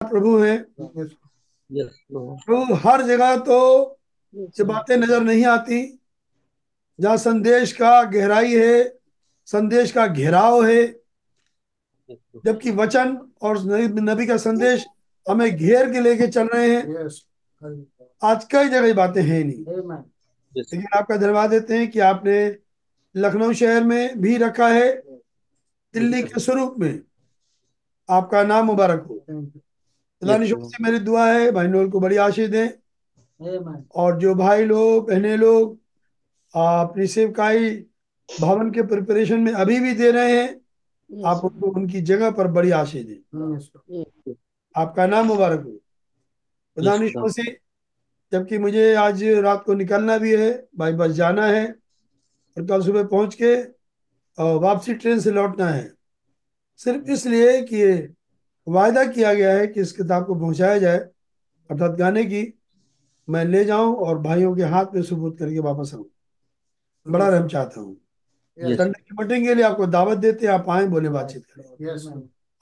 प्रभु हैं. प्रभु हर जगह तो ये बातें नज़र नहीं आती। जहाँ संदेश का गहराई है संदेश का घेराव है जबकि वचन और नबी नबी का संदेश हमें घेर के लेके चल रहे हैं। आज कई जगह बातें हैं नहीं। लेकिन आपका धन्यवाद देते हैं कि आपने लखनऊ शहर में भी रखा है दिल्ली के स्वरूप में। आपका नाम मुबारक हो। खुदा Yes, से मेरी दुआ है भाई नोल को बड़ी आशीष दें। और जो भाई लोग बहने लोग अपनी सेवकाई भवन के प्रिपरेशन में अभी भी दे रहे हैं आप उनको उनकी जगह पर बड़ी आशीष दें. आपका नाम मुबारक हो। खुदा Yes, निशो Lord. से जबकि मुझे आज रात को निकलना भी है भाई बस जाना है और कल सुबह पहुँच के और वापसी ट्रेन से लौटना है। सिर्फ़ इसलिए कि वायदा किया गया है कि इस किताब को पहुँचाया जाए अर्थात गाने की मैं ले जाऊँ और भाइयों के हाथ में सबूत करके वापस आऊँ। बड़ा रहम चाहता हूँ। संडे की मीटिंग के लिए आपको दावत देते हैं आप आए बोले बातचीत करें।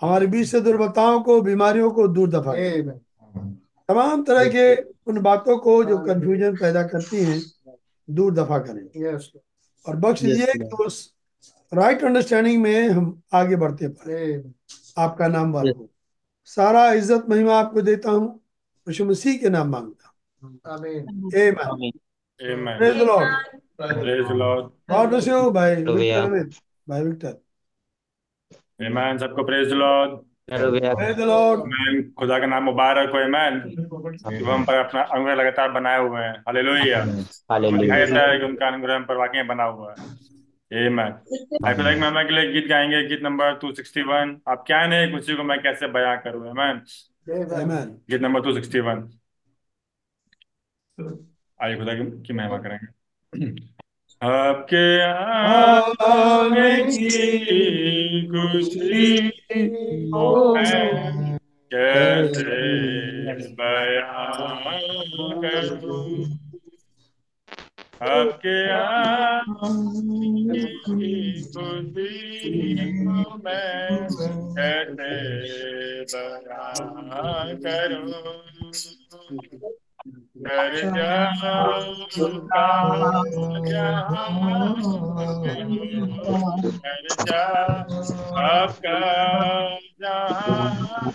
हमारे बीच से दुर्बलताओं को बीमारियों को दूर दफ़ा तमाम तरह के उन बातों को जो कंफ्यूजन पैदा करती हैं दूर दफ़ा करें। और बख्श दीजिए कि उस राइट अंडरस्टैंडिंग में हम आगे बढ़ते पाए। आपका नाम हो। सारा इज़्ज़त महिमा आपको देता हूँ। यीशु मसीह के नाम माँगता हूँ। भाई। Victor Amen. सबको प्रेज लॉर्ड खुदा का नाम मुबारक हो. जो हम पर अपना अनुग्रह लगातार बनाए हुए हैं। हालेलुया दिखाई है कि उनका अनुग्रह हम पर वाकई बना हुआ है। Amen. आज खुदा की महिमा के लिए गीत गाएँगे गीत नंबर 261 आप क्या नहीं खुशी को मैं कैसे बयां करूँ. आमेन गीत नंबर 261 आइए खुदा की, महिमा करेंगे। आपके आने की खुशी मैं कैसे बयां करूँ? आपके आने की खुशी को मैं कैसे बयां करूँ कर जाऊँगा जहाँ कर जा आपका जहाँ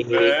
आने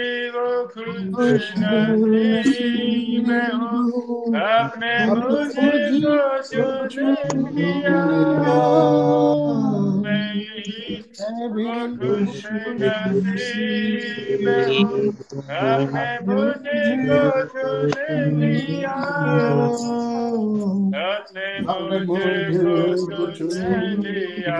वो खुश नसीब हूँ आपने मुझे को चुन लिया मैं भी वो खुश नसीब हूँ आपने मुझे को चुन लिया आपने मुझे को चुन लिया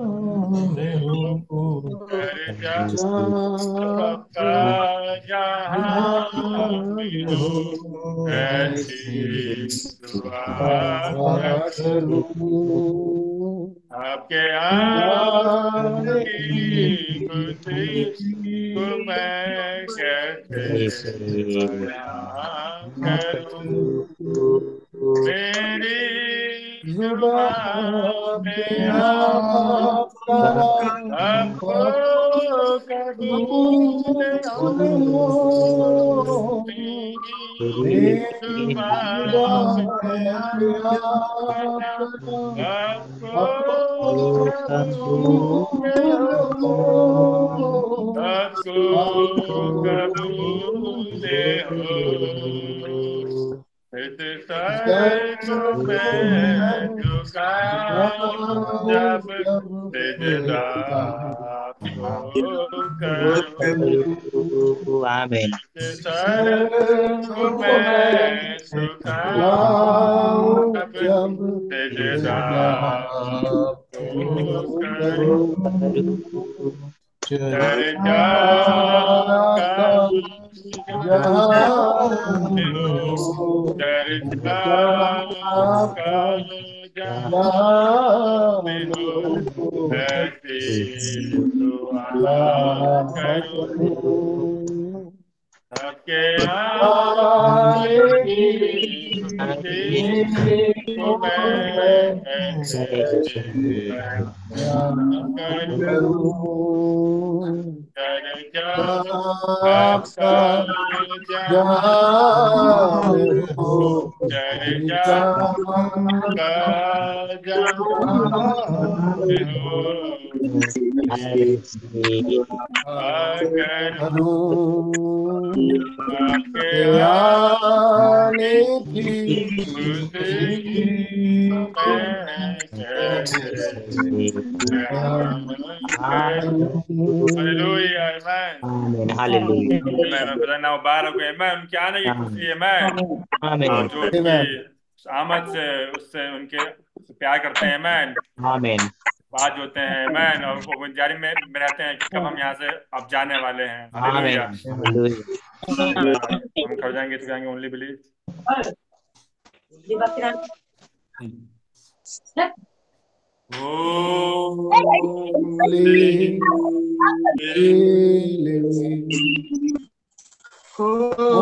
मैं सदा सबके लिए करूं चर्चा का चर्चा सबका जहां भी हो ऐसी दुआ आपके आने की खुशी को मैं कैसे बयां करूं मेरी ज़ुबान पे आपको कबूल हो मेरी ज़ुबान पे आपको कबूल हो आपको कबूल हो Esse sangue मैं झुका मुबारक हो उनके आने की खुशी है आमीन आमीन जो आमद से उससे उनके प्यार करते हैं आमीन आमीन बाज होते हैं आमीन और वो जारी में रहते हैं कि कब हम यहाँ से अब जाने वाले हैं हम खड़ जाएँगे तो जाएँगे only believe Ele vai tirar. Sim. Oh, le, le, le. Oh,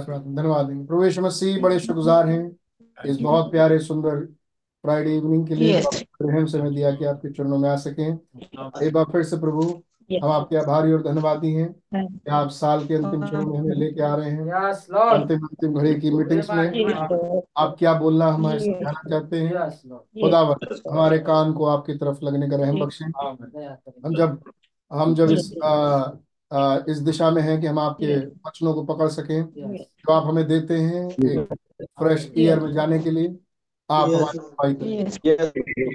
धन्यवाद प्रभु यीशु मसीह बड़े शुक्रगुजार हैं इस बहुत प्यारे सुंदर फ्राइडे इवनिंग के लिए रहम समय दिया कि आपके चरणों में आ सकें। एक बार फिर से प्रभु हम आपके आभारी और धन्यवादी हैं कि आप साल के अंतिम क्षणों में हमें लेके आ रहे हैं। Yes, अंतिम अंतिम घड़ी की मीटिंग्स में आप क्या बोलना हमारे समझाना चाहते हैं? Lord. हमारे कान को आपकी तरफ़ लगने का रहम बख्शें। हम जब हम जब इस इस दिशा में है कि हम आपके वचनों को पकड़ सकें जो आप हमें देते हैं एक फ्रेश एयर में जाने के लिए आप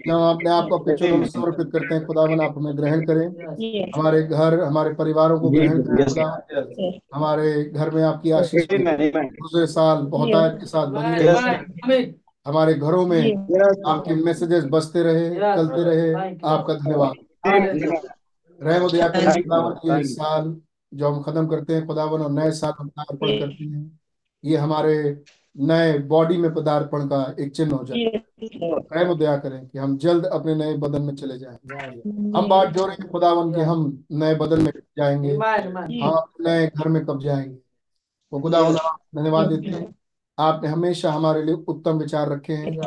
हम अपने आप को अपने चरणों में समर्पित करते हैं खुदावन आप हमें ग्रहण करें। हमारे घर हमारे परिवारों को ग्रहण करें खुदा। हमारे घर में आपकी आशीष के दूसरे साल बहुतायत के साथ बनी रहे। हमारे घरों में आपके मैसेजेस बसते रहे चलते रहे। आपका धन्यवाद. रहम दया करें खुदावन ये साल जो हम खत्म करते हैं खुदावन और नए साल हम पदार्पण करते हैं। ये हमारे नए बॉडी में पदार्पण का एक चिन्ह हो जाए रहम दया करें कि हम जल्द अपने नए बदन में चले जाएँ। हम बात जो रहे हैं खुदावन के हम नए बदन में जाएँगे. हम अपने नए घर में कब जाएँगे। वो खुदावन धन्यवाद देते हैं। आपने हमेशा हमारे लिए उत्तम विचार रखे हैं।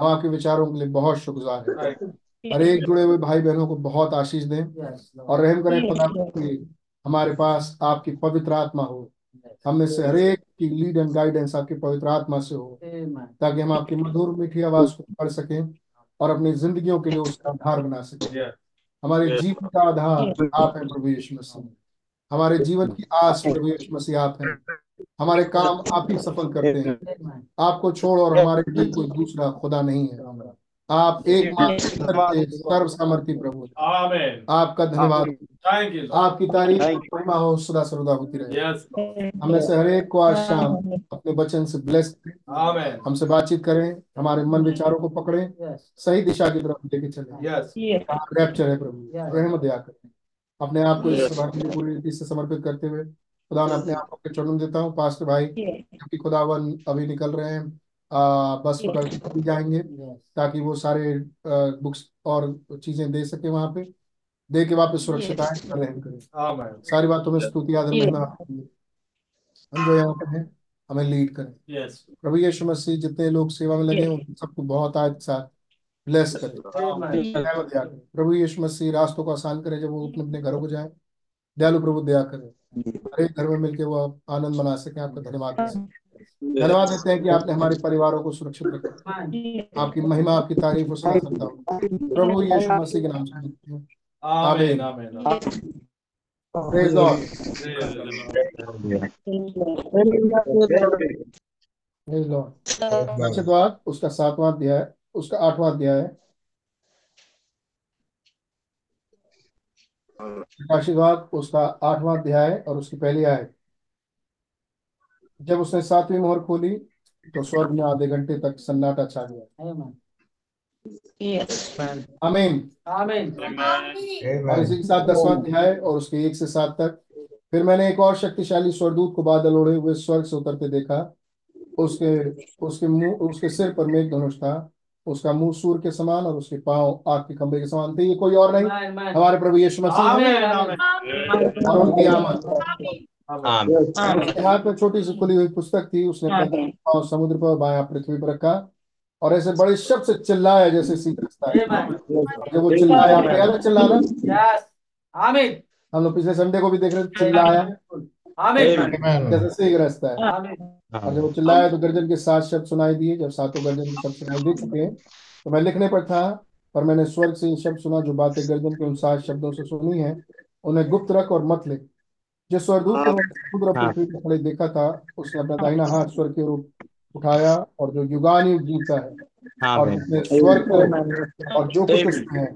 हम आपके विचारों के लिए बहुत शुक्रगुजार हैं। हर एक जुड़े हुए भाई बहनों को बहुत आशीष दें और रहम करें खुदा कि हमारे पास आपकी पवित्र आत्मा हो। हम में से हरेक की लीड एंड गाइडेंस आपकी पवित्र आत्मा से हो। ताकि हम आपकी मधुर मीठी आवाज़ को पढ़ सकें और अपनी जिंदगियों के लिए उसका आधार बना सकें। हमारे जीवन का आधार आप हैं प्रभु यीशु मसीह। हमारे जीवन की आस प्रभु यीशु मसीह आप हैं। हमारे काम आप ही सफल करते हैं। आपको छोड़ और हमारे लिए कोई दूसरा खुदा नहीं है। आप एकमात्र सर्व सामर्थी प्रभु आपका धन्यवाद। Thank you. Lord. आपकी तारीफ़ महिमा हो सदा सर्वदा होती रहे। Yes. हमें से हर एक को आज शाम अपने वचन से ब्लेस करें। हमसे बातचीत करें। हमारे मन विचारों को पकड़े। सही दिशा की तरफ़ लेके चलें। Yes. रैप्चर है प्रभु। रहम दया करें। अपने आप को इस सभा के पूरी रीति से समर्पित करते हुए खुदा मैं अपने आप को आपके चरणों देता हूँ पास्टर भाई क्योंकि खुदावन अभी निकल रहे हैं। आ, बस पकड़ के जाएँगे ताकि वो सारे बुक्स और चीज़ें दे सके वहाँ पे। दे के वापस सुरक्षित आए और रहम करें। सारी बातों में स्तुति आदर आपकी हम जो यहाँ पर हैं हमें लीड करें। प्रभु यीशु मसीह जितने लोग सेवा में लगे हैं उन सबको बहुत आज साथ ब्लेस करें। दया करें। प्रभु यीशु मसीह रास्तों को आसान करें जब वो अपने अपने घरों को जाए। दयालु प्रभु दया करें। हर एक घर में मिलकर वो आनंद मना सके आपका धन्यवाद। हैं। धन्यवाद देते हैं कि आपने हमारे परिवारों को सुरक्षित रखा। आपकी महिमा आपकी तारीफ़ और सदा करता हूँ। प्रभु यीशु मसीह के नाम से हैं। उसका सातवां अध्याय उसका आठवां अध्याय है। प्रकाशित उसका आठवां अध्याय और उसकी पहली आयत जब उसने सातवीं मोहर खोली तो स्वर्ग में आधे घंटे तक सन्नाटा छा गया. आमीन और इसी के साथ दसवां अध्याय और उसके एक से सात तक फिर मैंने एक और शक्तिशाली स्वरदूत को बादल ओढ़े हुए स्वर्ग से उतरते देखा। उसके उसके मुँह उसके सिर पर मेघ धनुष था। उसका मुँह सूर के समान और उसके पाँव आग के खंभे के समान थे। ये कोई और नहीं. हमारे प्रभु यीशु मसीह. और उनकी आमद आमीन उसके हाथ में छोटी सी खुली हुई पुस्तक थी उसने दाहिना पाँव समुद्र पर बाया पृथ्वी पर रखा और ऐसे बड़े शब्द से चिल्लाया जैसे सीख रस्ता है। जब वो चिल्लाया आपको याद है चिल्लाना? Yes. हम लोग पिछले संडे को भी देख रहे थे चिल्लाया। जैसे सीख रस्ता है। और जब वो चिल्लाया तो गर्जन के सात शब्द सुनाई दिए। जब सातों गर्जन के शब्द सुनाई दे चुके हैं तो मैं लिखने पर था पर मैंने स्वर्ग से ये शब्द सुना जो बातें गर्जन के उन सात शब्दों से सुनी है उन्हें गुप्त रख और मत लिख जिस स्वर्गदूत को खुद पृथ्वी पर खड़े देखा था उसने अपना दाहिना हाथ स्वर्ग की ओर उठाया और जो युगान युग जीता है और जिसने स्वर्ग को और जो कुछ उसमें है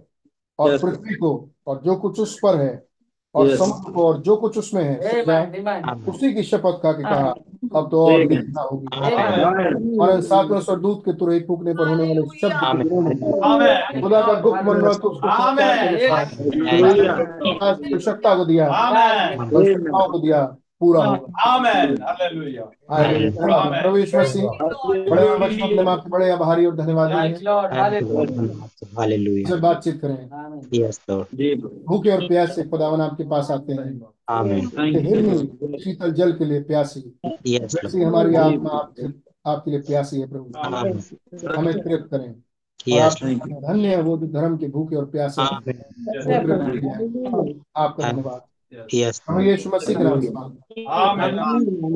और पृथ्वी को और जो कुछ उस पर है और समुद्र को और जो कुछ उसमें है. उसी की शपथ खा के कहा अब तो और लिखना होगी. और सातवें स्वरदूत के तुरही फूकने पर होने वाले शब्द. खुदा का गुप्त मनोरथ उसको आवश्यकता को दिया। को दिया। पूरा होगा। Amen. हालेलुया। प्रभु यीशु मसीह बड़े में आपके बड़े आभारी और धन्यवादी हैं. से बातचीत करें। भूखे और प्यासे खुदावन आपके पास आते हैं. शीतल जल के लिए प्यासी। Yes, हमारी आत्मा आपसे आपके लिए प्यासी है प्रभु। हमें तृप्त करें। धन्य है वो जो धर्म के भूखे और प्यासे हैं। आपका धन्यवाद। Yes, हमें Lord. यीशु मसीह के नाम से Amen.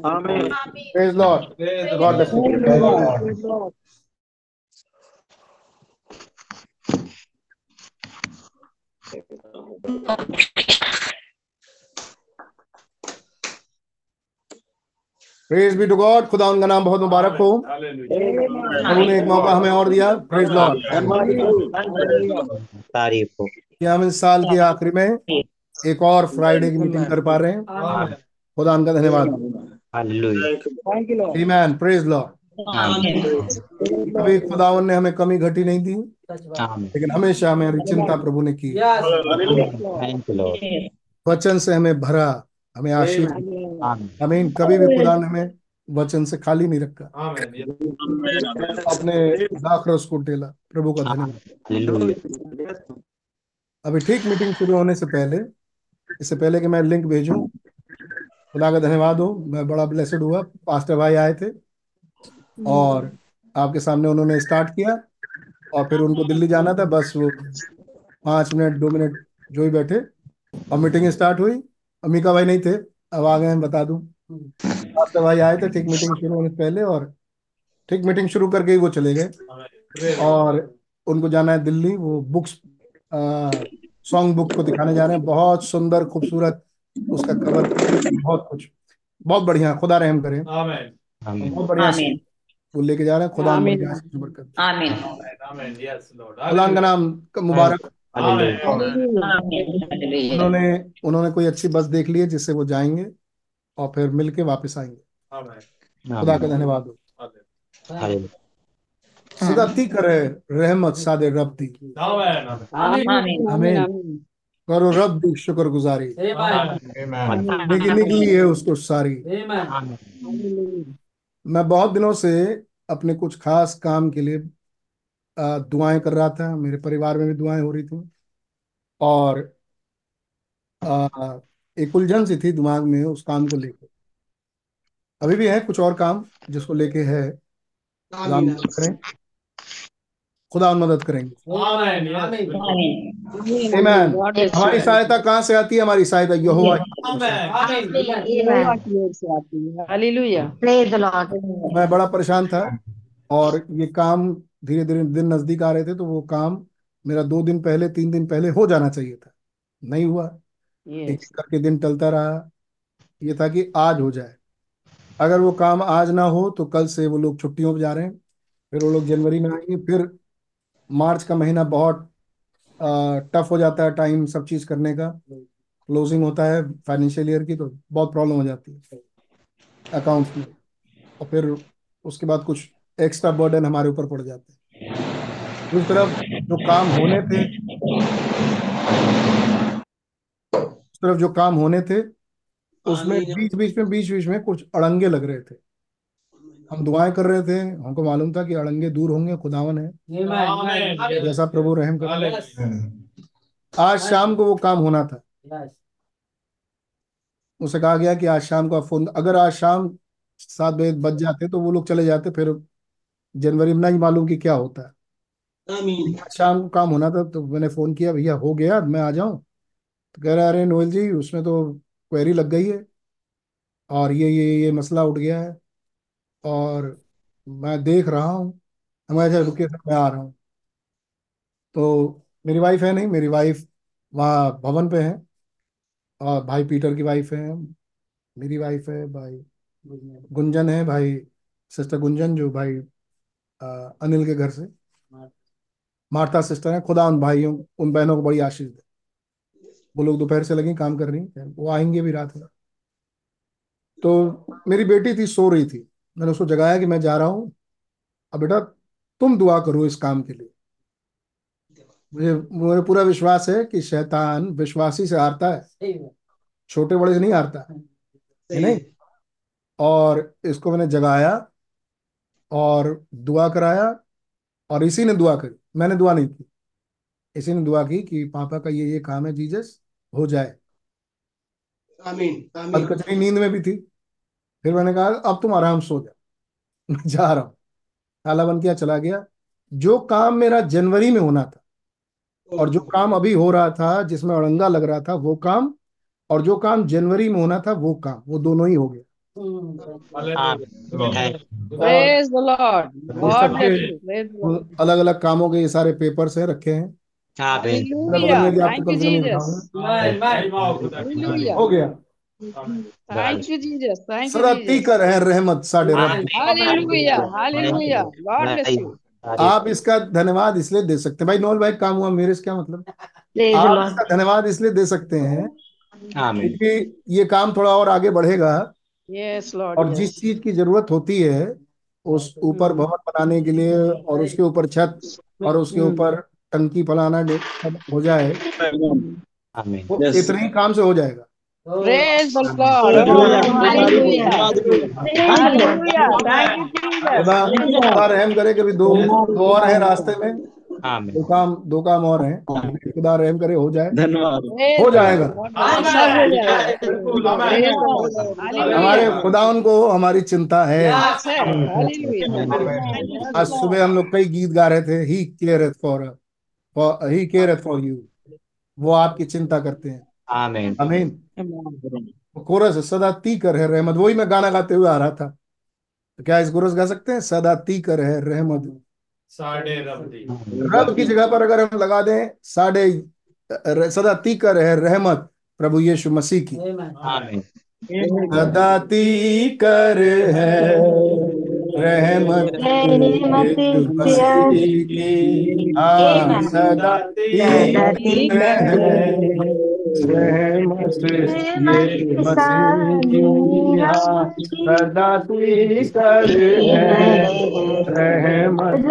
Amen. Praise Lord God Lord. Bless you praise be to God खुदा उनका नाम बहुत मुबारक हो उन्होंने एक मौका हमें और दिया प्रेज लॉर्ड तारीफ़ हो कि हम इस साल के आखिरी में एक और फ्राइडे की मीटिंग कर पा रहे हैं। Amen. खुदा उनका धन्यवाद। हालेलुया प्रेज लॉर्ड कभी खुदावन ने हमें कमी घटी नहीं दी लेकिन हमेशा हमें चिंता प्रभु ने की। Yes. थैंक यू लॉर्ड वचन से हमें भरा हमें आशीष आमीन। कभी भी खुदा ने हमें वचन से खाली नहीं रखा। अपने रस को टेला। प्रभु का धन्यवाद। अभी ठीक मीटिंग शुरू होने से पहले इससे पहले कि मैं लिंक भेजूं, खुदा का धन्यवाद हो, मैं बड़ा ब्लेसड हुआ पास्टर भाई आए थे और आपके सामने उन्होंने स्टार्ट किया और फिर उनको दिल्ली जाना था, बस वो पाँच मिनट, दो मिनट जो ही बैठे और मीटिंग स्टार्ट हुई। अमिका भाई नहीं थे, अब आ गए हैं, बता दूँ। पास्टर भाई आए थे, ठीक मीटिंग शुरू होने से पहले और ठीक मीटिंग शुरू करके ही वो चले गए। और उनको जाना है दिल्ली, वो बुक्स सॉन्ग बुक को दिखाने जा रहे हैं। बहुत सुंदर खूबसूरत उसका कवर बहुत कुछ। बहुत बढ़िया। खुदा रहम करें। बहुत बढ़िया। वो लेके जा रहे हैं। खुदा. खुदा का नाम मुबारक। उन्होंने उन्होंने कोई अच्छी बस देख ली है जिससे वो जाएँगे और फिर मिलके वापस आएँगे। खुदा का धन्यवाद। हो Hallelujah. हालेलुया खुदा ती करे रहमत सादे रब दी। आमीन। करो रब दी शुक्रगुजारी। Amen. लेकिन निकली है उसको सारी। मैं बहुत दिनों से अपने कुछ खास काम के लिए दुआएँ कर रहा था। मेरे परिवार में भी दुआएँ हो रही थी। और अ, एक उलझन सी थी दिमाग में उस काम को लेकर अभी भी है कुछ और काम जिसको लेके है। करें। खुदा मदद करेंगे। Amen. हमारी सहायता कहाँ से आती है? हमारी सहायता यहोवा Amen. Amen. Hallelujah praise the Lord मैं बड़ा परेशान था और ये काम धीरे धीरे दिन नज़दीक आ रहे थे तो वो काम मेरा दो दिन पहले तीन दिन पहले हो जाना चाहिए था। नहीं हुआ। एक एक करके दिन टलता रहा। ये था कि आज हो जाए। अगर वो काम आज ना हो तो कल से वो लोग छुट्टियों पर जा रहे हैं। फिर वो लोग जनवरी में आएँगे फिर मार्च का महीना बहुत टफ हो जाता है टाइम सब चीज़ करने का। क्लोजिंग होता है फाइनेंशियल ईयर की तो बहुत प्रॉब्लम हो जाती है अकाउंट्स में। और फिर उसके बाद कुछ एक्स्ट्रा बर्डन हमारे ऊपर पड़ जाते हैं। दूसरी तरफ़ जो काम होने थे उस तरफ़ जो काम होने थे उसमें बीच बीच में बीच बीच में कुछ अड़ंगे लग रहे थे। हम दुआएँ कर रहे थे हमको मालूम था कि अड़ंगे दूर होंगे खुदावन है। जैसा प्रभु रहम कर आज शाम को वो काम होना था। उसे कहा गया कि आज शाम को आप फ़ोन अगर आज शाम सात बजे बज जाते तो वो लोग चले जाते फिर जनवरी में नहीं मालूम कि क्या होता है। शाम को काम होना था तो मैंने फ़ोन किया भैया हो गया मैं आ जाऊँ? तो कह रहा अरे नोएल जी उसमें तो क्वेरी लग गई है और ये ये ये मसला उठ गया है। और मैं देख रहा हूँ मैं अच्छा रुके मैं आ रहा हूँ। तो मेरी वाइफ है नहीं मेरी वाइफ वहाँ भवन पे है और भाई पीटर की वाइफ है मेरी वाइफ है भाई गुंजन है भाई सिस्टर गुंजन जो भाई अ, अनिल के घर से। मार्ता सिस्टर है खुदा उन भाइयों उन बहनों को बड़ी आशीष दे। वो लोग दोपहर से लगी काम कर रही हैं वो आएँगे भी रात में। तो मेरी बेटी थी सो रही थी। मैंने उसको जगाया कि मैं जा रहा हूँ। अब बेटा तुम दुआ करो इस काम के लिए। मुझे मुझे पूरा विश्वास है कि शैतान विश्वासी से हारता है। छोटे बड़े से नहीं हारता। है। नहीं? और इसको मैंने जगाया और दुआ कराया और इसी ने दुआ करी। मैंने दुआ नहीं की। इसी ने दुआ की कि पापा का ये ये काम है जीजस हो जाए। आमीन आमीन। कचरी नींद में भी थी। फिर मैंने कहा अब तुम आराम सो जाओ। मैं जा रहा हूँ। ताला बन किया चला गया। जो काम मेरा जनवरी में होना था और जो काम अभी हो रहा था जिसमें अड़ंगा लग रहा था वो काम और जो काम जनवरी में होना था वो काम वो दोनों ही हो गया। Lord. अलग अलग कामों के ये सारे पेपर्स हैं रखे हैं। आमीन Hallelujah. मैं भी आपको Thank you, कम से कम Jesus. उठाऊँगा। Hallelujah. हो गया। Thank you, Jesus. Thank you, सदा Jesus. तीकर है रहमत साढ़े रब Hallelujah. Hallelujah. God bless you. आप इसका धन्यवाद इसलिए दे सकते हैं भाई नोल भाई काम हुआ मेरे से क्या मतलब आप इसका धन्यवाद इसलिए दे सकते हैं क्योंकि ये काम थोड़ा और आगे बढ़ेगा Yes, Lord. और yes. जिस चीज़ की ज़रूरत होती है उस ऊपर भवन बनाने के लिए और उसके ऊपर छत और उसके ऊपर टंकी फलाना हो जाए आमीन वो इतने ही काम से हो जाएगा रहम करे कभी दो दो और है रास्ते में। दो काम दो काम और हैं। खुदा रहम करे हो जाए। हो जाएगा। हमारे खुदा उनको हमारी चिंता है। आज सुबह हम लोग कई गीत गा रहे थे he care for he care for you वो आपकी चिंता करते हैं। आमीन आमीन कोरस सदा तीकर है रहमत। वही मैं गाना गाते हुए आ रहा था। तो क्या इस कोरस गा सकते हैं? सदा तीकर है रहमत। साढ़े रब की जगह पर अगर हम लगा दें साढ़े सदा तीकर है रहमत प्रभु यीशु मसीह की। आमीन। सदा तीकर है रहमत मसीह की। हाँ सदा तीकर है रहमत यीशु मसीह की हाँ सदा तीकर है रहमत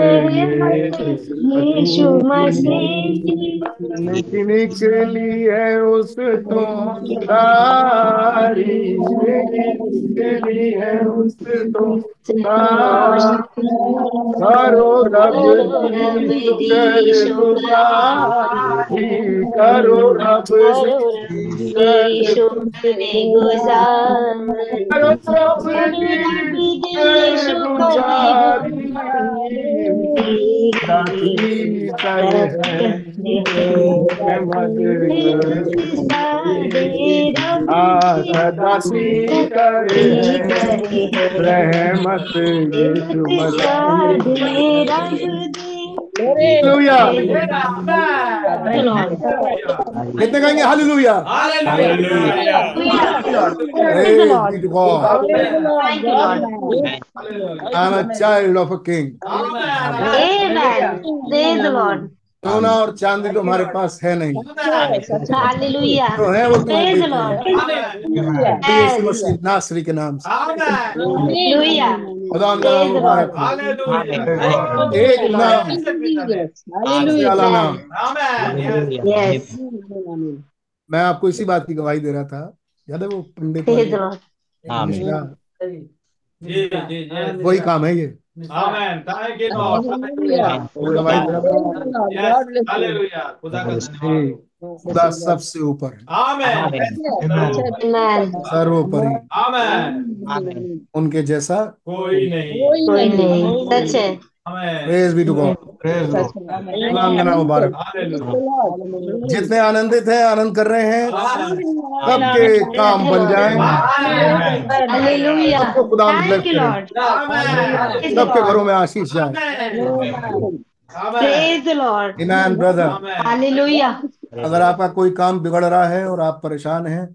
यीशु मसीह की निकली है उस तो तारी निकली है उस तो करो रब की करो रब की करो रब की शुक्र गुजारी दाती कर है दासी कर रहमत यीशु मसीह हालेलुया कितने कहेंगे hallelujah Praise be to God. I'm a child of a king. Amen. Praise the Lord. सोना और चांदी तो हमारे पास है नहीं? तो है वो तुम्हारे मसीह नासरी के नाम से। हो। एक नाम। नाम। मैं आपको इसी बात की गवाही दे रहा था। याद है वो पंडित जी जी वही काम है ये। आमेन। थैंक खुदा खुदा सबसे ऊपर आमेन। सर्वोपरि। आमेन। उनके जैसा कोई नहीं। कोई नहीं। सच है। प्रेज बी टू का मुबारक। जितने आनंदित हैं आनंद कर रहे हैं सबके काम बन जाए Hallelujah. सबको खुदा Thank ब्लेस you, करे। Lord. Praise the सबके घरों में आशीष जाए। Praise the Lord. इनान ब्रदर अगर आपका कोई काम बिगड़ रहा है और आप परेशान हैं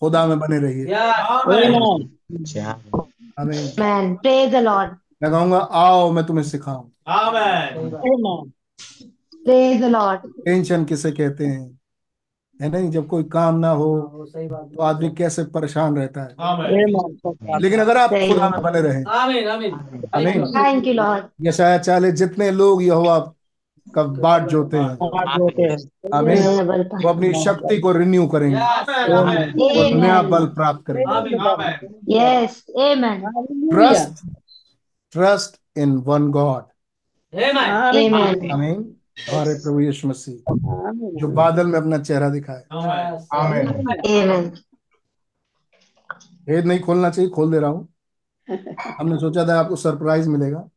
खुदा में बने रहिए। आमीन। Amen. Praise the Lord. मैं कहूँगा आओ मैं तुम्हें सिखाऊं. टेंशन किसे कहते हैं? है नहीं जब कोई काम ना हो तो आदमी कैसे परेशान रहता है? लेकिन अगर आप खुदा में बने रहें. यशाया चाले जितने लोग यहोवा का बाट जोते हैं। बात होते हैं। आमीन। वो अपनी शक्ति को रिन्यू करेंगे। नया बल प्राप्त करेंगे। Trust trust in one God हमारे प्रभु यीशु मसीह। जो बादल में अपना चेहरा दिखाए। आमीन भेद नहीं खोलना चाहिए खोल दे रहा हूँ। हमने सोचा था आपको सरप्राइज़ मिलेगा।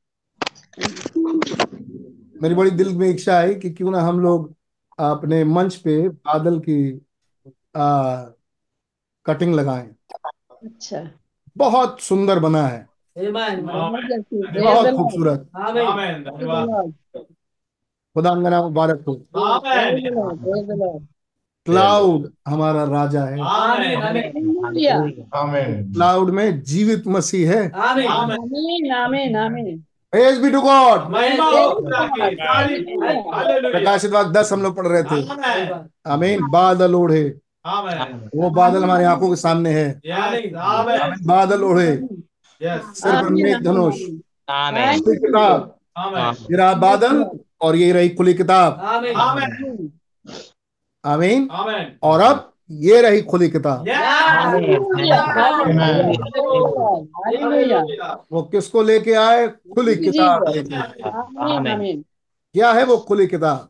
मेरी बड़ी दिल में इच्छा है कि क्यों ना हम लोग अपने मंच पे बादल की आ, कटिंग लगाएँ। अच्छा। बहुत सुंदर बना है। बहुत खूबसूरत खुदा का नाम मुबारक हो क्लाउड हमारा राजा है क्लाउड में जीवित मसीह है आमीन आमीन आमीन प्रेज बी टू गॉड प्रकाशित वाक दस हम लोग पढ़ रहे थे आमीन बादल ओढ़े वो बादल हमारी आँखों के सामने है बादल ओढ़े धनुष। खुली किताब। ये रहा बादल और ये रही खुली किताब। आमीन। और अब ये रही खुली किताब। वो किसको लेके आए? खुली किताब। लेके आए। आमीन आमीन। क्या है वो खुली किताब?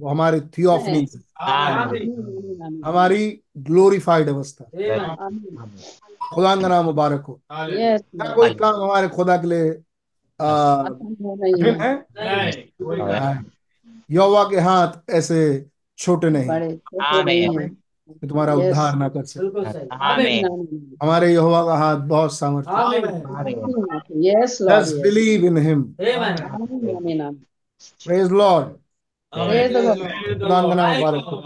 वो हमारी थियोफनी हमारी ग्लोरीफाइड अवस्था। खुदा का नाम मुबारक हो। यस क्या कोई काम हमारे खुदा के लिए कठिन है? यहोवा के हाथ ऐसे छोटे नहीं। कि तुम्हारा उद्धार ना कर सके। हमारे यहोवा का हाथ बहुत सामर्थ्य yes Just Lord believe in him. आमीन आमीन आमीन Praise Lord. Praise the का नाम मुबारक हो।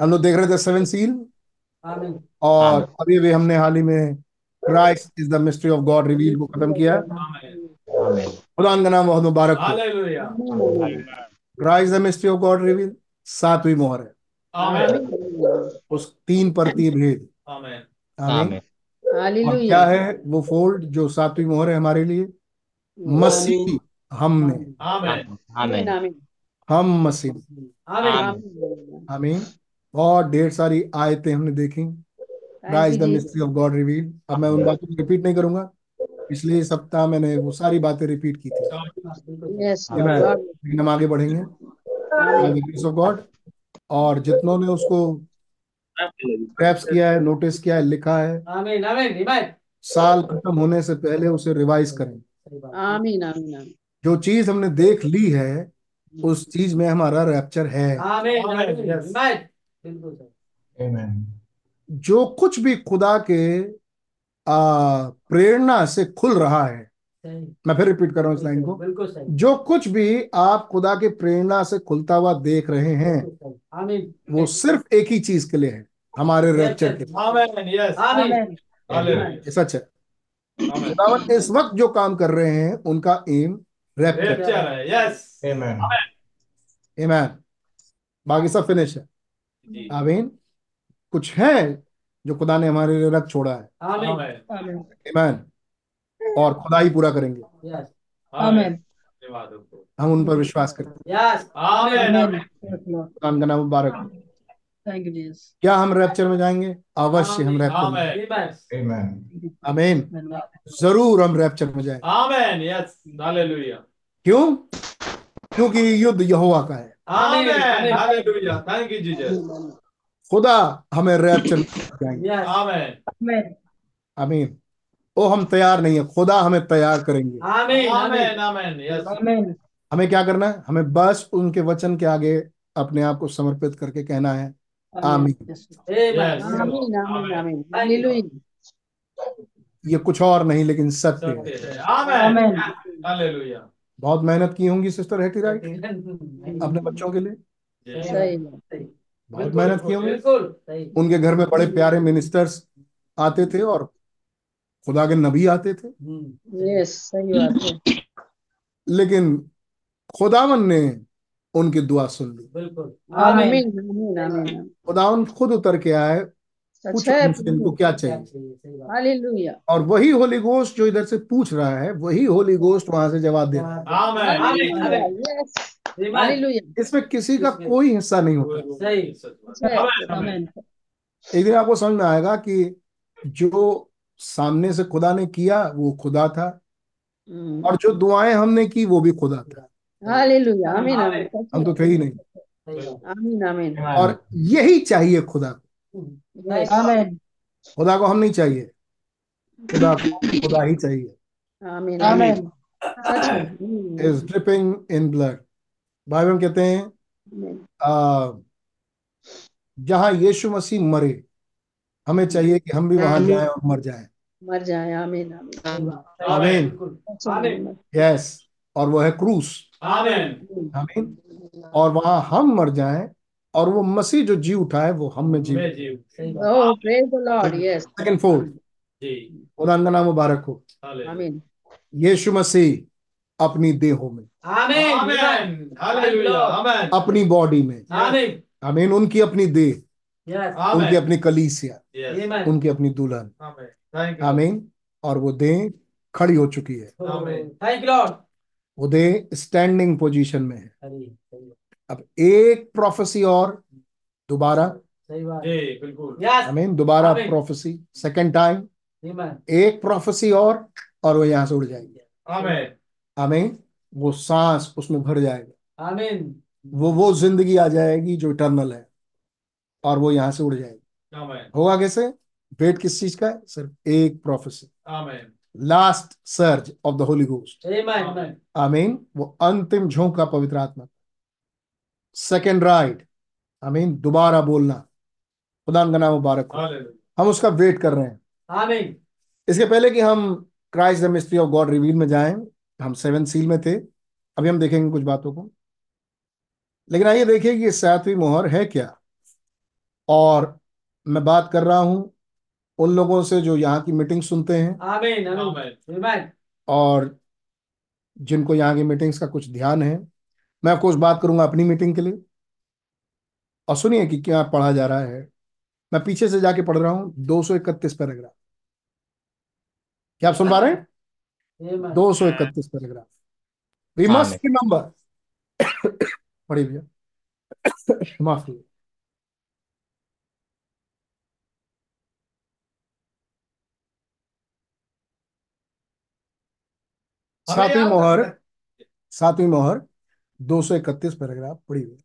हम लोग देख रहे थे सेवन सील। और अभी भी हमने हाल ही में Christ is the mystery of God reveal को खत्म किया। खुदा का नाम बहुत मुबारक हो। Christ the mystery of God reveal सातवीं मोहर है। उस तीन परतीय भेद। आमीन क्या है वो फोल्ड जो सातवीं मोहर है हमारे लिए? मसीह आमीन आमीन हम मसीह। आमीन आमीन और ढेर सारी आयतें हमने देखी। Christ the mystery of God reveal अब मैं उन बातों को रिपीट नहीं करूँगा। पिछले सप्ताह मैंने वो सारी बातें रिपीट की थी। यस लेकिन हम आगे बढ़ेंगे। ऑफ़ गॉड और जितनों ने उसको ग्रैप्स किया है नोटिस किया है लिखा है आमीन आमीन साल खत्म होने से पहले उसे रिवाइज करें। आमीन आमीन आमीन जो चीज़ हमने देख ली है उस चीज़ में हमारा रैप्चर है। जो कुछ भी खुदा के आ, प्रेरणा से खुल रहा है मैं फिर रिपीट कर रहा हूँ इस लाइन को। जो कुछ भी आप खुदा के प्रेरणा से खुलता हुआ देख रहे हैं वो सिर्फ़ एक ही चीज़ के लिए है हमारे रैप्चर के लिए। सच है। खुदावन इस वक्त जो काम कर रहे हैं उनका एम रैप्चर आमीन बाकी सब फिनिश है। आमीन। कुछ है जो खुदा ने हमारे लिए रख छोड़ा है? आमीन। और खुदा ही पूरा करेंगे। आमीन। हम उन पर विश्वास करते हैं। का नाम मुबारक थैंक यू जीसस क्या हम रैप्चर में जाएँगे? अवश्य हम रैप्चर में आमीन। ज़रूर हम रैप्चर में जाएँगे। क्यों? क्योंकि युद्ध यहोवा का है। खुदा हमें रैप्चर आमीन। ओ हम तैयार नहीं है। खुदा हमें तैयार करेंगे। आमीन हमें क्या करना है? हमें बस उनके वचन के आगे अपने आप को समर्पित करके कहना है। आमीन। आमीन आमीन आमीन हालेलुया ये कुछ और नहीं लेकिन सत्य है। आमीन। बहुत मेहनत की होंगी सिस्टर हेटी राइट अपने बच्चों के लिए। सही बहुत मेहनत की होंगी। उनके घर में बड़े प्यारे मिनिस्टर्स आते थे और खुदा के नबी आते थे। यस सही बात है। लेकिन खुदावन ने उनकी दुआ सुन ली। बिल्कुल। आमीन आमीन। खुदावन खुद उतर के आए पूछो है उनसे इनको क्या चाहिए। और वही होली गोस्ट जो इधर से पूछ रहा है वही होली गोस्ट वहाँ से जवाब दे। रहा है आमेन। Yes hallelujah. इसमें किसी का कोई हिस्सा नहीं होता। एक दिन आपको समझ में आएगा कि जो सामने से खुदा ने किया वो खुदा था। हम्म, और जो दुआएँ हमने की वो भी खुदा था। हालेलुया आमीन आमीन। सच हम तो थे ही नहीं। आमीन आमीन। और यही चाहिए खुदा को। आमेन खुदा को हम नहीं चाहिए। खुदा को खुदा ही चाहिए। Amen amen is dripping in blood Bible में कहते हैं। जहाँ यीशु मसीह मरे हमें चाहिए कि हम भी वहाँ जाएँ और मर जाएँ। मर जाए। आमीन आमीन। यस और वो है क्रूस। आमेन आमीन और वहाँ हम मर जाएँ और वो मसीह जो जी उठा है वो हम में जी जीव सही बात ओह praise the Lord yes second fourth खुदा का नाम मुबारक हो। यीशु मसीह अपनी देहों में आमेन। आमेन। हालेलुया। आमेन। अपनी बॉडी में आमेन। आमीन उनकी अपनी देह यस उनकी अपनी कलीसिया यस उनकी अपनी दुल्हन। आमेन। आमीन। और वो देह खड़ी हो चुकी है। आमेन। थैंक यू लॉर्ड वो देह स्टैंडिंग पोजीशन में है। अब एक प्रोफेसी और दोबारा। सही बात। जी बिल्कुल। यस आमीन दोबारा प्रोफेसी सेकंड टाइम एक प्रोफेसी और और वो यहाँ से उड़ जाएगी। आमेन आमीन वो सांस उसमें भर जाएगा। आमीन वो वो ज़िंदगी आ जाएगी जो इटर्नल है। और वो यहाँ से उड़ जाएगी। होगा कैसे? वेट किस चीज़ का है? सिर्फ़ एक prophecy last surge of the Holy Ghost amen amen amen वो अंतिम झोंका पवित्र आत्मा। सेकेंड राइड आमीन दोबारा बोलना। खुदा का नाम मुबारक हो। हम उसका वेट कर रहे हैं। आमीन। इसके पहले कि हम Christ the mystery of God reveal में जाएँ हम सेवन सील में थे। अभी हम देखेंगे कुछ बातों को। लेकिन आइए देखिए कि सातवीं मोहर है क्या। और मैं बात कर रहा हूँ उन लोगों से जो यहाँ की मीटिंग सुनते हैं। आमीन आमीन। आमीन और जिनको यहाँ की मीटिंग्स का कुछ ध्यान है। मैं आपको उस बात करूँगा अपनी मीटिंग के लिए। और सुनिए कि क्या पढ़ा जा रहा है। मैं पीछे से जाके पढ़ रहा हूँ दो सौ इकतीस पैराग्राफ क्या आप सुन पा रहे हैं? दो सौ इकतीस पैराग्राफ वी मस्ट रिमेंबर पढ़िए भैया। माफ़ कीजिए। सातवीं मोहर सातवीं मोहर। दो सौ इकतीस पैराग्राफ पढ़िए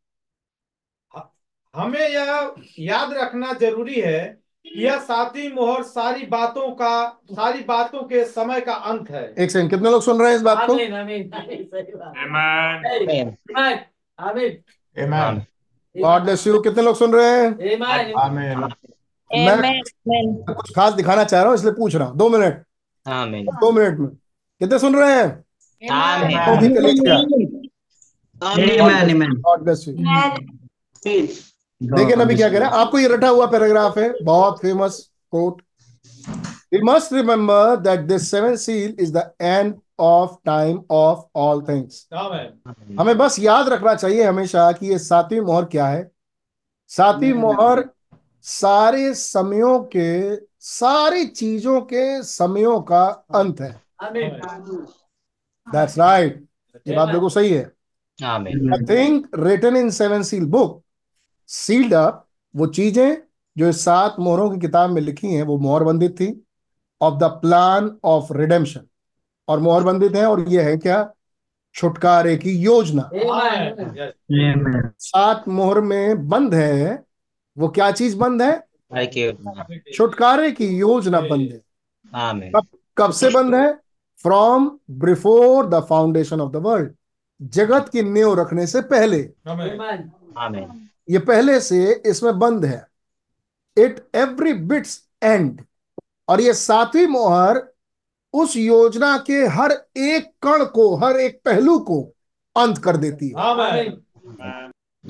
हमें यह याद रखना ज़रूरी है कि यह सातवीं मोहर सारी बातों का सारी बातों के समय का अंत है। एक सेकंड कितने लोग सुन रहे हैं इस बात को? आमीन गॉड ब्लेस यू कितने लोग सुन रहे हैं? आमीन मैं कुछ खास दिखाना चाह रहा हूँ इसलिए पूछ रहा हूँ। दो मिनट। आमीन दो मिनट में। कितने सुन रहे हैं? देखिए नबी क्या कह रहे हैं? आपको ये रटा हुआ पैराग्राफ है बहुत famous quote we must remember that this seven seal is the end of time of all things हमें बस याद रखना चाहिए हमेशा कि ये सातवीं मोहर क्या है? सातवीं मोहर सारे समयों के सारी चीज़ों के समयों का अंत है। दैट्स राइट ये बात बिल्कुल सही है। आमीन I think written in seven seal book sealed up वो चीज़ें जो सात मोहरों की किताब में लिखी हैं वो मोहर बंदित थी of the plan of redemption और मोहर बंदित है और ये है क्या? छुटकारे की योजना। सात मोहर में बंद है वो क्या चीज़ बंद है? छुटकारे की योजना बंद है। कब कब से बंद है? From before the foundation of the world जगत की नींव रखने से पहले। आमीन आमीन ये पहले से इसमें बंद है। इट एवरी बिट्स एंड और ये सातवीं मोहर उस योजना के हर एक कण को हर एक पहलू को अंत कर देती है। आमीन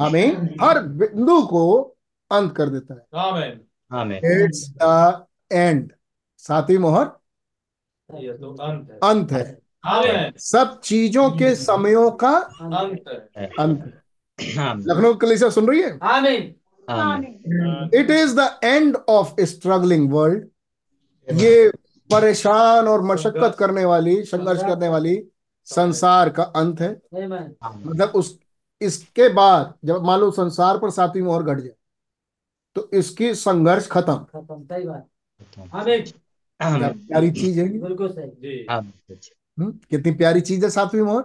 हमें हर बिंदु को अंत कर देता है। आमीन आमीन इट्स द एंड सातवीं मोहर तो अंत है। है। सब चीज़ों के समयों का अंत। है अंत लखनऊ कलीसिया सुन रही है? Amen. Amen. It is the end of struggling world ये परेशान और मशक्कत करने वाली संघर्ष करने वाली संसार का अंत है। मतलब उस इसके बाद जब मान लो संसार पर सातवीं मोहर घट जाए तो इसकी संघर्ष खत्म। खत्म सही बात। आमीन। क्या आमीन। प्यारी चीज़ है। बिल्कुल सही। हम्म, कितनी प्यारी चीज़ है सातवीं मोहर।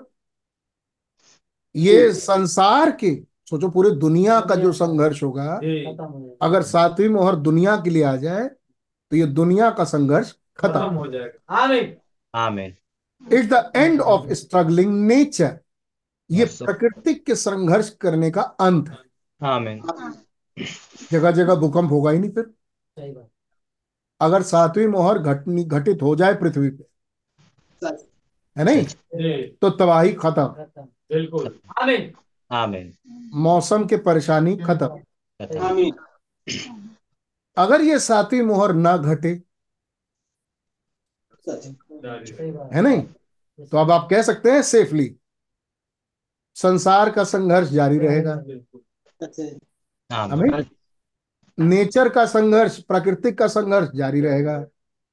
ये संसार के सोचो पूरे दुनिया का जो संघर्ष होगा जी। खत्म हो जाएगा अगर सातवीं मोहर दुनिया के लिए आ जाए तो ये दुनिया का संघर्ष खत्म। हो जाएगा। Amen. Amen. It's the end of struggling nature ये प्रकृति के संघर्ष करने का अंत। है आमीन। जगह जगह भूकंप होगा ही नहीं फिर। अगर सातवीं मोहर घटनी घटित हो जाए पृथ्वी पे है नहीं? तो तबाही खत्म। बिल्कुल। आमीन। आमीन। मौसम के परेशानी खत्म। अगर ये सातवीं मोहर ना घटे है नहीं? तो अब आप कह सकते हैं सेफली संसार का संघर्ष जारी रहेगा। बिल्कुल। आमीन। नेचर का संघर्ष प्राकृतिक का संघर्ष जारी रहेगा।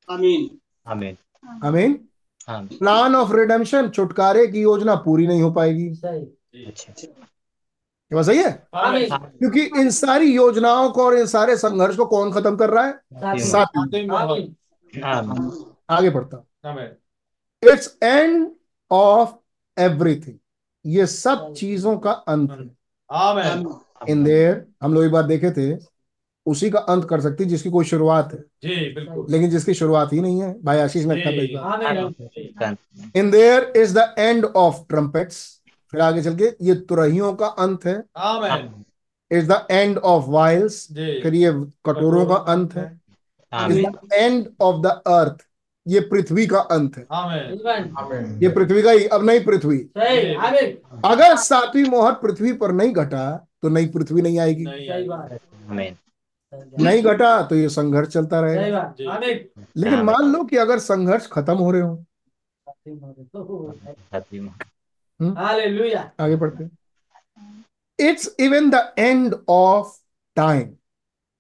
आमीन। आमीन। आमीन। प्लान ऑफ़ रिडेम्पशन छुटकारे की योजना पूरी नहीं हो पाएगी। सही। अच्छा सही है? क्योंकि इन सारी योजनाओं को और इन सारे संघर्ष को कौन खत्म कर रहा है? आमीन आगे बढ़ता इट्स एंड ऑफ़ एवरीथिंग ये सब चीज़ों का अंत है। आमीन इन देयर हम लोग एक बार देखे थे। उसी का अंत कर सकती जिसकी कोई शुरुआत है। जी बिल्कुल। लेकिन जिसकी शुरुआत ही नहीं है भाई आशीष ने ji. In there is the end of trumpets फिर आगे चल के ये तुरहियों का अंत है। Is the end of vials फिर ये कटोरों का अंत है। Is the end of the earth ये पृथ्वी का अंत है। आमीन। आमीन। ये पृथ्वी का ही अब नई पृथ्वी। अगर सातवीं मोहर पृथ्वी पर नहीं घटा तो नई पृथ्वी नहीं आएगी। नहीं घटा तो ये संघर्ष चलता रहेगा। लेकिन मान लो कि अगर संघर्ष खत्म हो रहे हो। मोहर हालेलुया। आगे बढ़ते it's even the end of time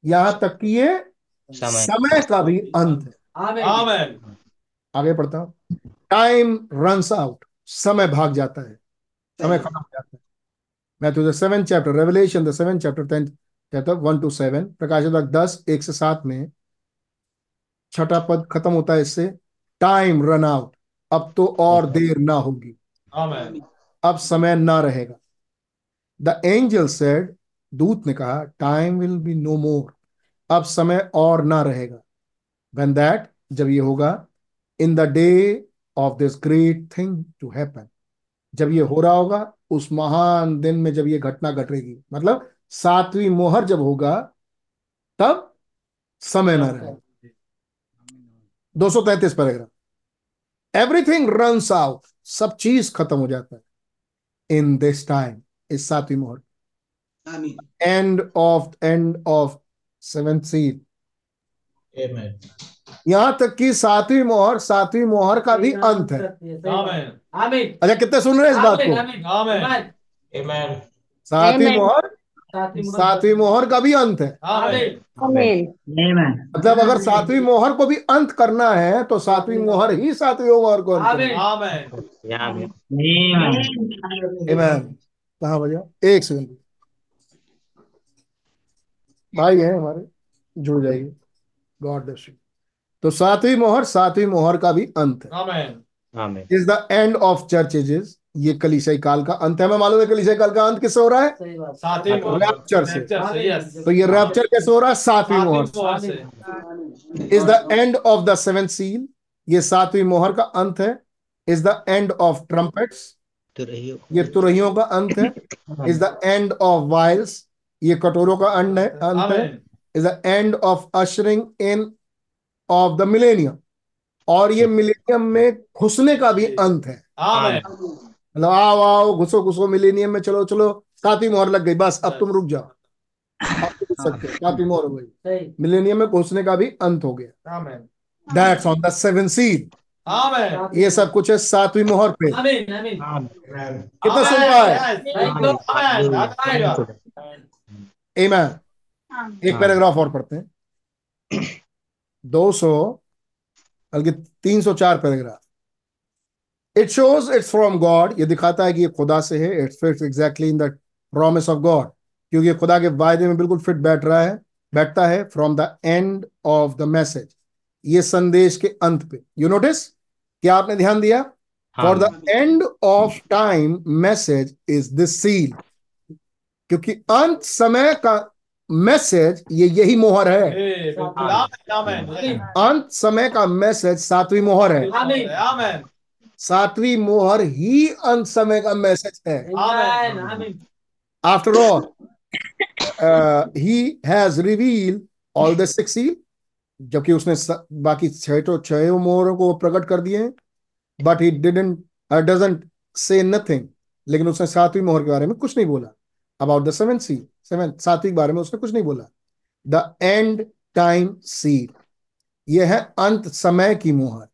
यहाँ तक कि ये समय। का भी अंत है। आगे पढ़ता हूँ। टाइम रन्स आउट समय भाग जाता है। समय खत्म हो जाता है। मैं तुझे seven chapter Revelation the seven chapter tenth chapter one two seven प्रकाशित दस एक से सात में। छठा पद खत्म होता है इससे टाइम रन आउट अब तो और देर ना होगी। अब समय ना रहेगा। द एंजल सेड दूत ने कहा time will be no more अब समय और ना रहेगा। वेन दैट जब ये होगा in the day of this great thing to happen जब ये हो रहा होगा उस महान दिन में जब ये घटना घटेगी। मतलब सातवीं मोहर जब होगा तब समय ना रहेगा दो सौ तैतीस पैराग्राफ। एवरीथिंग रन्स आउट सब चीज़ खत्म हो जाता है। इन दिस टाइम इस सातवीं मोहर। End of end of seventh seal यहाँ तक कि सातवीं मोहर सातवीं मोहर का भी अंत है। आमीन आमीन। अच्छा कितने सुन रहे हैं इस बात को? सातवीं मोहर सातवीं मोहर का भी अंत है। आमीन आमीन मतलब अगर सातवीं मोहर को भी अंत करना है तो सातवीं मोहर ही सातवीं मोहर को. कहाँ बजा एक सेकंड। भाई हैं हमारे। जुड़ जाइए। गॉड ब्लेस यू तो सातवीं मोहर सातवीं मोहर का भी अंत है। Amen amen is the end of church ages ये कलीसियाई काल का अंत है। मैं मालूम है कलीसियाई काल का अंत किससे हो रहा है? मोहर Rapture से। तो ये रैप्चर कैसे हो रहा है? सातवीं मोहर से। Is the end of the seven seal ये सातवीं मोहर का अंत है। Is the end of trumpets ये तुरहियों का अंत है। Is the end of vials ये कटोरों का अंत है अंत है। Is the end of ushering in of the millennium और ये मिलेनियम में घुसने का भी अंत है। मतलब आओ आओ घुसो घुसो मिलेनियम में चलो चलो। सातवीं मोहर लग गई बस अब तुम रुक जाओ। हो। सातवीं मोहर हो गई। मिलेनियम में घुसने का भी अंत हो गया। That's on the seven seal ये सब कुछ है सातवीं मोहर पे। आमीन आमीन। कितना सुन रहा है Amen. एक पैराग्राफ और पढ़ते हैं। दो सौ बल्कि तीन सौ चार paragraph. It shows it's from God ये दिखाता है कि ये खुदा से है. It's fits exactly in the promise of God क्योंकि ये खुदा के वायदे में बिल्कुल फिट बैठ रहा है बैठता है from the end of the message ये संदेश के अंत पे. यू नोटिस क्या आपने ध्यान दिया? For the end of time message is this seal क्योंकि अंत समय का मैसेज ये यही मोहर है. अंत समय का मैसेज सातवीं मोहर है. सातवीं मोहर ही अंत समय का मैसेज है। Amen amen after all he has reveal all the six जबकि उसने बाकी छह तो छह मोहरों को प्रकट कर दिए हैं। But he didn't doesn't say nothing लेकिन उसने सातवीं मोहर के बारे में कुछ नहीं बोला। About the seven see seven सातवीं के बारे में उसने कुछ नहीं बोला। द एंड टाइम सी यह है अंत समय की मोहर।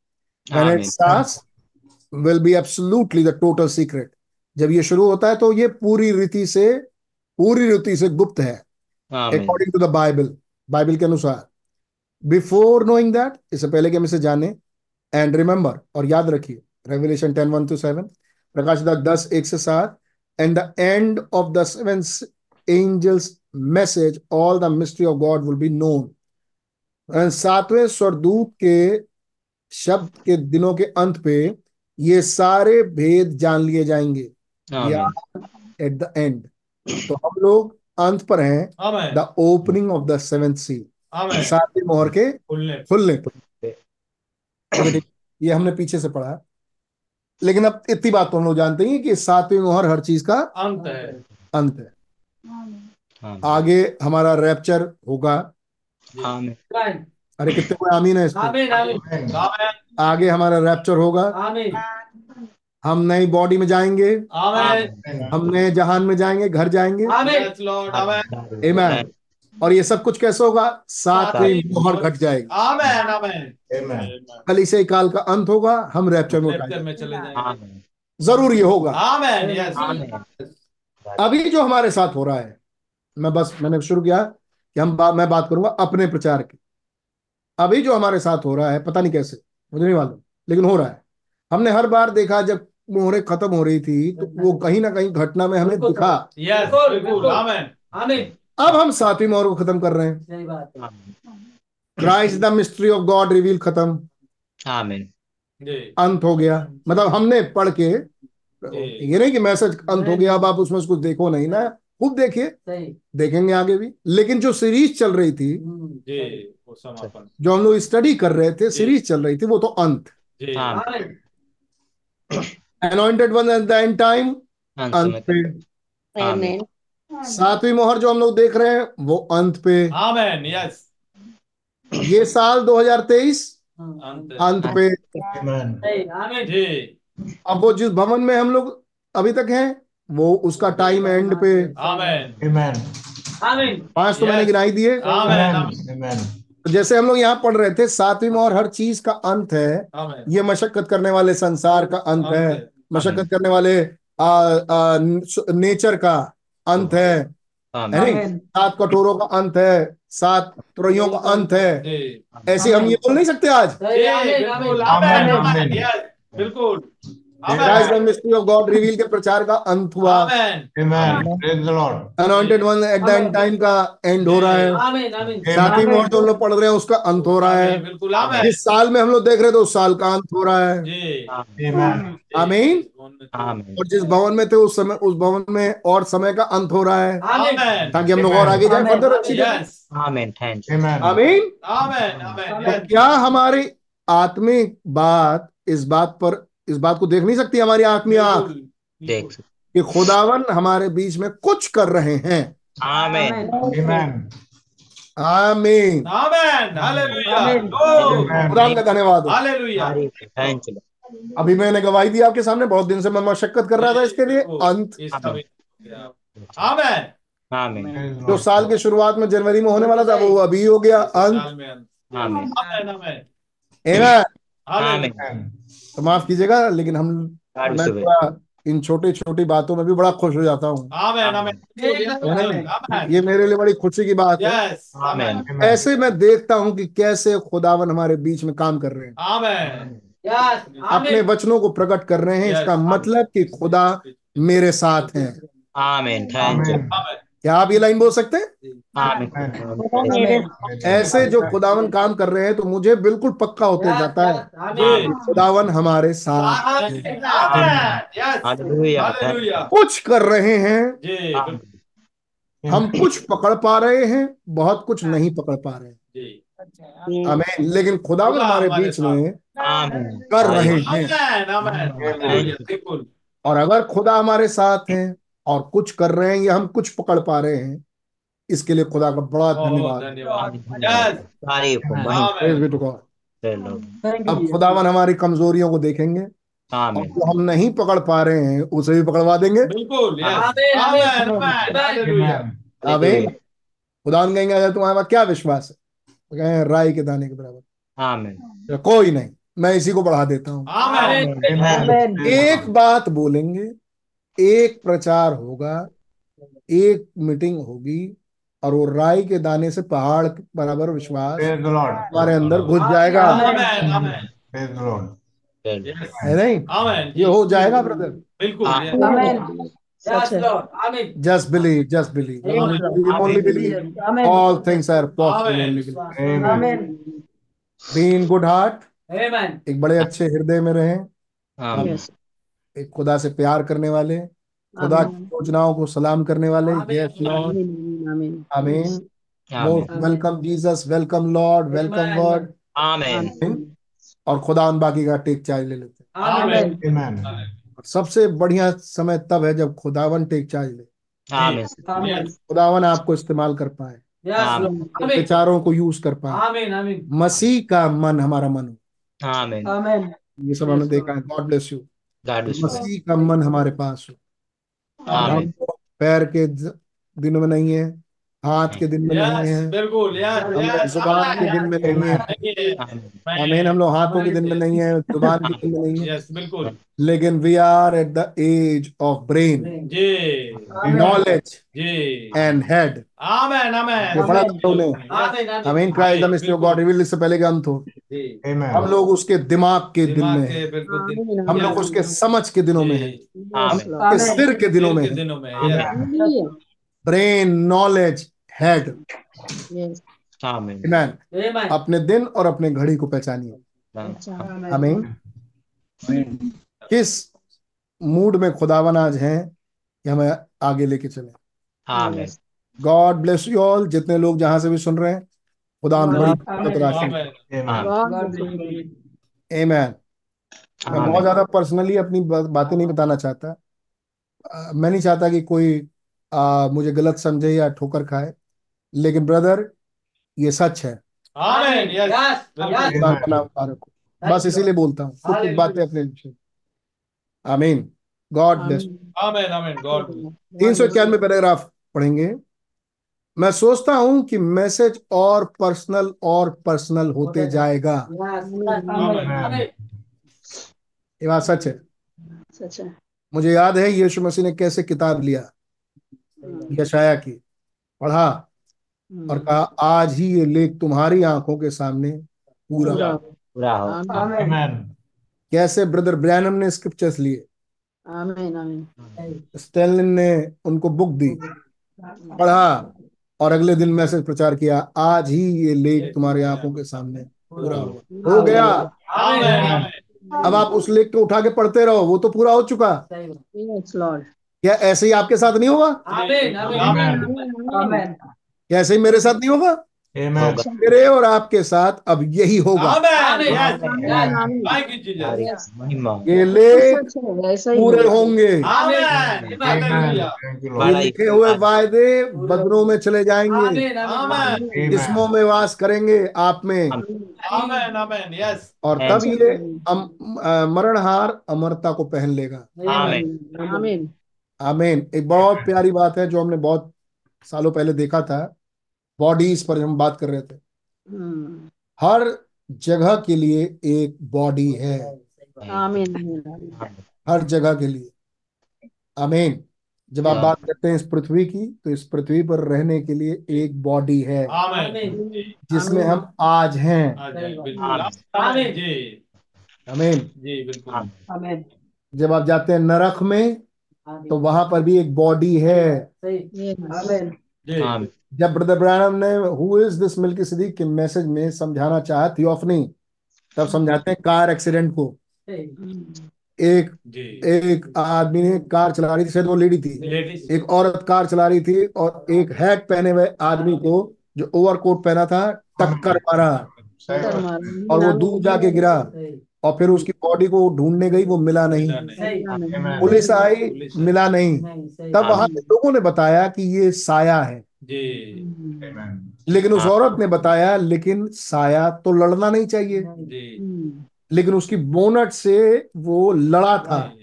Will be absolutely the total secret. जब ये शुरू होता है तो ये पूरी रीति से पूरी रीति से गुप्त है according to the Bible Bible के अनुसार। बिफोर नोइंग दैट इससे पहले कि हम इसे जाने एंड रिमेंबर और याद रखिए Revelation ten one two seven प्रकाश दस एक से सात and the end of the seven angels message all the mystery of God will be known सातवें स्वरदूत के शब्द के दिनों के अंत पे ये सारे भेद जान लिए जाएँगे। एट द एंड तो हम लोग अंत पर हैं। The opening of the seventh seal सातवीं मोहर के खुलने। खुलने पर। ये हमने पीछे से पढ़ा। लेकिन अब इतनी बात तो हम लोग जानते हैं कि सातवीं मोहर हर चीज़ का अंत है। अंत है। आगे हमारा रैप्चर होगा। आमीन अरे कितने कोई आमीन है इस पे आमीन। आमीन। आगे हमारा रैप्चर होगा। आमीन। हम नई बॉडी में जाएँगे। आमेन। हम नए जहान में जाएँगे घर जाएँगे। आमीन। Lord amen. Amen. और ये सब कुछ कैसे होगा? सातवीं मोहर घट जाएगी। आमेन आमेन। कलीसिया काल का अंत होगा हम रैप्चर में में चले जाएँगे। ज़रूर ये होगा। आमेन यस अभी जो हमारे साथ हो रहा है मैं बस मैंने शुरू किया कि हम बा, मैं बात करूँगा अपने प्रचार की। अभी जो हमारे साथ हो रहा है पता नहीं कैसे मुझे नहीं मालूम लेकिन हो रहा है। हमने हर बार देखा जब मोहरें खत्म हो रही थी तो वो कहीं ना कहीं घटना में हमें दिखा। यस बिल्कुल आमेन आमीन अब हम सातवीं मोहर को खत्म कर रहे हैं। सही बात है। Christ the mystery of God reveal खत्म। अंत हो गया। मतलब हमने पढ़ के ये नहीं कि मैसेज अंत हो गया अब आप उसमें कुछ देखो नहीं ना। खूब देखिए। देखेंगे आगे भी। लेकिन जो सीरीज़ चल रही थी हम्म, समापन। जो हम लोग स्टडी कर रहे थे सीरीज़ चल रही थी वो तो अंत। जी। आमीन आमीन anointed one at the end time अंत पे। आमीन। सातवीं मोहर जो हम लोग देख रहे हैं वो अंत पे। आमेन यस ये साल 2023 हम्म, अंत। अंत पे। आमीन जी। अब वो जिस भवन में हम लोग अभी तक हैं वो उसका टाइम एंड पे। आमेन आमीन पाँच तो मैंने गिनाई दिए आमेन तो जैसे हम लोग यहाँ पढ़ रहे थे सातवीं मोहर हर चीज़ का अंत है। ये मशक्कत करने वाले संसार का अंत है। मशक्कत करने वाले आ, आ, नेचर का अंत है। है सात कटोरों का अंत है। सात तुरैयों का अंत है। ऐसे हम ये बोल नहीं सकते आज? बिल्कुल। आमीन आमेन आमेन यस बिल्कुल Christ the amen mystery of God reveal के प्रचार का अंत हुआ anointed one at the end time का एंड हो रहा है आमीन आमीन मोहर जो हम लोग पढ़ रहे हैं उसका अंत हो रहा है बिल्कुल जिस साल में हम लोग देख रहे थे उस साल का अंत हो रहा है जी आमीन आमीन और जिस भवन में थे उस समय उस भवन में और समय का अंत हो रहा है ताकि हम लोग और आगे जाए फर्दर अच्छी आमीन आमीन आमेन आमेन तो यस क्या हमारी आत्मिक बात इस बात पर इस बात को देख नहीं सकती हमारी आत्मीय आँख? देख सकते। कि खुदावन हमारे बीच में कुछ कर रहे हैं। आमीन। आमीन। आमेन। हालेलुया। आमीन। ओ। खुदा का धन्यवाद। हो हालेलुया थैंक यू। अभी मैंने गवाही दी आपके सामने बहुत दिन से मैं मशक्कत कर रहा था इसके लिए। अंत। जो साल के शुरुआत में जनवरी में होने वाला था वो अभी हो गया। अंत। तो माफ़ कीजिएगा लेकिन हम मैं थोड़ा इन छोटी छोटी बातों में भी बड़ा खुश हो जाता हूँ। है नहीं आमेन ये मेरे लिए बड़ी खुशी की बात है। ऐसे मैं देखता हूँ कि कैसे खुदावन हमारे बीच में काम कर रहे हैं। अपने वचनों को प्रकट कर रहे हैं। इसका मतलब कि खुदा मेरे साथ हैं। आमेन थैंक यू आमेन क्या आप ये लाइन बोल सकते हैं? ऐसे जो खुदावन काम कर रहे हैं तो मुझे बिल्कुल पक्का होते जाता है। खुदावन हमारे साथ। हैं। Amen yes hallelujah hallelujah. कुछ कर रहे हैं हम कुछ पकड़ पा रहे हैं बहुत कुछ नहीं पकड़ पा रहे। हैं हमें लेकिन खुदावन हमारे बीच में कर रहे हैं। और अगर खुदा हमारे साथ हैं और कुछ कर रहे हैं या हम कुछ पकड़ पा रहे हैं इसके लिए खुदा का बड़ा धन्यवाद। अब खुदावन हमारी कमजोरियों को देखेंगे। और जो हम नहीं पकड़ पा रहे हैं उसे भी पकड़वा देंगे। बिल्कुल यस आमेन। आमेन। हालेलुया आमीन। खुदावन कहेंगे अगर तुम्हारे पास क्या विश्वास है? तो कहें राई के दाने के बराबर। कोई नहीं मैं इसी को बढ़ा देता हूँ। एक बात बोलेंगे एक प्रचार होगा एक मीटिंग होगी और वो राई के दाने से पहाड़ के बराबर विश्वास Praise the Lord. हमारे अंदर घुस जाएगा। है नहीं? ये हो जाएगा ब्रदर बिल्कुल Amen. Just believe just believe only believe all things are possible only believe Amen. Be in good heart Amen. एक बड़े अच्छे हृदय में रहें। आमेन एक खुदा से प्यार करने वाले खुदा की योजनाओं को सलाम करने वाले यस लॉर्ड आमीन most welcome Jesus welcome Lord welcome Amen. Word amen. और खुदा उन बाकी का टेक चार्ज ले लेते हैं। सबसे बढ़िया समय तब है जब खुदावन टेक चार्ज ले। खुदावन आपको इस्तेमाल कर पाए। Yes, Lord. Amen. विचारों को यूज़ कर पाए। Amen. Amen. मसीह का मन हमारा मन हो. ये सब हमने देखा है। गॉड ब्लेस यू मसीह का मन हमारे पास हो। पैर के दिनों में नहीं है। हाथ के दिन में नहीं यस है। बिल्कुल हम ज़ुबान के दिन में नहीं है। आमेन आमीन हम लोग हाथों के दिन में नहीं है ज़ुबान के दिन में नहीं है। बिल्कुल। लेकिन we are at the edge of brain knowledge ji. And head amen amen Amen. Amen. आमीन Christ the mystery of God reveal इससे पहले कि अंत हो हम लोग उसके दिमाग के दिन में हैं। हम लोग उसके समझ के दिनों में हैं। हम उसके सिर के दिनों में के हैं। दिनों में yes brain knowledge head amen. अपने दिन और अपने घड़ी को पहचानिए। आमीन किस मूड में खुदावन आज हैं कि हमें आगे लेके चले। गॉड ब्लेस यू ऑल जितने लोग जहाँ से भी सुन रहे हैं खुदा हम. आमेन मैं बहुत ज़्यादा पर्सनली अपनी बातें नहीं बताना चाहता। मैं नहीं चाहता कि कोई अ, मुझे गलत समझे या ठोकर खाए लेकिन ब्रदर ये सच है। बस इसीलिए बोलता हूँ कुछ कुछ बातें अपने आमीन। God bless amen. Amen God तीन सौ इक्यानवे पैराग्राफ पढ़ेंगे। मैं सोचता हूँ कि मैसेज और पर्सनल और पर्सनल होते जाएगा। Yes. Amen. Amen. ये बात सच है। सच है। मुझे याद है यीशु मसीह ने कैसे किताब लिया? यशाया की पढ़ा और कहा आज ही ये लेख तुम्हारी आँखों के सामने पूरा पूरा हो। पूरा हो। Amen. Amen. कैसे ब्रदर ब्रैनम ने स्क्रिप्चर्स लिए? आमीन आमीन। स्टेलिन ने उनको बुक दी पढ़ा और अगले दिन मैसेज प्रचार किया आज ही ये लेख तुम्हारी आँखों के सामने पूरा हुआ हो गया। अब आप उस लेख को उठा के पढ़ते रहो वो तो पूरा हो चुका। क्या ऐसे ही आपके साथ नहीं होगा. क्या ऐसे ही मेरे साथ नहीं होगा? मेरे और आपके साथ अब यही होगा। Amen yes Amen. Thank you लेख पूरे होंगे. लिखे हुए वायदे बदनों में चले जाएँगे। Amen. आमेन। Amen. जिस्मों में वास करेंगे आप में। आमेन आमेन। यस और तब ये मरणहार अमरता को पहन लेगा। आमेन एक बहुत प्यारी बात है जो हमने बहुत सालों पहले देखा था। बॉडीज पर हम बात कर रहे थे। हम्म, हर जगह के लिए एक बॉडी है। आमीन हर जगह के लिए। आमीन जब आप। बात करते हैं इस पृथ्वी की तो इस पृथ्वी पर रहने के लिए एक बॉडी है। जिसमें हम आज हैं। आमीन। आमीन जी। जी बिल्कुल। जब आप जाते हैं नरक में तो वहाँ पर भी एक बॉडी है। जब ब्रदर ब्रैनम ने who is this Melchisedec के मैसेज में समझाना चाहा थियोफनी तब समझाते हैं कार एक्सीडेंट को। एक एक आदमी ने कार चला रही थी शायद वो लेडी थी। एक औरत कार चला रही थी और एक हैट पहने हुए आदमी को जो ओवरकोट पहना था टक्कर मारा। और वो दूर जाके गिरा। और फिर उसकी बॉडी को ढूँढने गई वो मिला नहीं। पुलिस आई मिला नहीं। तब वहाँ लोगों ने बताया कि ये साया है। जी। लेकिन उस औरत ने बताया लेकिन साया तो लड़ना नहीं चाहिए। जी। लेकिन उसकी बोनट से वो लड़ा था।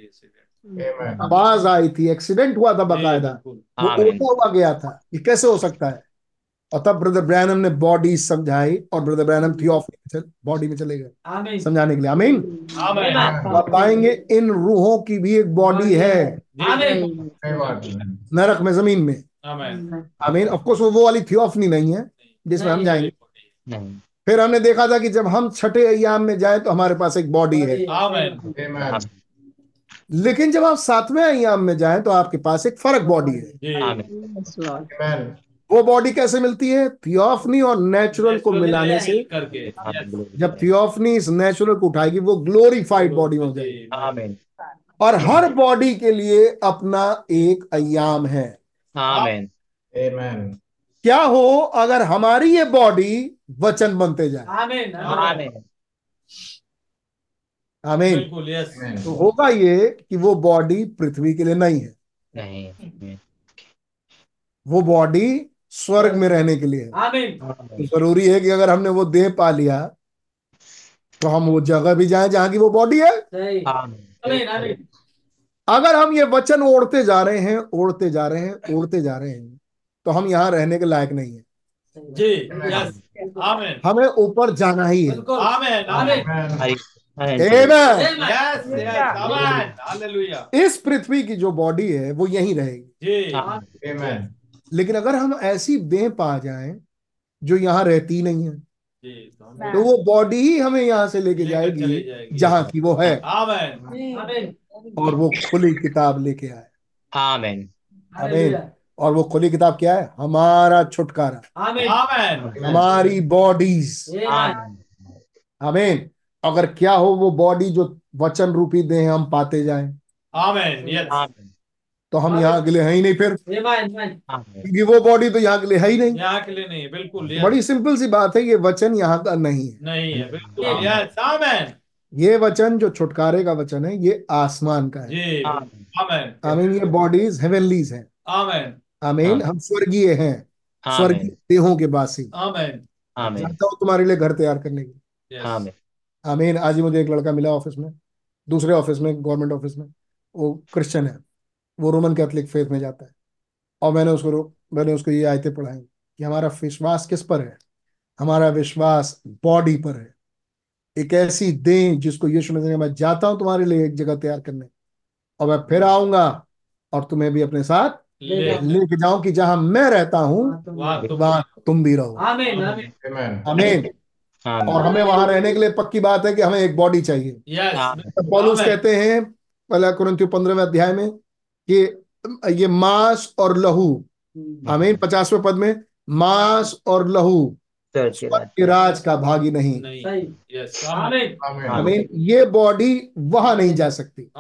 आवाज़ आई थी एक्सीडेंट हुआ था बकायदा। वो आमीन। उल्टा हुआ गया था। ये कैसे हो सकता है? और तब ब्रदर ब्रैनम ने बॉडी समझाई और ब्रदर ब्रैनम थियोफनी बॉडी में चले गए। समझाने के लिए। आमीन आमीन तो आप पाएँगे इन रूहों की भी एक बॉडी है। नरक में ज़मीन में। आमीन आमीन ऑफ़ कोर्स वो वो वाली थियोफनी नहीं है जिसमें हम जाएँगे। फिर हमने देखा था कि जब हम छठे अयाम में जाए तो हमारे पास एक बॉडी है। लेकिन जब आप सातवें अयाम में जाए तो आपके पास एक फ़र्क बॉडी है। वो बॉडी कैसे मिलती है? थियोफनी और नेचुरल को मिलाने से करके जब थियोफनी इस नेचुरल को उठाएगी वो ग्लोरीफाइड बॉडी हो जाएगी। आमीन। और हर बॉडी के लिए अपना एक अयाम है। आमीन। क्या हो अगर हमारी ये बॉडी वचन बनते जाए? आमीन आमीन। आमीन। तो होगा ये कि वो बॉडी पृथ्वी के लिए नहीं है। नहीं वो बॉडी स्वर्ग में रहने के लिए। आमीन। तो ज़रूरी है कि अगर हमने वो देह पा लिया तो हम वो जगह भी जाएँ जहाँ की वो बॉडी है। आमीन। आमीन आमीन। अगर हम ये वचन ओढ़ते जा रहे हैं ओढ़ते जा रहे हैं ओढ़ते जा रहे हैं तो हम यहाँ रहने के लायक नहीं है। जी यस हमें ऊपर जाना ही है। आमीन आमीन। हरी Amen. यस यस आमीन। हालेलुया इस पृथ्वी की जो बॉडी है वो यहीं रहेगी। जी। आमीन। लेकिन अगर हम ऐसी देह पा जाए जो यहाँ रहती नहीं है तो तो वो बॉडी ही हमें यहाँ से लेके जाएगी जाएगी। जहाँ की वो है। आमीन। आमीन। और वो खुली किताब लेके आए। आमीन। आमीन। और वो खुली किताब क्या है? हमारा छुटकारा। आमीन। आमीन। हमारी बॉडीज आमीन। आमीन। अगर क्या हो वो बॉडी जो वचन रूपी दे हम पाते जाएँ। आमीन यस आमीन। तो हम यहाँ के लिए है ही नहीं फिर। क्योंकि वो बॉडी तो यहाँ के लिए है ही नहीं। यहाँ के लिए नहीं बिल्कुल बड़ी सिंपल सी बात है ये वचन यहाँ का नहीं है। नहीं है बिल्कुल यस आमीन। ये वचन जो छुटकारे का वचन है ये आसमान का है। जी आमीन। ये बॉडीज हेवनलीज हैं। आमीन। आमीन हम स्वर्गीय हैं। स्वर्गीय देहों के बासी आमीन। आमीन। चाहता हूँ तुम्हारे लिए घर तैयार करने की। आमीन। आज ही मुझे एक लड़का मिला ऑफ़िस में दूसरे ऑफ़िस में गवर्नमेंट ऑफ़िस में। वो क्रिश्चियन है। वो रोमन कैथोलिक फेथ में जाता है। और मैंने उसको मैंने उसको ये आयतें पढ़ाई कि हमारा विश्वास किस पर है? हमारा विश्वास बॉडी पर है। एक ऐसी देह जिसको यीशु मसीह ने मैं जाता हूँ तुम्हारे लिए एक जगह तैयार करने और मैं फिर आऊँगा और तुम्हें भी अपने साथ ले लेके जाऊँ कि जहाँ मैं रहता हूँ। वहाँ तुम भी रहो। आमीन आमीन। आमीन। और हमें वहाँ रहने के लिए पक्की बात है कि हमें एक बॉडी चाहिए। पौलुस। कहते हैं पहला कुरिन्थियों पंद्रहवें अध्याय में कि ये मांस और लहू हमें पचासवें पद में मांस और लहू राज का भागी नहीं। नहीं। यस आमीन। आमीन। ये बॉडी वहाँ नहीं जा सकती।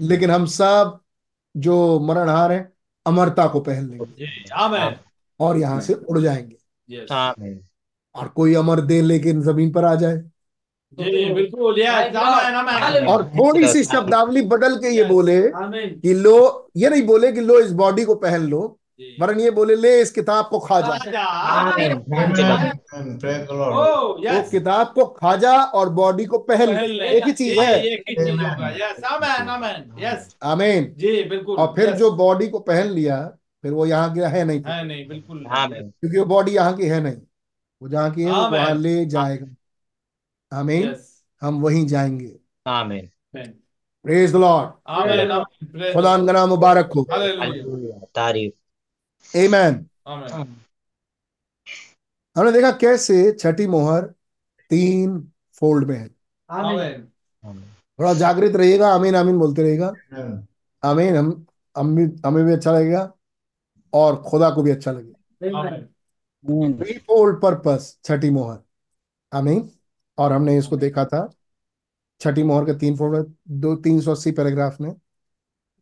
लेकिन हम सब जो मरणहार हैं अमरता को पहन लेंगे। और यहाँ से उड़ जाएँगे। और कोई अमर दे लेकिन ज़मीन पर आ जाए। जी बिल्कुल यस आमीन आमीन और थोड़ी सी शब्दावली बदल के ये बोले कि लो ये नहीं बोले कि लो इस बॉडी को पहन लो वरन ये बोले ले इस किताब को खा जा वो किताब को खा जा और बॉडी को पहन एक ही चीज़ है। ही आमीन आमीन यस आमीन। जी बिल्कुल। और फिर जो बॉडी को पहन लिया फिर वो यहाँ की है नहीं। नहीं बिल्कुल। आमीन क्योंकि वो बॉडी यहाँ की है नहीं। वो जहाँ की है वो वहाँ ले जाएगा। आमीन। हम वहीं जाएँगे। आमीन। प्रेज द लॉर्ड खुदा का नाम मुबारक हो। तारीफ़। आमीन। हमने देखा कैसे छठी मोहर तीन फोल्ड में है। आमीन। आमीन। थोड़ा जागृत रहिएगा आमीन आमीन बोलते रहेगा Amen. आमीन हम हम भी हमें भी अच्छा लगेगा और खुदा को भी अच्छा लगेगा। थ्री फोल्ड पर्पस छठी मोहर। आमीन। और हमने इसको देखा था छठी मोहर के तीन फोल्ड दो तीन सौ अस्सी पैराग्राफ में।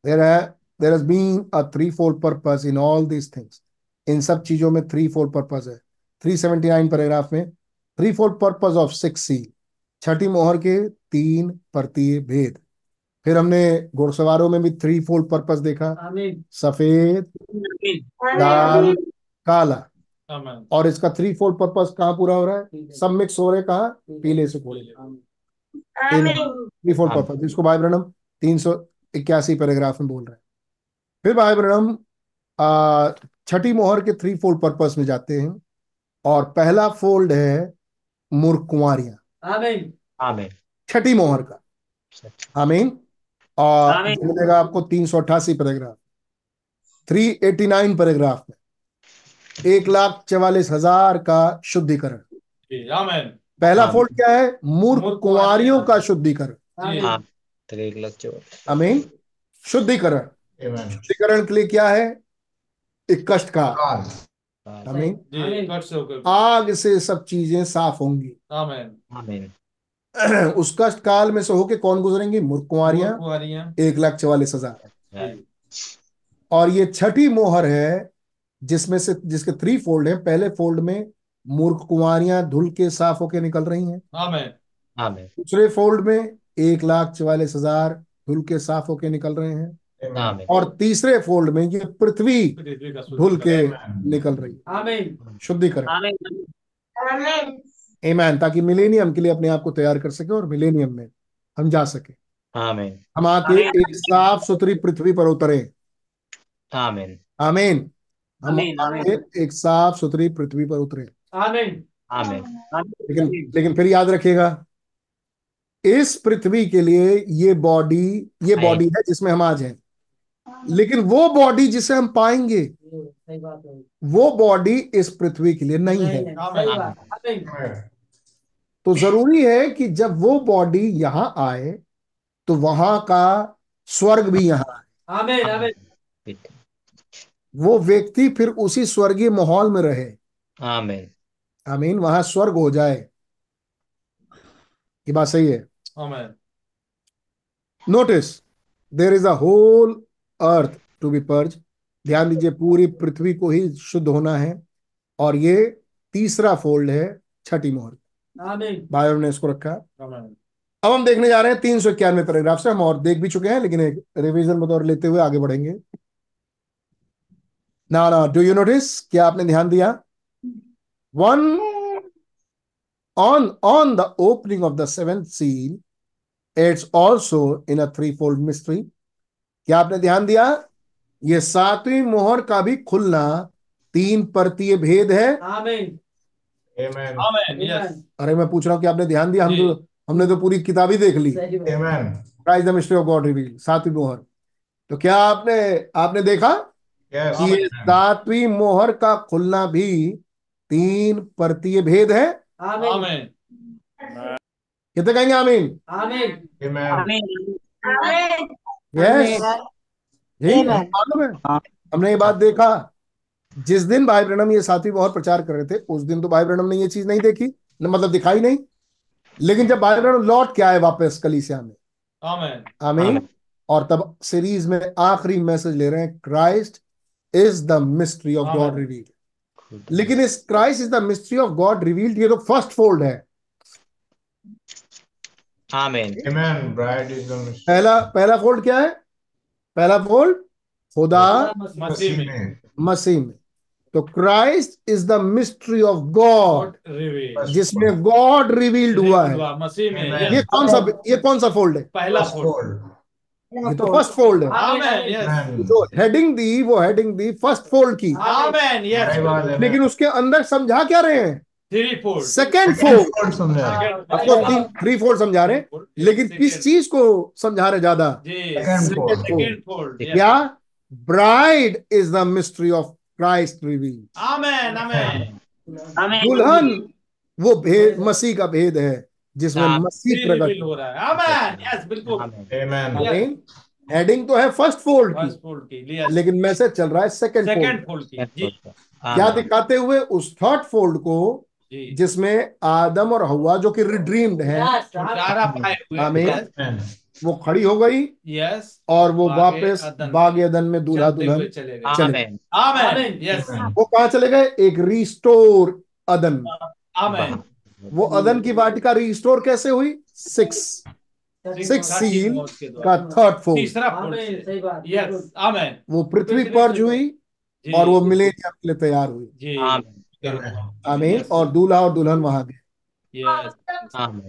देर है there has been a threefold purpose in all these things इन सब चीज़ों में थ्री फोल्ड पर्पस है। थ्री सेवेंटी नाइन पैराग्राफ में threefold purpose of six seal छठी मोहर के तीन परतीय भेद फिर हमने घुड़सवारों में भी थ्री फोल्ड पर्पस देखा सफ़ेद लाल काला। और इसका थ्री फोल्ड पर्पस कहाँ पूरा हो रहा है? सब मिक्स हो रहे कहाँ? पीले से घोड़े थ्री फोल्ड हाँ। पर्पस जिसको भाई ब्रनम तीन सौ इक्यासी पैराग्राफ में बोल रहे हैं। फिर भाई ब्रनम आ, छठी मोहर के थ्री फोल्ड पर्पस में जाते हैं और पहला फोल्ड है आमीन छठी मोहर का। आमीन और मिलेगा आपको तीन सौ अट्ठासी paragraph three eighty nine paragraph में। एक लाख चवालीस हज़ार का शुद्धिकरण। जी पहला। फोल्ड क्या है? मूर्ख कुंवारियों का शुद्धिकरण। हाँ तो एक लाख आमीन। शुद्धिकरण। शुद्धिकरण के लिए क्या है? एक कष्ट का होकर। आग से सब चीज़ें साफ़ होंगी। आमीन। आमीन। उस कष्ट काल में से होके कौन गुजरेंगे? मूर्ख कुंवारियाँ। कुंवारियाँ। एक लाख चवालीस हज़ार। और ये छठी मोहर है जिसमें से जिसके थ्री फोल्ड है। पहले फोल्ड में मूर्ख कुंवारियाँ धुल के साफ़ होके निकल रही हैं। आमीन। आमीन। दूसरे फोल्ड में एक लाख चवालीस हज़ार धुल के साफ़ होके निकल रहे हैं। Amen. और तीसरे फोल्ड में ये पृथ्वी धुल के निकल रही है। आमीन। शुद्धिकरण। आमीन। एमैन ताकि मिलेनियम के लिए अपने आप को तैयार कर सके और मिलेनियम में हम जा सके। आमीन। हम आके एक साफ़ सुथरी पृथ्वी पर उतरे। आमीन। आमीन। हम आमीन, आमीन। आके एक साफ़ सुथरी पृथ्वी पर उतरे। आमीन। आमीन। लेकिन लेकिन फिर याद रखिएगा इस पृथ्वी के लिए ये बॉडी ये बॉडी है जिसमें हम आज हैं। लेकिन वो बॉडी जिसे हम पाएँगे वो बॉडी इस पृथ्वी के लिए नहीं है. तो ज़रूरी है कि जब वो बॉडी यहाँ आए तो वहाँ का स्वर्ग भी यहाँ आए। आमीन आमीन। वो व्यक्ति फिर उसी स्वर्गीय माहौल में रहे। आमीन। आमीन वहाँ स्वर्ग हो जाए। ये बात सही है। आमीन। Notice there is a whole earth to be purge ध्यान दीजिए पूरी पृथ्वी को ही शुद्ध होना है। और ये तीसरा फोल्ड है छठी मोहर। आमीन। बाइबल ने इसको रखा। अब हम देखने जा रहे हैं तीन सौ इक्यानवे पैराग्राफ से। हम और देख भी चुके हैं लेकिन एक रिवीजन बतौर लेते हुए आगे बढ़ेंगे। ना ना डू यू नोटिस क्या आपने ध्यान दिया? One on on the opening of the seventh seal it's also in a threefold mystery क्या आपने ध्यान दिया? ये सातवीं मोहर का भी खुलना तीन परतीय भेद है। आमीन Amen. आमीन यस अरे मैं पूछ रहा हूँ कि आपने ध्यान दिया? हम तो हमने तो पूरी किताब ही देख ली। Prize the mystery of God reveal सातवीं मोहर। तो क्या आपने आपने देखा? Yes. कि ये सातवीं मोहर का खुलना भी तीन परतीय भेद है। आमीन कितने कहेंगे आमीन? आमीन आमीन आमीन आमीन यस मालूम है। हमने ये बात देखा जिस दिन भाई ब्रणम ये सातवीं मोहर प्रचार कर रहे थे उस दिन तो भाई ब्रणम ने ये चीज़ नहीं देखी न मतलब दिखाई नहीं। लेकिन जब भाई ब्रणम लौट के आए वापस कलीसिया में। आमीन। और तब सीरीज़ में आखिरी मैसेज ले रहे हैं Christ is the mystery of God. Revealed लेकिन इस Christ is the mystery of God revealed ये तो फ़र्स्ट फोल्ड है। आमीन Amen. Bride is the mystery. पहला पहला फोल्ड क्या है? पहला फोल्ड खुदा मसीह में। मसीह में। तो Christ is the mystery of God जिसमें गॉड रिवील्ड हुआ है। मसीह में ये कौन सा ये कौन सा फोल्ड है? पहला फोल्ड तो फ़र्स्ट फोल्ड है हेडिंग दी वो हेडिंग दी फ़र्स्ट फोल्ड की। आमीन यस लेकिन उसके अंदर समझा क्या रहे हैं? Three fold second Second fold समझा आपको थ्री फोल्ड समझा रहे हैं। लेकिन किस चीज़ को समझा रहे ज़्यादा? जी Second fold. सेकंड फोल्ड क्या? Bride is the mystery of Christ reveal amen दुल्हन वो भेद मसीह का भेद है। जिसमें हाँ, मसीह प्रकट हो रहा है। आमेन यस बिल्कुल। आमेन हेडिंग तो है फ़र्स्ट फोल्ड की। फोल्ड की लेकिन मैसेज चल रहा है सेकंड सेकंड फोल्ड की जी। क्या दिखाते हुए उस थर्ड फोल्ड को जिसमें आदम और हवा जो कि रिड्रीम्ड है। Amen. वो खड़ी हो गई यस और वो वापस में बाग अदन में दूल्हा दुल्हन चले गए। आमेन आमेन यस वो कहाँ चले गए? एक रिस्टोर अदन। आमेन वो अदन की वाटिका रिस्टोर कैसे हुई? सिक्स सिक्स सील का थर्ड यस वो पृथ्वी पर हुई और वो मिलेनियम के लिए तैयार हुई। जी। आमीन। और दूल्हा और दुल्हन वहाँ गए।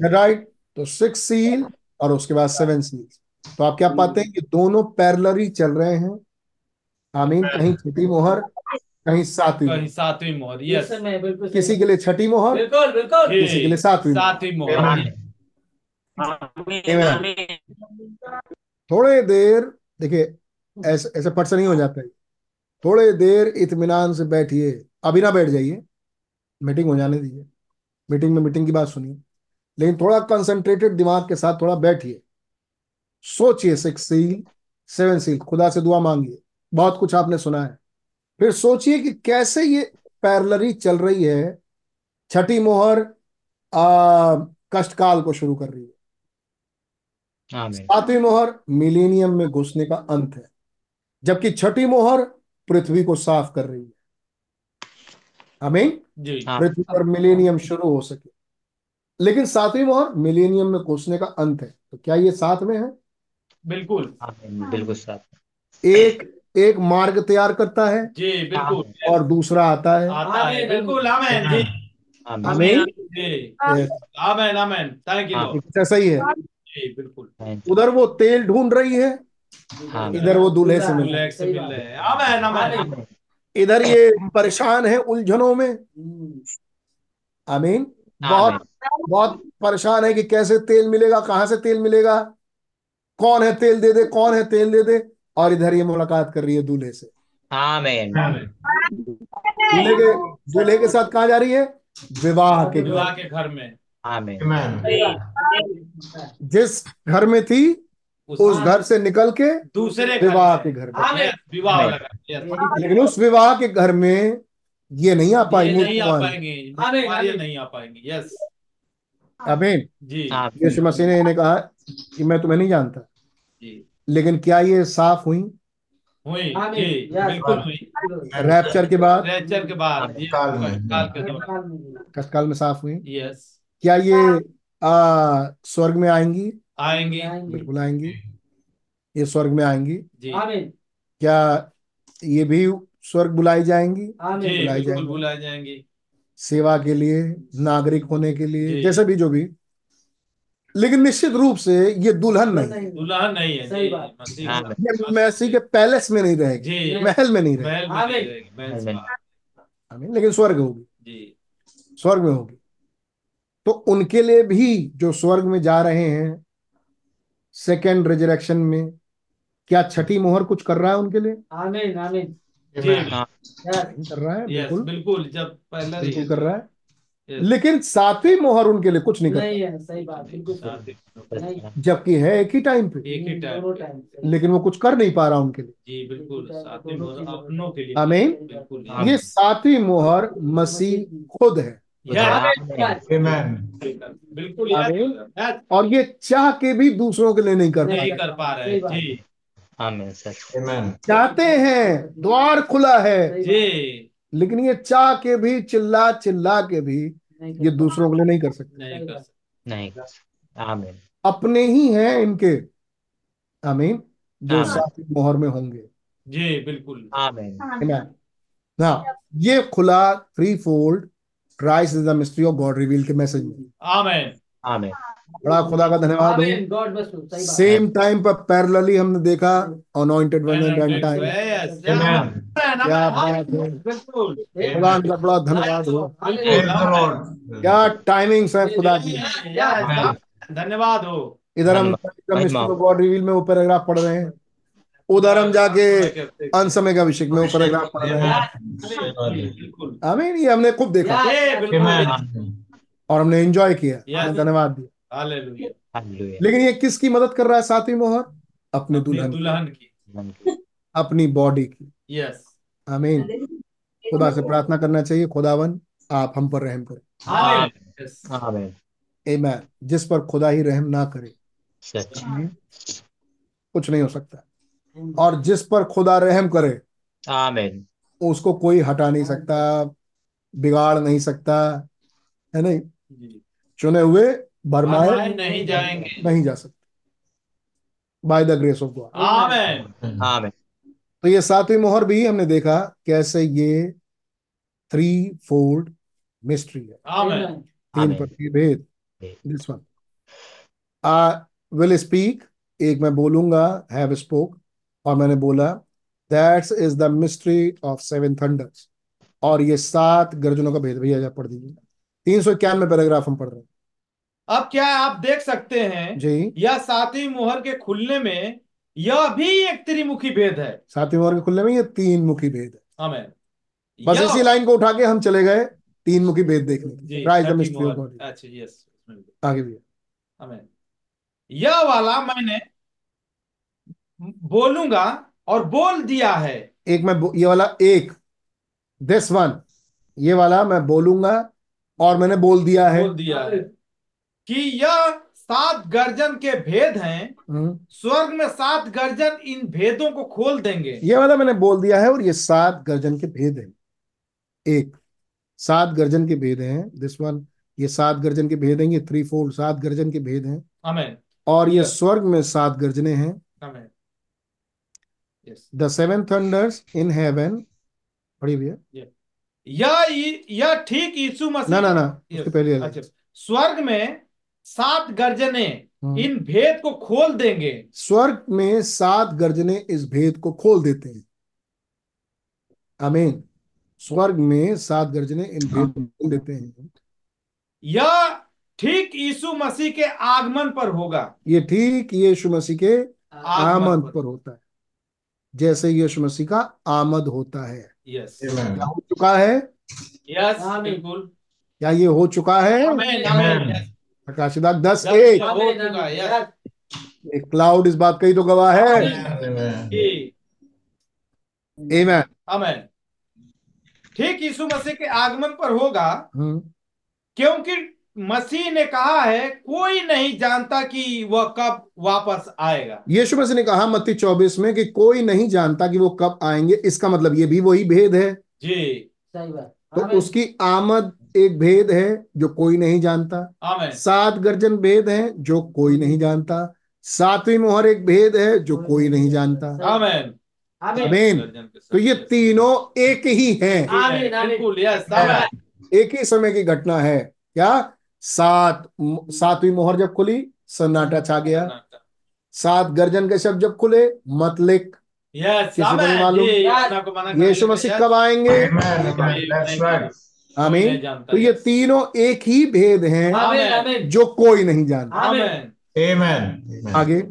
राइट तो सिक्स सील और उसके बाद सेवन सील तो आप क्या पाते हैं कि दोनों पैरेलली चल रहे हैं? आमीन कहीं छोटी मोहर। कहीं सातवीं कहीं मोहर। सातवीं मोहर यस किसी के लिए छठी मोहर? बिल्कुल बिल्कुल। किसी के लिए सातवीं मोहर। सातवीं मोहर। थोड़े देर देखिए ऐसे ऐसे पट से नहीं हो जाता है। थोड़े देर इत्मीनान से बैठिए। अभी ना बैठ जाइए। मीटिंग हो जाने दीजिए। मीटिंग में मीटिंग की बात सुनिए। लेकिन थोड़ा कंसंट्रेटेड दिमाग के साथ थोड़ा बैठिए। सोचिए सिक्स सील सेवन सील खुदा से दुआ मांगिए। बहुत कुछ आपने सुना है। फिर सोचिए कि कैसे ये पैरलरी चल रही है छठी मोहर आ, कष्टकाल को शुरू कर रही है। सातवीं मोहर मिलेनियम में घुसने का अंत है जबकि छठी मोहर पृथ्वी को साफ़ कर रही है। आमीन? जी। हाँ। पृथ्वी पर मिलेनियम शुरू हो सके। लेकिन सातवीं मोहर मिलेनियम में घुसने का अंत है तो क्या ये साथ में है? बिल्कुल। बिल्कुल साथ एक एक मार्ग तैयार करता है जी बिल्कुल। और दूसरा आता है। आता है बिल्कुल आमेन। जी। आमेन। आमीन. आमेन। आमेन थैंक यू हाँ। ऐसा ही है। जी बिल्कुल। उधर वो तेल ढूंढ रही है इधर वो दूल्हे से मिल से मिल रहे हैं। आमेन आमेन। इधर ये परेशान है उलझनों में। आमीन। बहुत बहुत परेशान है कि कैसे तेल मिलेगा कहाँ से तेल मिलेगा। कौन है तेल दे दे कौन है तेल दे दे। और इधर ये मुलाकात कर रही है दूल्हे से। आमेन। दूल्हे के दूल्हे के साथ कहा जा रही है? विवाह के विवाह घर के घर में. जिस घर में थी उस घर से निकल के दूसरे विवाह के घर में। विवाह वाला घर yes. लेकिन उस विवाह के घर में ये नहीं आ पाई नहीं आ पाएँगे। नहीं आ पाएँगे। यस आमीन। जी। यीशु मसीह ने इन्हें कहा कि मैं तुम्हें नहीं जानता। जी। लेकिन क्या ये साफ़ हुई? हुई बिल्कुल हुई। रैप्चर के बाद? रैचर के बाद ये काल में। काल के दौरान। कष्टकाल में साफ़ हुई? यस क्या ये आ, स्वर्ग में आएँगी? आएँगी। बिल्कुल आएँगी। ये स्वर्ग में आएँगी? जी। क्या ये भी स्वर्ग बुलाई जाएँगी? बुलाई जाएँगी। बुलाए जाएँगे। सेवा के लिए नागरिक होने के लिए जैसे भी जो भी। लेकिन निश्चित रूप से ये दुल्हन नहीं दुल्हन नहीं है। सही बात। हाँ। ये मैसी के पैलेस में नहीं रहेगी महल में नहीं रहेगी। लेकिन स्वर्ग होगी। स्वर्ग में होगी। तो उनके लिए भी जो स्वर्ग में जा रहे हैं सेकेंड रिजरेक्शन में क्या छठी मोहर कुछ कर रहा है उनके लिए? आमीन आमीन। जी Amen. कर रहा है? बिल्कुल। बिल्कुल। जब पहला बिल्कुल कर रहा है. लेकिन सातवीं मोहर उनके लिए कुछ नहीं कर नहीं है सही बात बिल्कुल। ही- जबकि है एक ही टाइम पे। एक ही टाइम। लेकिन वो कुछ कर नहीं पा रहा उनके लिए। जी बिल्कुल साथी मोहर अपनों के लिए। आमीन। ये सातवीं मोहर मसीह खुद है। बिल्कुल और ये चाह के भी दूसरों के लिए नहीं कर नहीं कर पा रहे जी. चाहते हैं द्वार खुला है। जी। लेकिन ये चाह के भी चिल्ला चिल्ला के भी ये दूसरों के लिए नहीं कर सकते। नहीं कर सकते। नहीं कर सकते। आमीन। अपने ही हैं इनके। आमीन। जो। सातवीं मोहर में होंगे। जी बिल्कुल। आमीन। Amen. हाँ ये खुला threefold Christ is the mystery of God reveal के मैसेज में। आमेन। आमीन। बड़ा खुदा का धन्यवाद हो। सेम टाइम पर पैरेलली हमने देखा अनॉइंटेड वन एंड टाइम क्या बात है। बिल्कुल। खुदा का बड़ा धन्यवाद हो. क्या टाइमिंग्स है खुदा की। धन्यवाद हो। इधर हम गॉड रिवील में वो पैराग्राफ पढ़ रहे हैं। उधर हम जाके अंत समय का अभिषेक में वो पैराग्राफ पढ़ रहे हैं। बिल्कुल। आमीन ये हमने खूब देखा. और हमने एंजॉय किया। धन्यवाद दिया। लेकिन ये किसकी मदद कर रहा है सातवीं मोहर अपने अपनी दुल्हन की, दुल्हन की। अपनी बॉडी की। यस आमीन। खुदा से प्रार्थना करना चाहिए। खुदावन आप हम पर रहम करें। हालेलुया यस आमीन आमीन जिस पर खुदा ही रहम ना करे। कुछ नहीं हो सकता। और जिस पर खुदा रहम करे आमीन उसको कोई हटा नहीं सकता बिगाड़ नहीं सकता। है नहीं? चुने हुए बरमाए नहीं जाएँगे। नहीं जा सकते। By the grace of God amen आमीन तो ये सातवीं मोहर भी हमने देखा कैसे ये थ्री फोल्ड मिस्ट्री है आमेन तीन आमीन। पर की भेद। भेद। This one I will speak एक मैं बोलूँगा हैव स्पोक और मैंने बोला that's is the mystery of seven thunders और ये सात गर्जनों का भेद। भैया पढ़ दीजिए। तीन सौ इक्यानवे पैराग्राफ हम पढ़ रहे हैं। अब क्या है, आप देख सकते हैं जी। यह सातवीं मोहर के खुलने में यह भी एक त्रिमुखी भेद है। सातवीं मोहर के खुलने में यह तीन मुखी भेद है। आमेन। बस इसी लाइन को उठा के हम चले गए तीन मुखी भेद देखने rise the mystery of God अच्छा यस आगे भी आमेन। यह वाला मैंने बोलूँगा और बोल दिया है। एक मैं ये वाला एक दिस वन ये वाला मैं बोलूँगा और मैंने बोल दिया है। बोल दिया है। कि यह सात गर्जन के भेद हैं। हम्म, स्वर्ग में सात गर्जन इन भेदों को खोल देंगे। ये वाला मैंने बोल दिया है और ये सात गर्जन के भेद हैं। एक सात गर्जन के भेद हैं। दिस वन ये सात गर्जन के भेद हैं। ये थ्री फोर सात गर्जन के भेद हैं। आमेन और ये स्वर्ग में सात गर्जने हैं। Amen the seven thunders in heaven पढ़ी भैया। यह यह ठीक यीशु मसीह ना ना ना Yes. पहले अच्छा। स्वर्ग में सात गर्जने हम्म। इन भेद को खोल देंगे। स्वर्ग में सात गर्जने इस भेद को खोल देते हैं। आमीन। स्वर्ग में सात गर्जने इन भेद को खोल देते हैं। यह ठीक यीशु मसीह के आगमन पर होगा। ये ठीक यीशु मसीह के आगमन पर। पर होता है। जैसे यीशु मसीह का आमद होता है। यस। क्या हो चुका है? यस बिल्कुल। क्या ये हो चुका है? Amen amen. Amen. प्रकाशिदाक दस एक। है एक क्लाउड इस बात का ही तो गवाह है. आमेन ठीक यीशु मसीह के आगमन पर होगा। हम्म। क्योंकि मसीह ने कहा है कोई नहीं जानता कि वह कब वापस आएगा। यीशु मसीह ने कहा मत्ती चौबीस में कि कोई नहीं जानता कि वो कब आएँगे इसका मतलब ये भी वही भेद है। जी। सही बात। तो उसकी आमद एक भेद है जो कोई नहीं जानता। सात गर्जन भेद है जो कोई नहीं जानता। सातवीं मोहर एक भेद है जो कोई नहीं जानता। आमेन। तो ये तीनों एक ही हैं। आमेन एक ही समय की घटना है। क्या? सात सातवीं मोहर जब खुली सन्नाटा छा गया। सात गर्जन के शब्द जब खुले मतलिक मालूम? यीशु मसीह. कब आएँगे? आमीन। तो ये तीनों एक ही भेद हैं जो कोई नहीं जानता. आगे.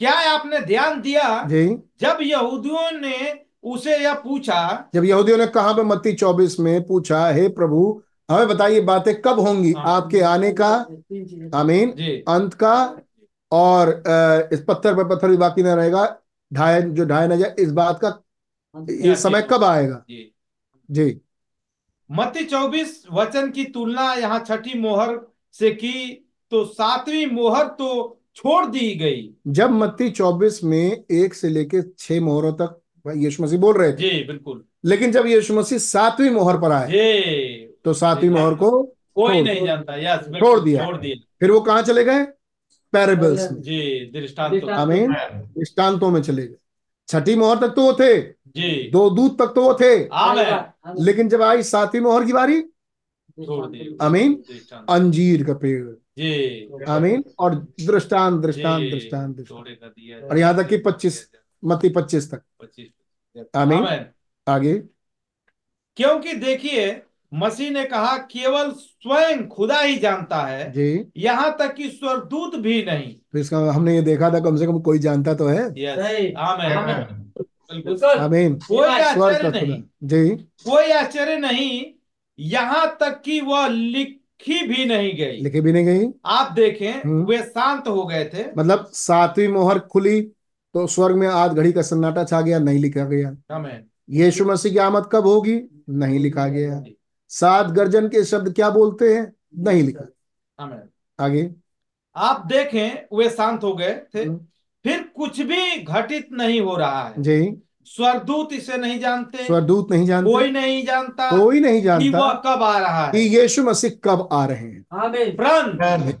क्या है आपने ध्यान दिया? जी। जब यहूदियों ने उसे यह पूछा जब यहूदियों ने कहा पे मत्ती चौबीस में पूछा हे प्रभु हमें बताइए बातें कब होंगी? हाँ। आपके आने का? आमीन। अंत का और इस पत्थर पर पत्थर भी बाकी न रहेगा। ढाई जो ढाई न जाए इस बात का ये समय कब आएगा? जी। मत्ती चौबीस वचन की तुलना यहाँ छठी मोहर से की तो सातवीं मोहर तो छोड़ दी गई। जब मत्ती चौबीस में एक से लेके छह मोहरों तक यीशु मसीह बोल रहे थे। जी बिल्कुल। लेकिन जब यीशु मसीह सातवीं मोहर पर आए जी। तो सातवीं मोहर को कोई छोड़- नहीं जानता। यस बिल्कुल, छोड़ दिया। छोड़ दिया। फिर वो कहाँ चले गए? पैरेबल्स में। जी. दृष्टांतों में चले गए। छठी मोहर तक तो वो थे। जी। दो दूत तक तो वो थे। आमेन। लेकिन जब आई सातवीं मोहर की बारी छोड़ दी। आमीन। दृष्टांत अंजीर का पेड़। जी। आमीन। और दृष्टांत दृष्टांत दृष्टांत दिया। और यहाँ तक कि पच्चीस मती पच्चीस तक। पच्चीस। आमीन। आमीन। आगे। क्योंकि देखिए मसीह ने कहा केवल स्वयं खुदा ही जानता है। जी। यहाँ तक कि स्वर्गदूत भी नहीं। तो इसका हमने ये देखा था कम से कम कोई जानता तो है। आमीन। कोई आश्चर्य नहीं। जी। कोई आश्चर्य नहीं यहाँ तक कि वह लिखी भी नहीं गई। लिखी भी नहीं गई। आप देखें हम्म। वे शांत हो गए थे। मतलब सातवीं मोहर खुली तो स्वर्ग में आध घड़ी का सन्नाटा छा गया नहीं लिखा गया। आमीन। यीशु मसीह की आमद कब होगी? नहीं लिखा गया। सात गर्जन के शब्द क्या बोलते हैं? नहीं लिखा। आगे। आप देखें वे शांत हो गए थे। हम्म। फिर कुछ भी घटित नहीं हो रहा है। जी। स्वरदूत इसे नहीं जानते। स्वरदूत नहीं जानते। कोई नहीं जानता कोई नहीं जानता कि वह कब आ रहा कि है यीशु मसीह कब आ रहे हैं। आमीन। परंतु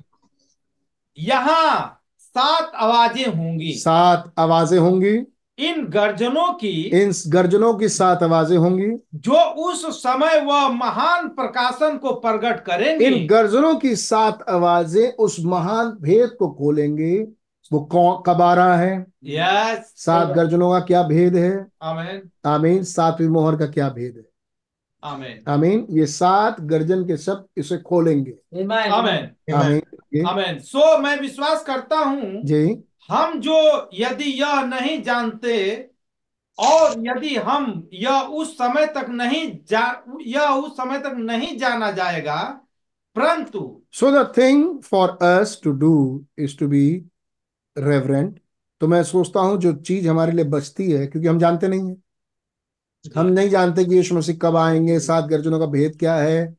यहाँ सात आवाज़ें होंगी। सात आवाज़ें होंगी। इन गर्जनों की इन गर्जनों की सात आवाज़ें होंगी। जो उस समय वह महान प्रकाशन को प्रकट करेंगे। इन गर्जनों की सात आवाज़ें उस महान भेद को खोलेंगे। वो कौन कब आ रहा है? यस सात गर्जनों का क्या भेद है? आमीन आमीन सातवीं मोहर का क्या भेद है? आमीन आमीन ये सात गर्जन के शब्द इसे खोलेंगे। आमीन आमीन आमीन सो मैं विश्वास करता हूँ जी। हम जो यदि यह नहीं जानते और यदि हम यह उस समय तक नहीं जा यह उस समय तक नहीं जाना जाएगा परंतु so the thing for us to do is to be reverent तो मैं सोचता हूँ जो चीज़ हमारे लिए बचती है क्योंकि हम जानते नहीं है। हम नहीं जानते कि यीशु मसीह कब आएँगे सात गर्जनों का भेद क्या है।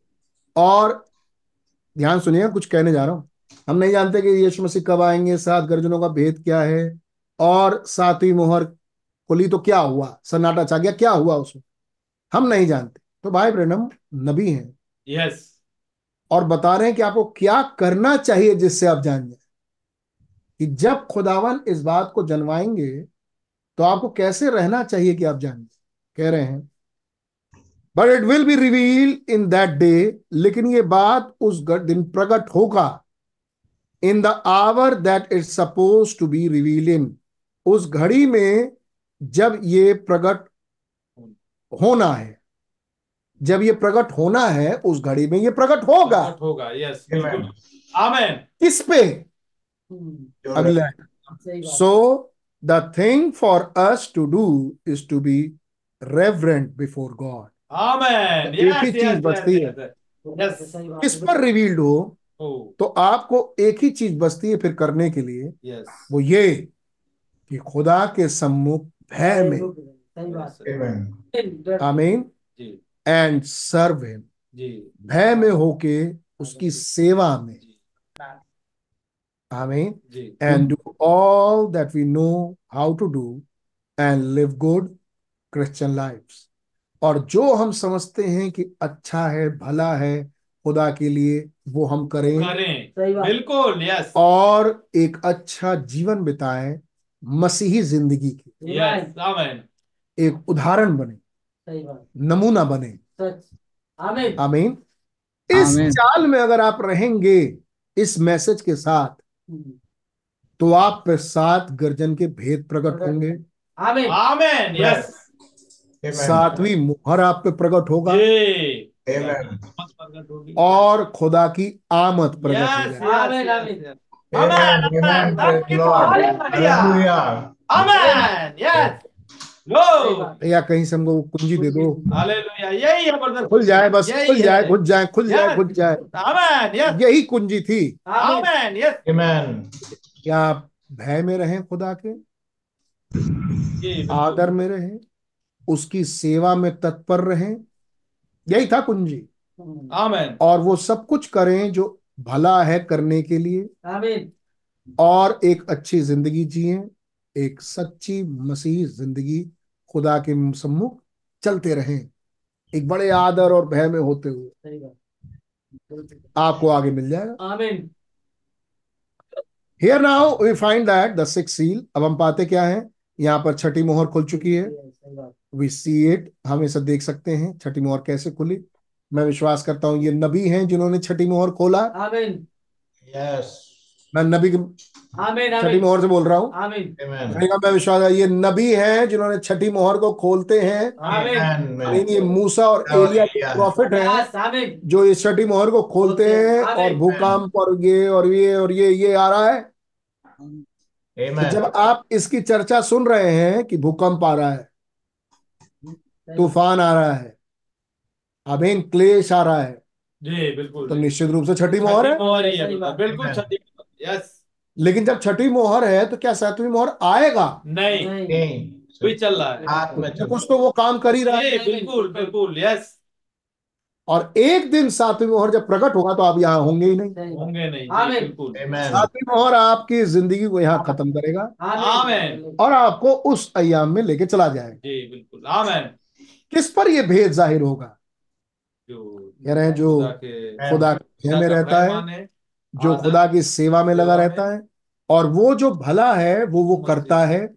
और ध्यान सुनिए कुछ कहने जा रहा हूँ। हम नहीं जानते कि यीशु मसीह कब आएँगे सात गर्जनों का भेद क्या है। और सातवीं मोहर खुली तो क्या हुआ? सन्नाटा छा गया क्या हुआ उसमें? हम नहीं जानते। तो भाई ब्रनम नबी हैं। यस और बता रहे हैं कि आपको क्या करना चाहिए जिससे आप जान जाए। कि जब खुदावन इस बात को जनवाएँगे तो आपको कैसे रहना चाहिए कि आप जान? जाए कह रहे हैं but it will be reveal in that day लेकिन ये बात उस दिन प्रकट होगा। In the hour that it suppose to be reveal in उस घड़ी में जब ये प्रकट होना है जब ये प्रकट होना है उस घड़ी में ये प्रकट होगा। प्रकट होगा यस आमीन किस पे? अगला so the thing for us to do is to be reverent before God एक ही चीज़ बचती है। किस पर रिवील्ड हो तो आपको एक ही चीज़ बचती है फिर करने के लिए। यस वो ये कि खुदा के सम्मुख भय में. आमीन एंड सर्व हिम भय में होके उसकी सेवा में। जी आमीन जी। And do all that we know how to do and live good Christian lives. और जो हम समझते हैं कि अच्छा है भला है खुदा के लिए वो हम करें। करें। बिल्कुल यस और एक अच्छा जीवन बिताएँ मसीही ज़िंदगी की यस आमीन एक उदाहरण बने। सही बात। नमूना बने। सच। आमीन। आमीन। इस। चाल में अगर आप रहेंगे इस मैसेज के साथ तो आप पे सात गर्जन के भेद प्रकट होंगे। आमीन। आमीन यस सातवीं मुहर आप पे प्रकट होगा। Amen. और खुदा की आमद प्रकट हो या कहीं से हमको वो कुंजी दे दो। यही है खुल जाए बस खुल जाए खुल जाए खुल जाए खुल जाए। यही कुंजी थी. क्या आप भय में रहें खुदा के? आदर में रहें उसकी सेवा में तत्पर रहें। यही था कुंजी। और वो सब कुछ करें जो भला है करने के लिए। आमीन। और एक अच्छी ज़िंदगी जिए एक सच्ची मसीह ज़िंदगी खुदा के सम्मुख चलते रहें एक बड़े आदर और भय में होते हुए। आपको आगे मिल जाएगा। आमीन। Here now we find that the six seal अब हम पाते क्या है? यहाँ पर छठी मोहर खुल चुकी है। वी सी इट हम इसे देख सकते हैं छठी मोहर कैसे खुली। मैं विश्वास करता हूँ ये नबी हैं जिन्होंने छठी मोहर खोला। आमीन। Yes. मैं नबी छठी मोहर से बोल रहा हूँ। मैं विश्वास है ये नबी हैं जिन्होंने छठी मोहर को खोलते हैं. नहीं ये मूसा और एलिया के प्रॉफिट हैं जो इस छठी मोहर को खोलते हैं और भूकंप और ये और ये और ये ये आ रहा है। तो जब आप इसकी चर्चा सुन रहे हैं कि भूकंप आ रहा है तूफ़ान आ रहा है अमीन क्लेश आ रहा है जी बिल्कुल। तो निश्चित रूप से छठी मोहर है। बिल्कुल छठी यस लेकिन जब छठी मोहर है तो क्या सातवीं मोहर आएगा? नहीं। नहीं। चल रहा है। हाथ में तो कुछ तो वो काम कर ही रहा है। बिल्कुल बिल्कुल यस और एक दिन सातवीं मोहर जब प्रकट होगा तो आप यहाँ होंगे ही नहीं। नहीं। होंगे नहीं बिल्कुल। सातवीं मोहर आपकी ज़िंदगी को यहाँ खत्म करेगा और आपको उस अयाम में लेके चला जाएगा। जी बिल्कुल। आमेन। किस पर ये भेद ज़ाहिर होगा? जो कह रहे हैं जो खुदा के खुदा के में रहता है। जो खुदा की सेवा में लगा रहता है और वो जो भला है वो वो करता है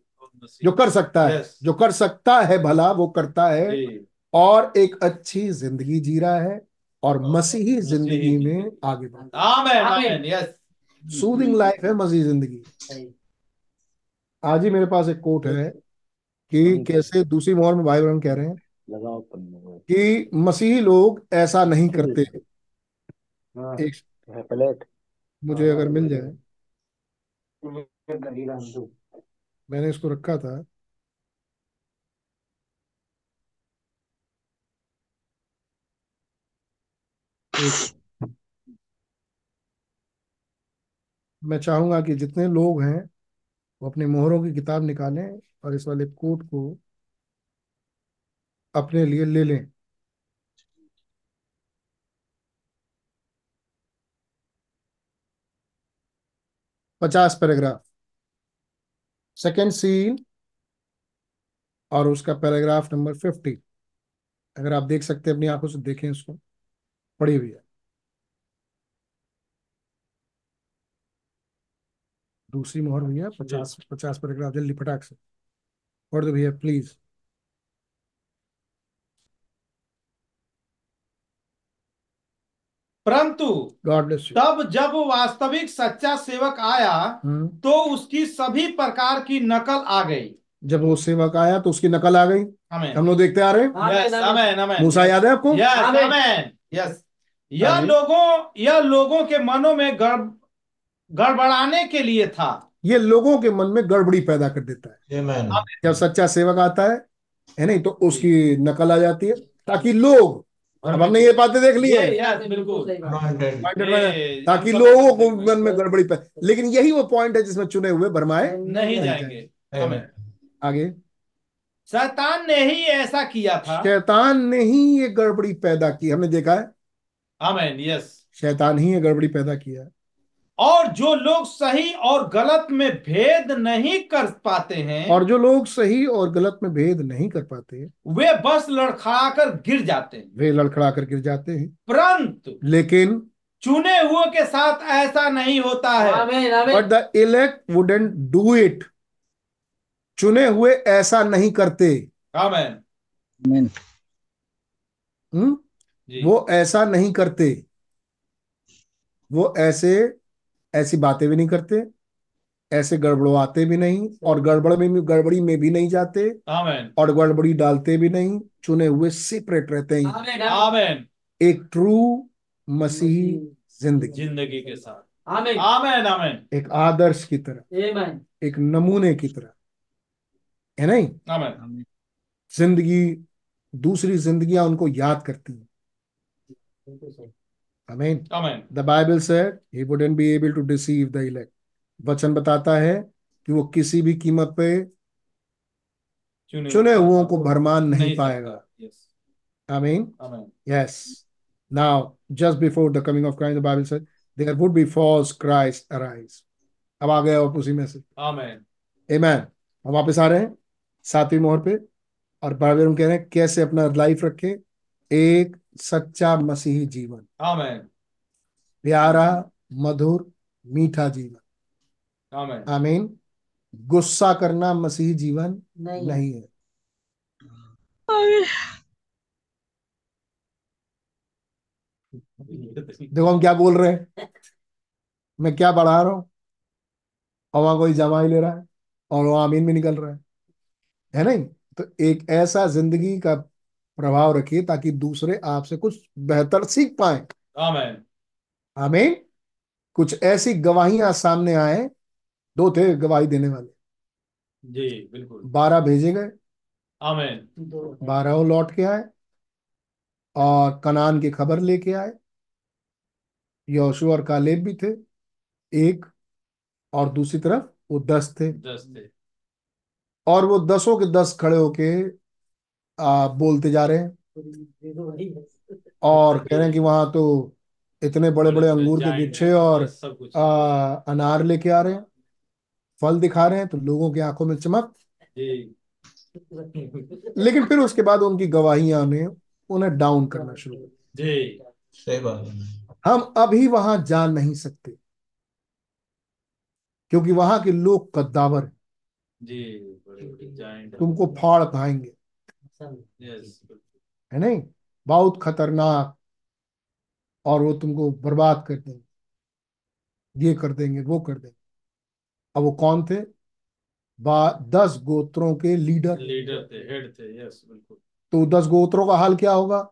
जो कर सकता है जो कर सकता है भला वो करता है। और एक अच्छी ज़िंदगी जी रहा है और मसीही ज़िंदगी में आगे बढ़ सूदिंग लाइफ है मसीही ज़िंदगी। आज ही मेरे पास एक कोट है कि कैसे दूसरी मोहर में भाई बहन कह रहे हैं कि मसीही लोग ऐसा नहीं करते। एक मुझे अगर मिल जाए। मैंने इसको रखा था। मैं चाहूँगा कि जितने लोग हैं, वो अपनी मोहरों की किताब निकालें और इस वाले कोट को अपने लिए ले लें। पचास पैराग्राफ। सेकेंड सीन और उसका पैराग्राफ नंबर फिफ्टी अगर आप देख सकते हैं, अपनी आँखों से देखें उसको। पढ़ी हुई है दूसरी मोहर भैया, पचास पचास पैराग्राफ, जल्दी फटाक से। पढ़ दो भैया प्लीज़ परंतु गॉड तब जब वास्तविक सच्चा सेवक आया तो उसकी सभी प्रकार की नकल आ गई। जब वो सेवक आया तो उसकी नकल आ गई। हम लोग देखते आ रहे हैं। आमीन, यस आमीन। आमेन आमेन मूसा याद है आपको? यस यस यह लोगों यह लोगों के मनों में गड़ गड़बड़ाने के लिए था। ये लोगों के मन में गड़बड़ी पैदा कर देता है। जब सच्चा सेवक आता है है नहीं तो उसकी नकल आ जाती है ताकि लोग अब हमने ये बातें देख ली है। बिल्कुल। ताकि लोगों को मन में गड़बड़ी पे लेकिन यही वो पॉइंट है जिसमें चुने हुए भरमाए नहीं जाएँगे। आगे। शैतान ने ही ऐसा किया था। शैतान ने ही ये गड़बड़ी पैदा की। हमने देखा है। आमेन यस शैतान ही ये गड़बड़ी पैदा किया है। और जो लोग सही और गलत में भेद नहीं कर पाते हैं और जो लोग सही और गलत में भेद नहीं कर पाते हैं वे बस लड़खड़ा कर गिर जाते हैं। वे लड़खड़ा कर गिर जाते हैं। परंतु लेकिन चुने हुए के साथ ऐसा नहीं होता है। आमीन आमीन। But the elect wouldn't do it चुने हुए ऐसा नहीं करते। आमेन। हम्म? वो ऐसा नहीं करते। वो ऐसे ऐसी बातें भी नहीं करते ऐसे गड़बड़वाते भी नहीं और गड़बड़ में भी गड़बड़ी में भी नहीं जाते आमेन और गड़बड़ी डालते भी नहीं चुने हुए सेपरेट रहते हैं। एक ट्रू मसीही ज़िंदगी। ज़िंदगी के साथ। आमीन आमेन आमेन एक आदर्श की तरह। आमीन एक नमूने की तरह। है नहीं? आमेन ज़िंदगी दूसरी जिंदगियाँ उनको याद करती हैं। आमीन amen the Bible said he wouldn't be able to deceive the elect वचन बताता है कि वो किसी भी कीमत पे चुने हुओं को भरमान नहीं पाएगा। यस आमीन आमेन yes. Now just before the coming of Christ the Bible said there would be false Christ arise. अब आ गया आप उसी में से। आमेन Amen. हम वापस आ रहे हैं सातवीं मोहर पे और बाइबल हम कह रहे हैं कैसे अपना लाइफ रखें। एक सच्चा मसीही जीवन। आमेन। प्यारा मधुर मीठा जीवन। आमेन। आमीन। गुस्सा करना मसीही जीवन नहीं। नहीं है। देखो हम क्या बोल रहे हैं? मैं क्या बढ़ा रहा हूँ? और वहाँ कोई जमा ही ले रहा है और वहाँ आमीन भी निकल रहा है। है नहीं? तो एक ऐसा ज़िंदगी का प्रभाव रखिए ताकि दूसरे आपसे कुछ बेहतर सीख पाए। आमेन। आमीन। कुछ ऐसी गवाहियाँ सामने आए दो थे गवाही देने वाले। जी बिल्कुल। बारह भेजे गए। आमेन। बारह लौट के आए और कनान की खबर लेके आए। यहोशू और कालेब भी थे एक और दूसरी तरफ़ वो दस थे। दस थे। और वो दसों के दस खड़े होके आ, बोलते जा रहे हैं। और कह रहे हैं कि वहाँ तो इतने बड़े बड़े अंगूर के गुच्छे और आ, अनार लेके आ रहे हैं फल दिखा रहे हैं तो लोगों की आँखों में चमक। लेकिन फिर उसके बाद उनकी गवाहियाँ ने उन्हें डाउन करना शुरू कर जी। सही बात है। दिया। हम अभी वहाँ जा नहीं सकते क्योंकि वहाँ के लोग कद्दावर हैं, तुमको फाड़ खाएँगे है नहीं? बहुत खतरनाक। और वो तुमको बर्बाद कर देंगे। ये कर देंगे वो कर देंगे। अब वो कौन थे? बा दस गोत्रों के लीडर। लीडर थे हेड थे यस बिल्कुल। तो दस गोत्रों का हाल क्या होगा?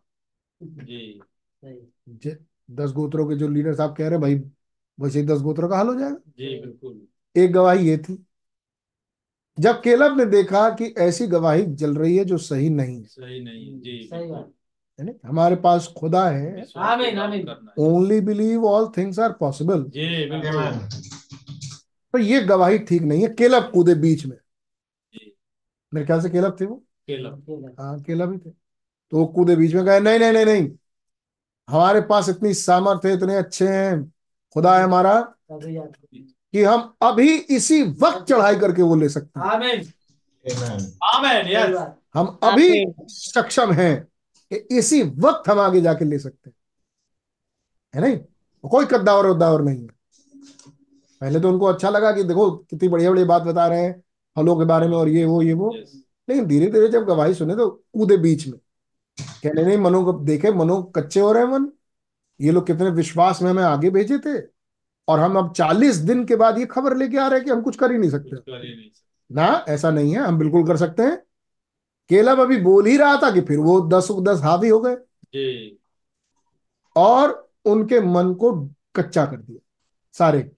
जी दस गोत्रों के जो लीडर साहब कह रहे हैं भाई वैसे ही दस गोत्रों का हाल हो जाएगा। जी बिल्कुल। एक गवाही ये थी जब केलब ने देखा कि ऐसी गवाही जल रही है जो सही नहीं है। सही नहीं जी। सही बात। है ना? हमारे पास खुदा है। आमीन, आमीन। Only believe all things are possible जी बिल्कुल। तो ये गवाही ठीक नहीं है केलब कूदे बीच में। जी। मेरे ख्याल से केलब थे वो? केलब हाँ केलब ही थे। तो वो कूदे बीच में गए नहीं नहीं नहीं नहीं। हमारे पास इतनी सामर्थ्य है इतने अच्छे हैं। खुदा है हमारा। कि हम अभी इसी वक्त चढ़ाई करके वो ले सकते हैं. आमेन सही यस हम अभी सक्षम हैं कि इसी वक्त हम आगे जाके ले सकते हैं। है नहीं? कोई कद्दावर उद्दावर नहीं है। पहले तो उनको अच्छा लगा कि देखो कितनी बढ़िया बढ़िया बात बता रहे हैं फलों के बारे में और ये वो ये वो। लेकिन धीरे धीरे जब गवाही सुने तो कूदे बीच में। कहने नहीं मनो को देखे मनो कच्चे हो रहे हैं मन। ये लोग कितने विश्वास में हमें आगे भेजे थे। और हम अब चालीस दिन के बाद ये खबर लेके आ रहे हैं कि हम कुछ कर ही नहीं सकते। नहीं ना ऐसा नहीं है हम बिल्कुल कर सकते हैं। केलब अभी बोल ही रहा था कि फिर वो दस दस हावी हो गए। और उनके मन को कच्चा कर दिया सारे।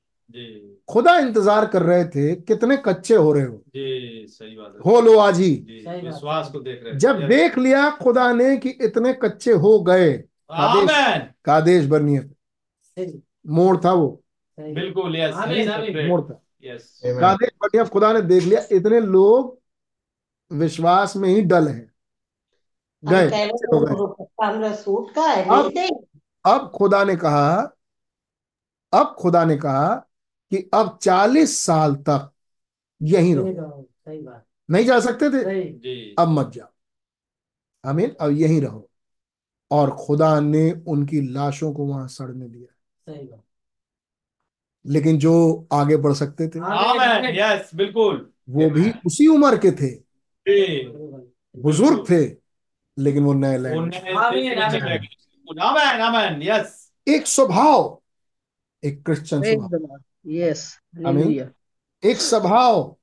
खुदा इंतज़ार कर रहे थे कितने कच्चे हो रहे हो। जी सही बात है। हो लो आज ही। विश्वास को देख रहे जब देख लिया खुदा ने कि इतने कच्चे हो गए आमेन। कादेश बर्नियत। सही। मोड़ था वो। बिल्कुल यस। Yes Amen. खुदा ने देख लिया इतने लोग विश्वास में ही डल हैं। गए हो है अब- अब खुदा ने कहा अब खुदा ने कहा कि अब चालीस साल तक यहीं रहो। नहीं जा सकते थे? अब मत जाओ। आमीन अब यहीं रहो। और खुदा ने उनकी लाशों को वहाँ सड़ने दिया। सही बात। लेकिन जो आगे बढ़ सकते थे यस बिल्कुल। वो भी उसी उम्र के थे। बुज़ुर्ग थे लेकिन वो नए आमीन। आमेन आमेन यस एक स्वभाव एक क्रिश्चियन स्वभाव। Hallelujah. एक स्वभाव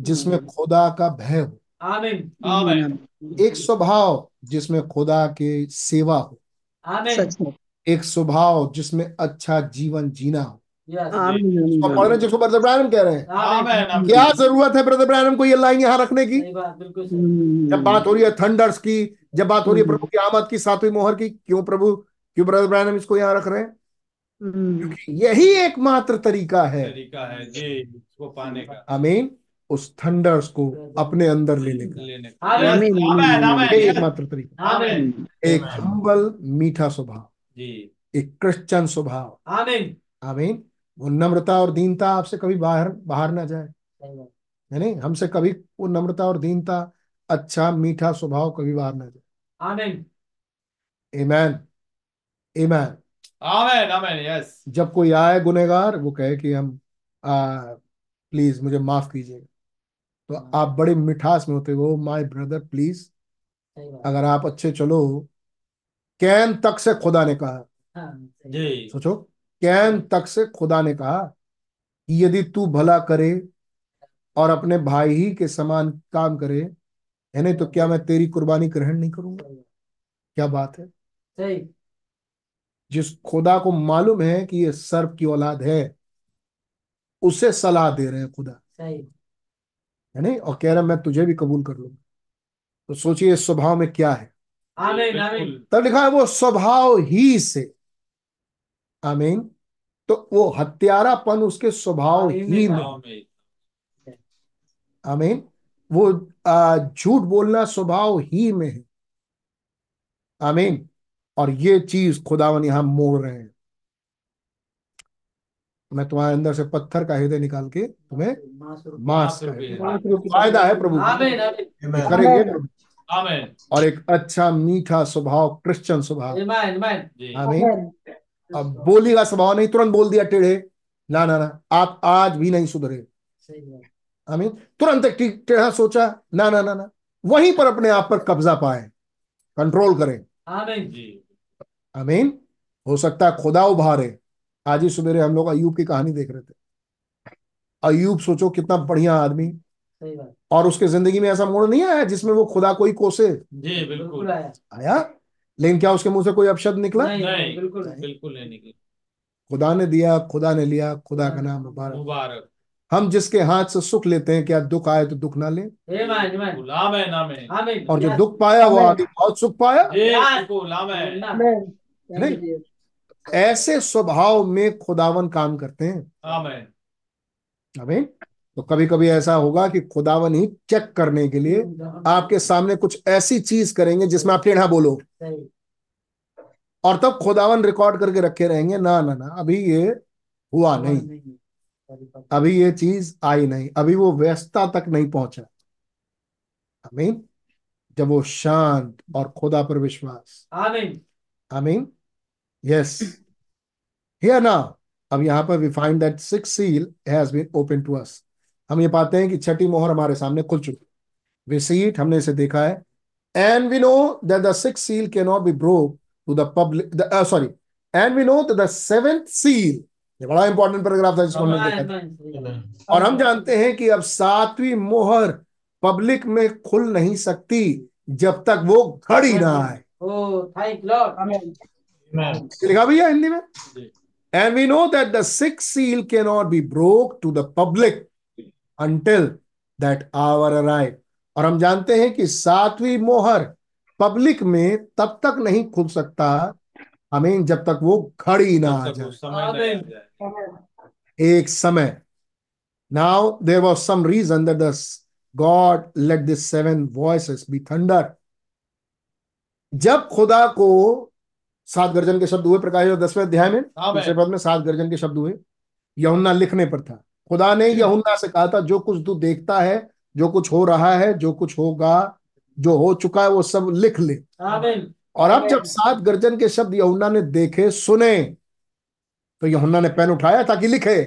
जिसमें खुदा का भय हो। आमीन आमेन एक स्वभाव जिसमें खुदा के सेवा हो। आमीन एक स्वभाव जिसमें अच्छा जीवन जीना हो। जिसको ब्रदर ब्रैनम कह रहे हैं। क्या ज़रूरत है ब्रदर ब्रैनम को ये लाइन यहाँ रखने की? हम्म, जब बात हो रही है थंडर्स की जब बात हो रही है प्रभु की आमद की सातवीं मोहर की क्यों प्रभु क्यों ब्रदर ब्रैनम इसको यहाँ रख रहे हैं? हम्म, यही एकमात्र तरीका है। तरीका है जी इसको पाने का। आमीन उस थंडर्स को अपने अंदर लेने का लेने का एकमात्र तरीका। एक हम्बल मीठा स्वभाव। जी। एक क्रिश्चियन स्वभाव। आमीन आमीन। वो नम्रता और दीनता आपसे कभी बाहर बाहर ना जाए। है। नहीं हमसे कभी वो नम्रता और दीनता अच्छा मीठा स्वभाव कभी बाहर ना जाए। आमीन। ईमैन ईमैन आमेन आमेन यस जब कोई आए गुनेगार वो कहे कि हम आ, प्लीज़ मुझे माफ़ कीजिएगा। तो आप बड़े मिठास में होते हो माय ब्रदर प्लीज़ अगर आप अच्छे चलो कैन तक से खुदा ने कहा। हाँ, जी। सोचो। कैन तक से खुदा ने कहा कि यदि तू भला करे और अपने भाई ही के समान काम करे है नहीं तो क्या मैं तेरी कुर्बानी ग्रहण नहीं करूँगा? क्या बात है? सही। जिस खुदा को मालूम है कि ये सर्प की औलाद है उसे सलाह दे रहे हैं खुदा। सही। है नहीं? और कह रहा मैं तुझे भी कबूल कर लूँगा। तो सोचिए इस स्वभाव में क्या है? आमीन बिल्कुल तब लिखा है वो स्वभाव ही से आमीन तो वो हत्यारापन उसके स्वभाव ही में आमीन आमीन वो झूठ बोलना स्वभाव ही में है। आमीन और ये चीज़ खुदावन यहाँ मोड़ रहे हैं। मैं तुम्हारे अंदर से पत्थर का हृदय निकाल के तुम्हें मांस फ़ायदा है प्रभु। आमीन आमीन ये करेंगे प्रभु। और एक अच्छा मीठा स्वभाव क्रिश्चियन स्वभाव। आमीन आमीन आमीन अब बोली का स्वभाव नहीं तुरंत बोल दिया टेढ़े। ना ना ना आप आज भी नहीं सुधरे। सही आमीन तुरंत एक टेढ़ा सोचा ना ना ना ना। वहीं पर अपने आप पर कब्जा पाए। कंट्रोल करें। आमीन जी। आमीन हो सकता है खुदा उभारे। आज ही सवेरे हम लोग अयूब की कहानी देख रहे थे। अयूब सोचो कितना बढ़िया आदमी। और उसके ज़िंदगी में ऐसा मोड़ नहीं आया जिसमें वो खुदा कोई कोसे। जी बिल्कुल। आया? लेकिन क्या उसके मुँह से कोई अपशब्द निकला? नहीं नहीं बिल्कुल नहीं। बिल्कुल नहीं निकली। खुदा ने दिया खुदा ने लिया खुदा का नाम मुबारक। मुबारक। हम जिसके हाथ से सुख लेते हैं क्या दुख आए तो दुख ना ले? और जो दुख पाया वो आगे बहुत सुख पाया? जी बिल्कुल आमीन नहीं। ऐसे स्वभाव में खुदावन काम करते हैं। आमीन। अमीन तो कभी कभी ऐसा होगा कि खुदावन ही चेक करने के लिए आपके सामने कुछ ऐसी चीज़ करेंगे जिसमें आप टेढ़ा बोलो। और तब खुदावन रिकॉर्ड करके रखे रहेंगे ना ना ना अभी ये हुआ नहीं। अभी ये चीज़ आई नहीं अभी वो व्यस्तता तक नहीं पहुँचा। आमीन। जब वो शांत और खुदा पर विश्वास। आमीन। आमीन। यस। हियर नाउ अब यहाँ पर we find that six seal has been open to us हम ये पाते हैं कि छठी मोहर हमारे सामने खुल चुकी वी सी इट हमने इसे देखा है। And we know that the six seal can not be broke to the public sorry and we know that the seventh seal ये बड़ा इंपॉर्टेंट पैराग्राफ था जिसको हमने देखा था। आमीन सही बात और हम जानते हैं कि अब सातवीं मोहर पब्लिक में खुल नहीं सकती जब तक वो घड़ी ना आए। लिखा भैया हिंदी में? जी। And we know that the sixth seal cannot be broke to the public until that hour arrive. और हम जानते हैं कि सातवीं मोहर पब्लिक में तब तक नहीं खुल सकता हमें जब तक वो घड़ी ना आ जाए। एक समय। Now there was some reason that the God let this seven voices be thunder जब खुदा को सात गर्जन के शब्द हुए प्रकाश दसवें अध्याय में दूसरे पद में सात गर्जन के शब्द हुए यहुन्ना लिखने पर था। खुदा ने यहुन्ना से कहा था जो कुछ तू देखता है जो कुछ हो रहा है जो कुछ होगा जो हो चुका है वो सब लिख ले। और अब जब सात गर्जन के शब्द यहुन्ना ने देखे सुने तो यहुन्ना ने पेन उठाया ताकि लिखे।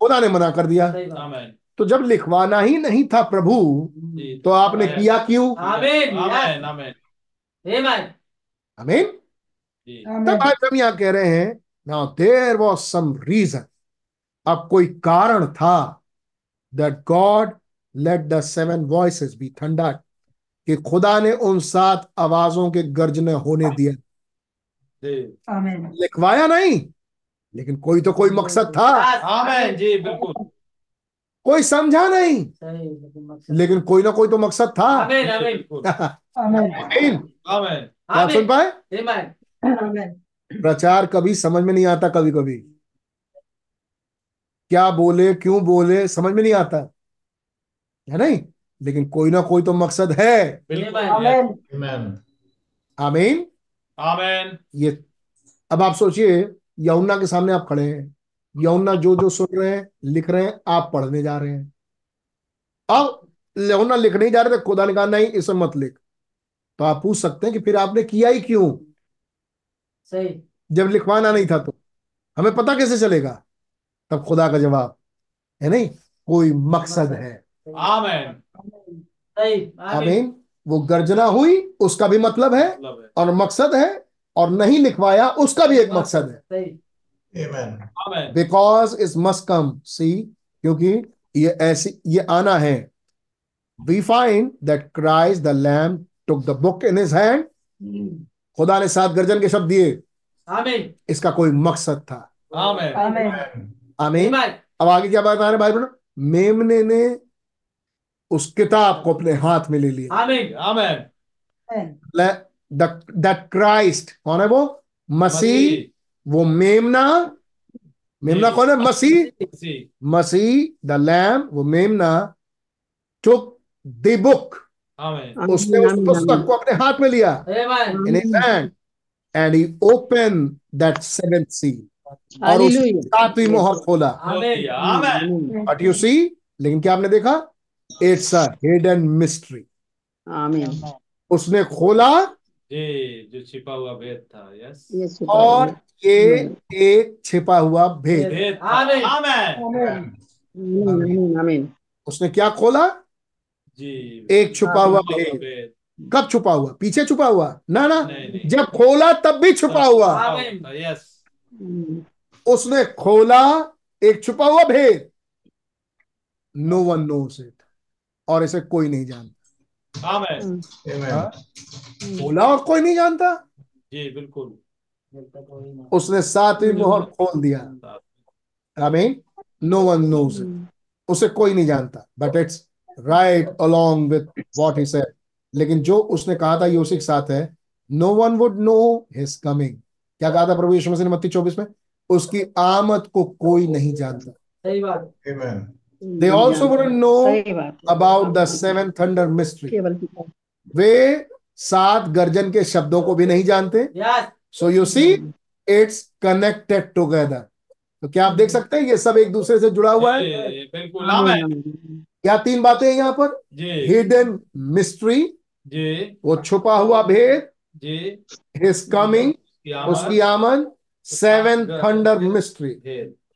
खुदा ने मना कर दिया। सही बात। आमीन। तो जब लिखवाना ही नहीं था प्रभु तो आपने किया क्यों? आमीन आमीन। आमीन आमीन। आमीन? जी। तब आज हम यहाँ कह रहे हैं now there was some reason अब कोई कारण था that God let the seven voices be thunder कि खुदा ने उन सात आवाजों के गर्जने होने दिए। लिखवाया नहीं लेकिन कोई तो कोई मकसद था। आमीन जी बिल्कुल। कोई समझा नहीं लेकिन कोई ना कोई तो मकसद था। आमीन आमीन। बिल्कुल आमीन। आमीन। क्या सुन पाए? प्रचार कभी समझ में नहीं आता कभी कभी क्या बोले क्यों बोले समझ में नहीं आता। है नहीं? लेकिन कोई ना कोई तो मकसद है। आमीन आमीन ये अब आप सोचिए यमुना के सामने आप खड़े हैं। यमुना जो जो सुन रहे हैं लिख रहे हैं आप पढ़ने जा रहे हैं। अब यमुना लिखने ही जा रहे थे खुदा ने कहा नहीं इसे मत लिख। तो आप पूछ सकते हैं कि फिर आपने किया ही क्यों? सही। जब लिखवाना नहीं था तो। हमें पता कैसे चलेगा? तब खुदा का जवाब है नहीं? कोई मकसद है। आमीन। सही आमीन। वो गर्जना हुई उसका भी मतलब है मतलब और मकसद है और नहीं लिखवाया उसका भी एक मकसद है। सही। Amen. Amen. Because is must come see क्योंकि ये ऐसी ये आना है। We find that Christ the lamb took the book in his hand खुदा ने सात गर्जन के शब्द दिए। इसका कोई मकसद था। आमेन। आमीन। आमीन। अब आगे क्या बात आ रहा है भाई बहनों मेमने ने उस किताब को अपने हाथ में ले लिया। आमीन आमेन दैट क्राइस्ट कौन है वो? मसीह। वो मेमना। मेमना कौन है? मसीह। मसीह द लैम वो मेमना टुक द बुक उसने उस पुस्तक को अपने हाथ में लिया। आमीन in his hand and he opened that seventh seal और उस Hallelujah. सातवीं मोहर खोला। बट यू सी लेकिन क्या आपने देखा? इट्स अ हिडन मिस्ट्री उसने खोला। जी जो छिपा हुआ भेद था यस और ये एक छिपा हुआ भेद। भेद था। आमेन। आमेन। आमीन आमीन। उसने क्या खोला? जी। एक छुपा हुआ भेद। कब छुपा हुआ? पीछे छुपा हुआ? ना ना। जब खोला तब भी छुपा हुआ। यस उसने खोला एक छुपा हुआ भेद। नो वन नोस इट और इसे कोई नहीं जानता। खोला और कोई नहीं जानता। जी बिल्कुल। उसने सातवीं मोहर खोल दिया। आमीन नो वन नोज़ इट उसे कोई नहीं जानता। But it's right along with what he said लेकिन जो उसने कहा था यूसी के साथ है। No one would know his coming क्या कहा था प्रभु यीशु मसीह ने मत्ती 24 में? उसकी आमद को कोई नहीं जानता। सही बात। Amen. They wouldn't know. About the seven thunder mystery वे सात गर्जन के शब्दों को भी नहीं जानते। So you see it's connected together तो क्या आप देख सकते हैं ये सब एक दूसरे से जुड़ा हुआ है? बिल्कुल। क्या तीन बातें हैं यहाँ पर? हिडन मिस्ट्री वो छुपा हुआ भेद जी। हिज कमिंग उसकी आमद सेवन थंडर मिस्ट्री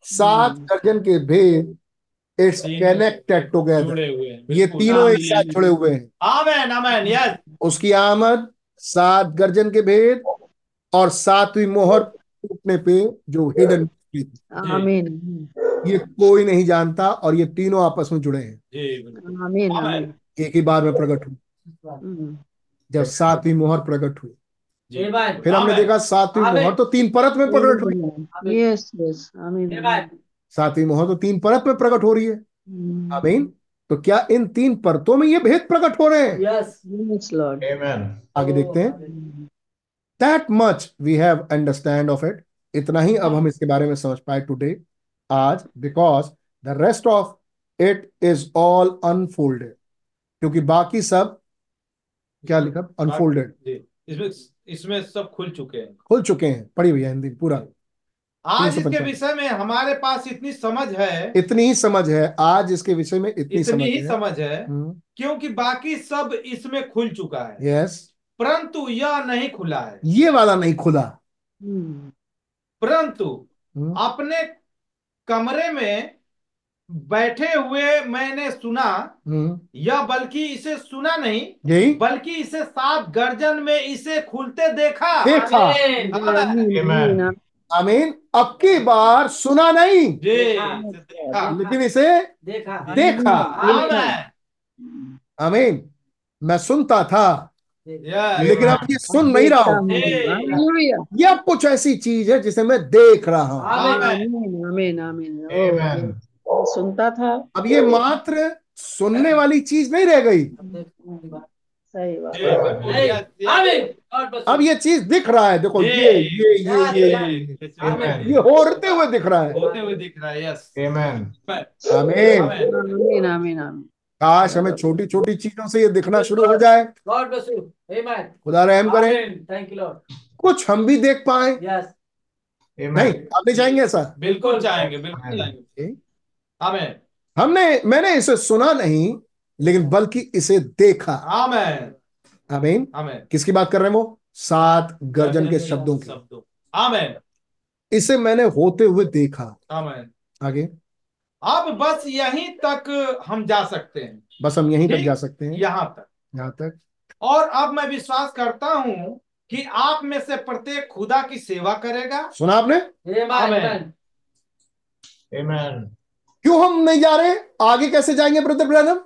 सात गर्जन के भेद इट्स कनेक्टेड टुगेदर ये तीनों एक साथ जुड़े हुए हैं। आमेन आमेन यस उसकी आमद सात गर्जन के भेद और सातवीं मोहर टूटने पे जो हिडन आमीन। ये कोई नहीं जानता और ये तीनों आपस में जुड़े हैं। आमीन एक ही बार में प्रकट हुई हम्म, जब सातवीं मोहर प्रकट हुई फिर हमने देखा सातवीं मोहर तो तीन परत में प्रकट यस आमीन आमीन सातवीं मोहर तो तीन परत में प्रकट हो रही है। आमीन तो क्या इन तीन परतों में ये भेद प्रकट हो रहे हैं? Yes yes Lord Amen. आगे देखते हैं। That much we have understand of it इतना ही अब हम इसके बारे में समझ पाए टुडे आज because the rest of it is all unfolded क्योंकि बाकी सब क्या लिखा? अनफोल्डेड इसमें इसमें सब खुल चुके हैं। खुल चुके हैं। पढ़ी भैया हिंदी पूरा। आज इसके विषय में हमारे पास इतनी समझ है। इतनी ही समझ है। आज इसके विषय में इतनी इतनी समझ ही है। समझ है क्योंकि बाकी सब इसमें खुल चुका है। यस परंतु यह नहीं खुला है। ये वाला नहीं खुला। हम्म, परंतु हम्म, अपने कमरे में बैठे हुए मैंने सुना हम्म, या बल्कि इसे सुना नहीं यही बल्कि इसे सात गर्जन में इसे खुलते देखा। देखा। आमीन। अब की बार सुना नहीं। देखा लेकिन इसे देखा। देखा। आमेन। आमीन। मैं सुनता था। लेकिन अब ये सुन नहीं रहा हूँ। हालेलुया। ये अब कुछ ऐसी चीज़ है जिसे मैं देख रहा हूँ। सुनता था। अब ये मात्र सुनने वाली चीज़ नहीं रह गई। सही बात. अब ये चीज़ दिख रहा है देखो ये ये ये ये ये होते हुए दिख रहा है। होते हुए दिख रहा है यस आमीन। आमीन आमीन आमीन। काश हमें छोटी छोटी चीज़ों से ये दिखना शुरू हो जाए। God bless you. Amen. खुदा रहम करे। Thank you you, Lord. कुछ हम भी देख पाए। नहीं आप नहीं चाहेंगे ऐसा? बिल्कुल चाहेंगे बिल्कुल चाहेंगे। आमेन। हमने मैंने इसे सुना नहीं लेकिन बल्कि इसे देखा। आमेन। आमीन। आमेन। किसकी बात कर रहे हैं वो? सात गर्जन के शब्दों की। आमेन। इसे मैंने होते हुए देखा। आमेन। आगे। अब बस यहीं तक हम जा सकते हैं। बस हम यहीं तक जा सकते हैं। यहाँ तक। यहाँ तक। और अब मैं विश्वास करता हूँ कि आप में से प्रत्येक खुदा की सेवा करेगा। सुना आपने? Amen. Amen. Amen. क्यों हम नहीं जा रहे? आगे कैसे जाएँगे ब्रदर ब्रैनम?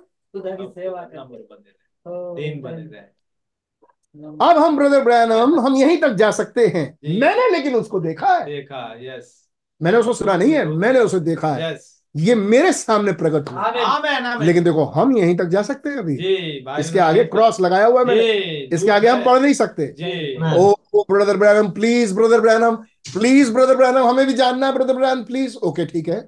अब हम ब्रदर ब्रैनम हम यहीं तक जा सकते हैं। मैंने लेकिन उसको देखा है। देखा यस मैंने उसको सुना नहीं है मैंने उसे देखा है। ये मेरे सामने प्रकट हुआ। Amen. आमेन आमेन लेकिन देखो हम यहीं तक जा सकते हैं अभी। इसके आगे क्रॉस लगाया हुआ है मैंने। इसके आगे हम पढ़ नहीं सकते। जी। ओ brother Branham please brother Branham please brother Branham हमें भी जानना है ब्रदर ब्रैनम प्लीज़ ओके ठीक है।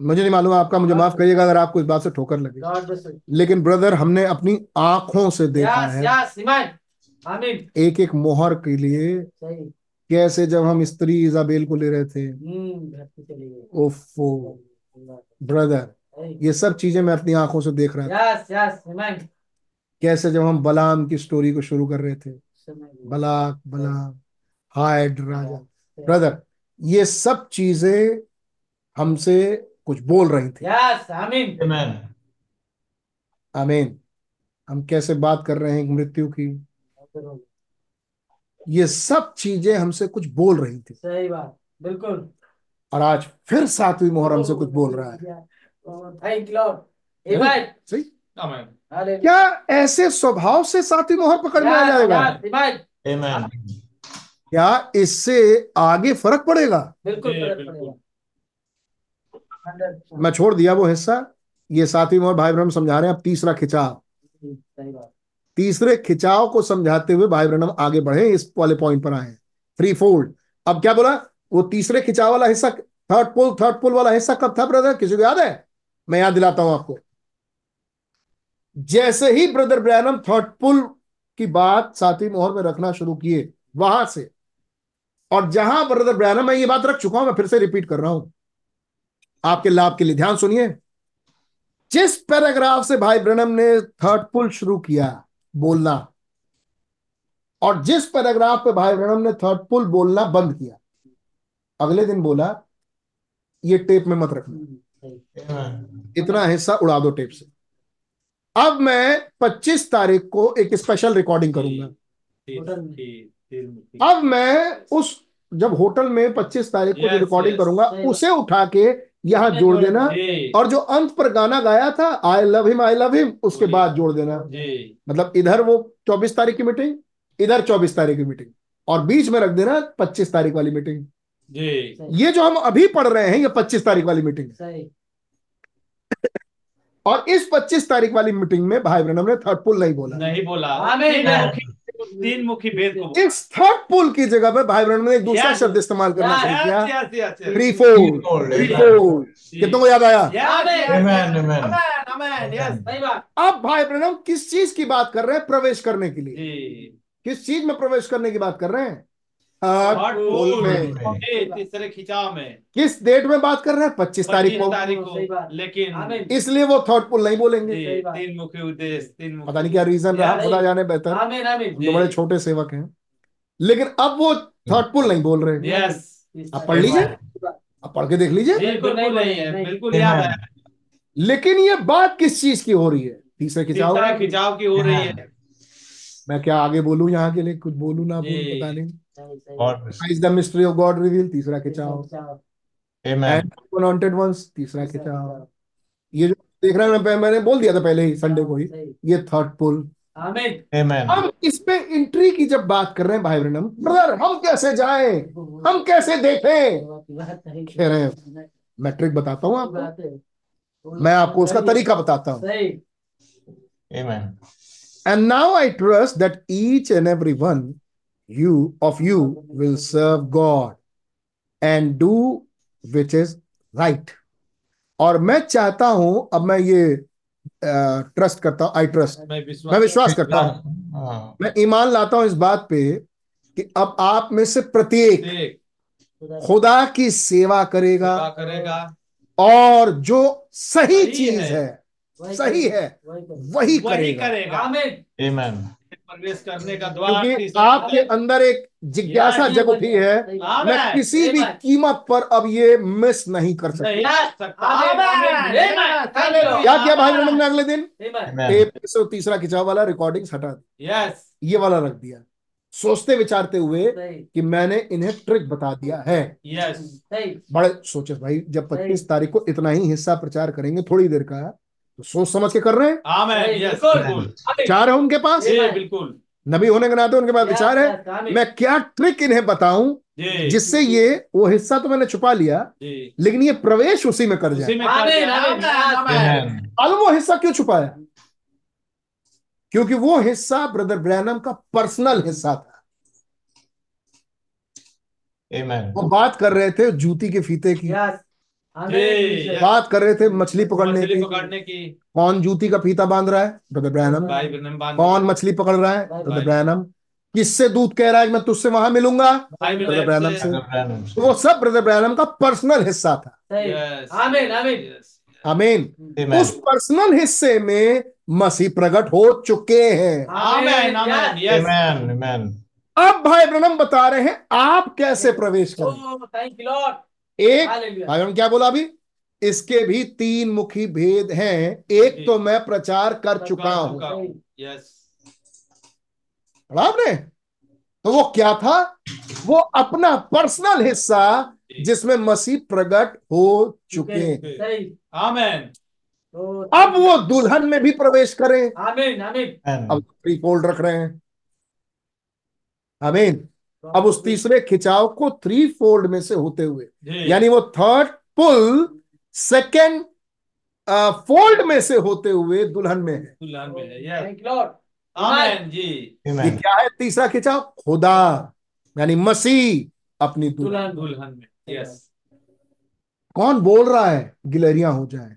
मुझे नहीं मालूम आपका मुझे माफ़ करिएगा अगर आपको इस बात से ठोकर लगे. लेकिन ब्रदर हमने अपनी आँखों से देखा है. एक एक मोहर के लिए कैसे जब हम स्त्री इजाबेल को ले रहे थे। हम्म ओफो। ब्रदर ये सब चीज़ें मैं अपनी आँखों से देख रहा था। यस यस कैसे जब हम बलाम की स्टोरी को शुरू कर रहे थे। बलाक बलाम हाइड राजा। ब्रदर ये सब चीज़ें हमसे कुछ बोल रही थी। यस आमीन। Amen. आमीन। हम कैसे बात कर रहे हैं मृत्यु की? ये सब चीज़ें हमसे कुछ बोल रही थी। सही बात बिल्कुल। और आज फिर सातवीं मोहर हमसे कुछ बोल रहा है। थैंक लॉर्ड सही? क्या ऐसे स्वभाव से सातवीं मोहर पकड़ में आ जाएगा? क्या इससे आगे फ़र्क पड़ेगा? बिल्कुल फ़र्क पड़ेगा। मैं छोड़ दिया वो हिस्सा। ये सातवीं मोहर भाई ब्रह्म समझा रहे हैं अब तीसरा खिंचाव। तीसरे खिंचाव को समझाते हुए भाई ब्रह्म आगे बढ़े इस वाले पॉइंट पर आए। थ्री फोल्ड अब क्या बोला? वो तीसरे खिंचाव वाला हिस्सा थर्ड पुल थर्ड पुल वाला हिस्सा कब था ब्रदर किसी को याद है? मैं याद दिलाता हूँ आपको। जैसे ही ब्रदर ब्रैनम थर्ड पुल की बात सातवीं मोहर में रखना शुरू किए वहाँ से। और जहाँ ब्रदर ब्रैनम मैं ये बात रख चुका हूँ मैं फिर से रिपीट कर रहा हूँ। आपके लाभ के लिए ध्यान सुनिए। जिस पैराग्राफ से भाई ब्रनम ने थर्ड पुल शुरू किया बोलना। और जिस पैराग्राफ पे भाई ब्रनम ने थर्ड पुल बोलना बंद किया। अगले दिन बोला ये टेप में मत रखना। इतना हिस्सा उड़ा दो टेप से। अब मैं 25 तारीख को एक स्पेशल रिकॉर्डिंग करूँगा। अब मैं उस जब होटल में 25 तारीख को जो Yes, रिकॉर्डिंग yes. करूँगा उसे उठा के यहाँ जोड़ देना। और जो अंत पर गाना गाया था I love him I love him उसके बाद जोड़ देना। मतलब इधर वो 24 तारीख की मीटिंग इधर 24 तारीख की मीटिंग और बीच में रख देना 25 तारीख वाली मीटिंग जी। ये जो हम अभी पढ़ रहे हैं ये 25 तारीख वाली मीटिंग है और इस 25 तारीख वाली मीटिंग में भाई ब्रनम ने थर्ड पुल नहीं बोला। नहीं बोला। आमीन। तीन मुखी भेद को इस थर्ड पोल की जगह पे भाई ब्रहण ने एक दूसरा शब्द इस्तेमाल करना शुरू किया. थ्री फोल्ड थ्री फोल्ड कितनों को याद आया? अब भाई ब्रहण किस चीज़ की बात कर रहे हैं प्रवेश करने के लिए? किस चीज़ में प्रवेश करने की बात कर रहे हैं? तीसरे खिंचाव में। किस डेट में बात कर रहे हैं? पच्चीस तारीख को। तारीख को लेकिन इसलिए वो थर्ड पुल नहीं बोलेंगे। तीन मुखी उद्देश्य तीन पता नहीं क्या रीजन रहा खुदा जाने बेहतर। हम तो बड़े छोटे सेवक हैं। लेकिन अब वो थर्ड पुल नहीं बोल रहे। यस आप पढ़ लीजिए। अब पढ़ के देख लीजिए। बिल्कुल नहीं नहीं है बिल्कुल याद है लेकिन ये बात किस चीज़ की हो रही है? तीसरे खिंचाव खिंचाव की हो रही है। मैं क्या आगे बोलूँ यहाँ के लिए? कुछ बोलूँ ना बोलूँ पता नहीं. Is the mystery of God reveal तीसरा खिंचाव खिंचाव एंड अनवांटेड वंस तीसरा खिंचाव ये जो देख रहे हैं मैं मैंने बोल दिया था पहले ही संडे को ही। ये थर्ड पुल हम इस पे एंट्री की जब बात कर रहे हैं भाई ब्रनम ब्रदर हम कैसे जाएँ? हम कैसे देखें? कह रहे हैं। मैट्रिक बताता हूँ आपको। मैं आपको उसका तरीका बताता हूँ. And now I trust that each and every one you of you will serve God and do which is right. और मैं चाहता हूँ अब मैं ये ट्रस्ट करता हूँ आई ट्रस्ट मैं विश्वास मैं विश्वास करता हूँ। हाँ, मैं ईमान लाता हूँ इस बात पे कि अब आप में से प्रत्येक खुदा की सेवा करेगा करेगा। और जो सही सही चीज़ है। सही है। वही करेगा। आमीन। प्रवेश करने का द्वार क्योंकि आपके अंदर एक जिज्ञासा जग उठी है। मैं किसी भी कीमत पर अब ये मिस नहीं कर सकता। क्या किया भाई ब्रह्म ने अगले दिन. टेप से तीसरा खिंचाव वाला रिकॉर्डिंग हटा दी। ये वाला रख दिया। सोचते विचारते हुए कि मैंने इन्हें ट्रिक बता दिया है। यस बड़े सोचे भाई जब 25 तारीख को इतना ही हिस्सा प्रचार करेंगे थोड़ी देर का। तो सोच समझ के कर रहे हैं। विचार है उनके पास? बिल्कुल। नबी होने के नाते उनके पास विचार है। मैं क्या ट्रिक इन्हें बताऊँ जिससे ये वो हिस्सा तो मैंने छुपा लिया लेकिन ये प्रवेश उसी में कर जाए. मालूम वो हिस्सा क्यों छुपाया क्योंकि वो हिस्सा ब्रदर ब्रैनम का पर्सनल हिस्सा था। Amen. वो बात कर रहे थे जूती के फीते की। Yes. बात कर रहे थे मछली पकड़ने की। पकड़ने की। कौन जूती का फीता बाँध रहा है? ब्रदर ब्रैनम कौन मछली पकड़ रहा है? ब्रदर ब्रैनम किससे दूध कह रहा है मैं तुझसे वहाँ मिलूँगा? ब्रदर ब्रैनम से. तो वो सब ब्रदर ब्रैनम का पर्सनल हिस्सा था। सही। यस आमीन, आमीन। यस आमीन Amen. उस पर्सनल हिस्से में मसीह प्रकट हो चुके हैं। आमीन आमीन यस Amen. Amen. अब भाई ब्रनम बता रहे हैं आप कैसे प्रवेश करें? एक भाई ब्रनम क्या बोला अभी? इसके भी तीन मुखी भेद हैं। एक तो मैं प्रचार कर चुका हूँ। हूँ। यस पढ़ा आपने? तो वो क्या था? वो अपना पर्सनल हिस्सा जिसमें मसीह प्रकट हो चुके हैं। सही। Oh, अब वो दुल्हन में भी प्रवेश करें। आमीन, आमीन। Amen. अब थ्री फोल्ड रख रहे हैं। आमीन अब उस तीसरे खिंचाव को थ्री फोल्ड में से होते हुए यानी वो थर्ड पुल सेकेंड फोल्ड में से होते हुए दुल्हन में है। दुल्हन में है. आमीन जी। ये क्या है तीसरा खिंचाव? खुदा यानी मसीह अपनी दुल्हन। दुल्हन दुल्हन में यस कौन बोल रहा है गिलहरियाँ हो जाए।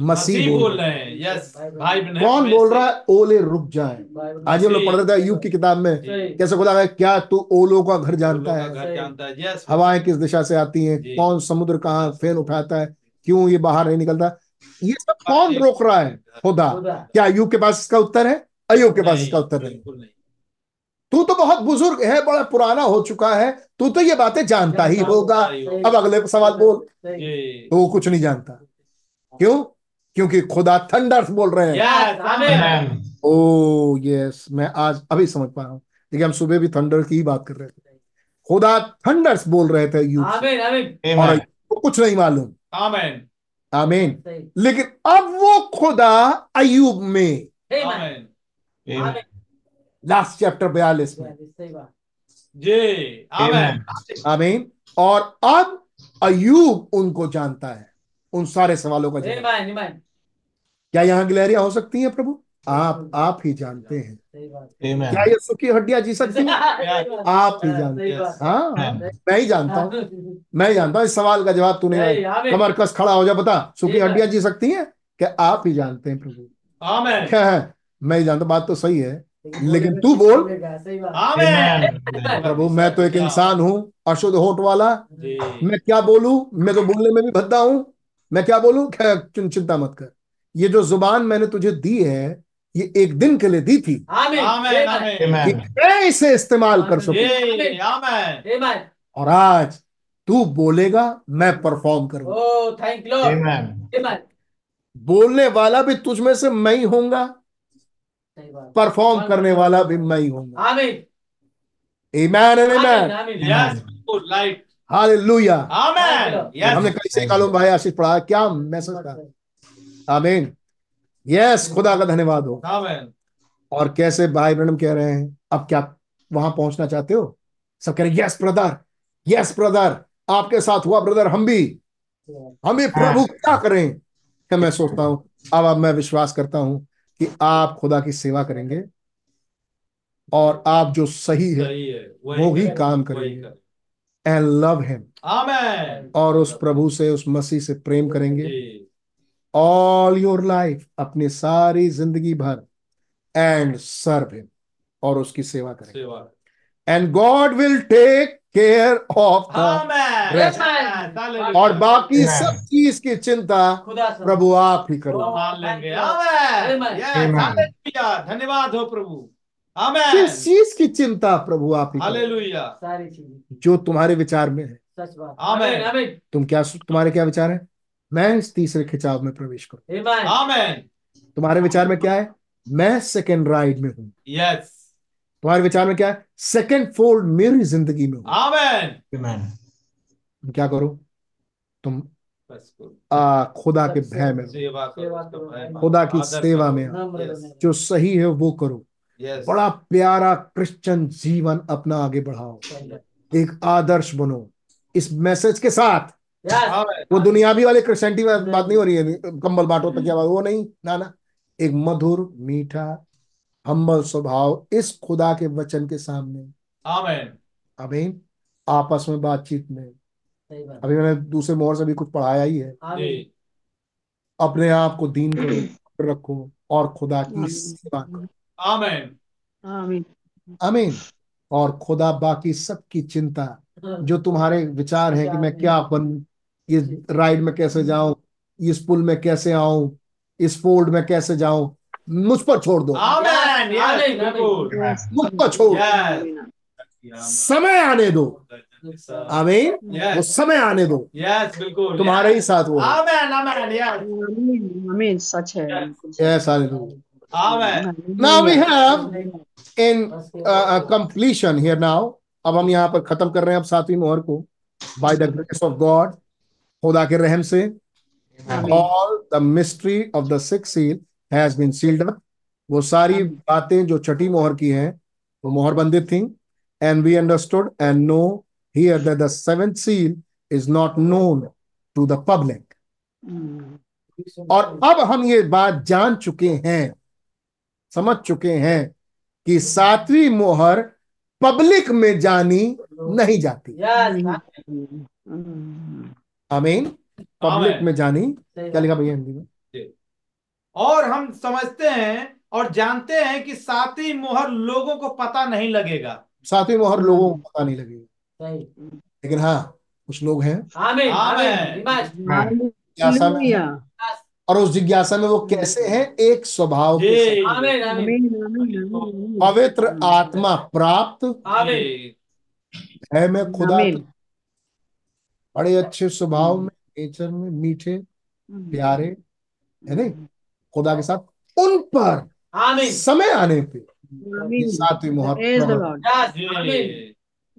मसीह बोल बोल रहे हैं। यस भाई बहन कौन बोल रहा है? ओले रुक जाए। आज हम लोग पढ़ रहे थे अय्यूब की किताब में। कैसे खुदा कहे, क्या तू ओलों का घर जानता है? घर जानता है। यस हवाएँ किस दिशा से आती हैं? कौन समुद्र कहाँ फेन उठाता है? क्यों ये बाहर नहीं निकलता? ये सब कौन रोक रहा है? खुदा। क्या अयूब के पास इसका उत्तर है? अयूब के पास इसका उत्तर नहीं। तू तो बहुत बुज़ुर्ग है बड़ा पुराना हो चुका है। तू तो ये बातें जानता ही होगा। अब अगले सवाल बोल। तो वो कुछ नहीं जानता। क्यों? क्योंकि खुदा थंडर्स बोल रहे हैं। यस आमीन ओ यस मैं आज अभी समझ पा रहा हूँ। देखिए हम सुबह भी थंडर की ही बात कर रहे थे। खुदा थंडर्स बोल रहे थे आमीन। और को कुछ नहीं मालूम। आमीन आमीन लेकिन अब वो खुदा अयूब में। आमीन लास्ट चैप्टर बयालीस में। सही जी आमीन आमीन और अब अयूब उनको जानता है। उन सारे सवालों का जवाब. क्या यहाँ गिलहरिया हो सकती है प्रभु? आप आप ही जानते हैं। सही बात। Amen. क्या ये सुखी हड्डियाँ जी सकती हैं? आप ही जानते हैं। हाँ मैं ही जानता हूँ। मैं ही जानता हूँ। इस सवाल का जवाब तूने। कमर कस खड़ा हो जा बता। सुखी हड्डियाँ जी सकती हैं? क्या आप ही जानते हैं प्रभु? क्या है? मैं ही जानता बात तो सही है। लेकिन तू बोल। प्रभु मैं तो एक इंसान हूँ अशुद्ध होठ वाला। मैं क्या बोलू? मैं तो बोलने में भी भद्दा हूँ। मैं क्या बोलूँ? क्या चिंता मत कर। ये जो ज़ुबान मैंने तुझे दी है ये एक दिन के लिए दी थी। आमीन, आमीन आमीन। कि Amen. मैं इसे इस्तेमाल कर सकूँ. और आज तू बोलेगा मैं परफॉर्म करूँगा। Oh, thank you, Lord. Amen. Amen. बोलने वाला भी तुझ में से मैं ही होऊँगा। परफॉर्म करने वाला भी मैं ही होऊँगा। आमीन। Amen and yes light hallelujah. आमीन। हमने कई से कालों भाई आशीष पढ़ा क्या मैसेज था आमीन। यस खुदा का धन्यवाद हो। आमीन। और कैसे भाई ब्रनम कह रहे हैं अब क्या वहाँ पहुँचना चाहते हो? सब कह रहे यस ब्रदर यस ब्रदर आपके साथ हुआ ब्रदर हम भी। हम भी प्रभु क्या करें? क्या मैं सोचता हूँ अब अब मैं विश्वास करता हूँ कि आप खुदा की सेवा करेंगे और आप जो सही है सही है वो ही काम करेंगे। करें। एंड लव हिम आमीन और उस प्रभु से उस मसीह से प्रेम करेंगे। ऑल योर लाइफ अपनी सारी ज़िंदगी भर एंड सर्व हिम और उसकी सेवा करेंगे। And God will take care of the और बाकी Amen. सब चीज़ की चिंता प्रभु आप ही करो धन्यवाद हो प्रभु। किस चीज़ की चिंता प्रभु आप ही सारी चीज़ें। जो तुम्हारे विचार में है। सच बात। तुम क्या तुम्हारे क्या विचार है? मैं इस तीसरे खिंचाव में प्रवेश करूँ। आमीन तुम्हारे विचार में क्या है? मैं सेकंड राइड में हूँ। यस तुम्हारे विचार में क्या है? सेकेंड फोल्ड मेरी ज़िंदगी में हूँ। आमेन क्या करो? तुम आ, खुदा के भय में खुदा की सेवा में जो सही है वो करो। यस बड़ा प्यारा क्रिश्चियन जीवन अपना आगे बढ़ाओ। एक आदर्श बनो। इस मैसेज के साथ यस आमेन वो दुनियावी वाले क्रिश्चियनिटी में बात नहीं हो रही है। कंबल बांटो तकिया बांटो वो नहीं। ना ना। एक मधुर मीठा हम्बल स्वभाव इस खुदा के वचन के सामने। आमेन। अमीन आपस में बातचीत में। अभी मैंने दूसरे मोहर से भी कुछ पढ़ाया ही है। अपने आप को दीन करो रखो और खुदा की सेवा करो। आमेन। आमीन। अमीन और खुदा बाकी सबकी चिंता जो तुम्हारे विचार है कि मैं क्या बन ये राइड में कैसे जाऊँ इस पुल में कैसे आऊँ इस फोल्ड में कैसे जाऊँ मुझ पर छोड़ दो। आमीन, मुझ पर छोड़ समय आने दो। आमीन। वो समय आने दो। यस बिल्कुल। तुम्हारे ही साथ वो है। आमेन आमेन यस आमीन आमीन सच है। बिल्कुल Now we have in uh, completion here now. अब हम यहाँ पर खत्म कर रहे हैं अब सातवीं मोहर को by the grace of God खुदा के रहम से all the mystery of the sixth seal has been sealed up वो सारी बातें जो छठी मोहर की हैं वो मोहर बंदित थी and we understood and know here that the seventh seal is not known to the public हम्म, और अब हम ये बात जान चुके हैं समझ चुके हैं कि सातवीं मोहर पब्लिक में जानी नहीं जाती। यस हम्म, आमीन। पब्लिक में जानी। क्या लिखा भैया हिंदी में? और हम समझते हैं और जानते हैं कि सातवीं मोहर लोगों को पता नहीं लगेगा। सातवीं मोहर लोगों को पता नहीं लगेगा। लेकिन हाँ कुछ लोग हैं। आमीन आमीन। आमीन इमाज जिज्ञासा में हालेलुया। और उस जिज्ञासा में वो कैसे हैं? एक स्वभाव के जी साथ। आमीन आमीन। आमीन आमीन आमीन पवित्र आत्मा प्राप्त। है में खुदा बड़े अच्छे स्वभाव में नेचर में मीठे प्यारे है नहीं? खुदा के साथ। उन पर समय आने पे सातवीं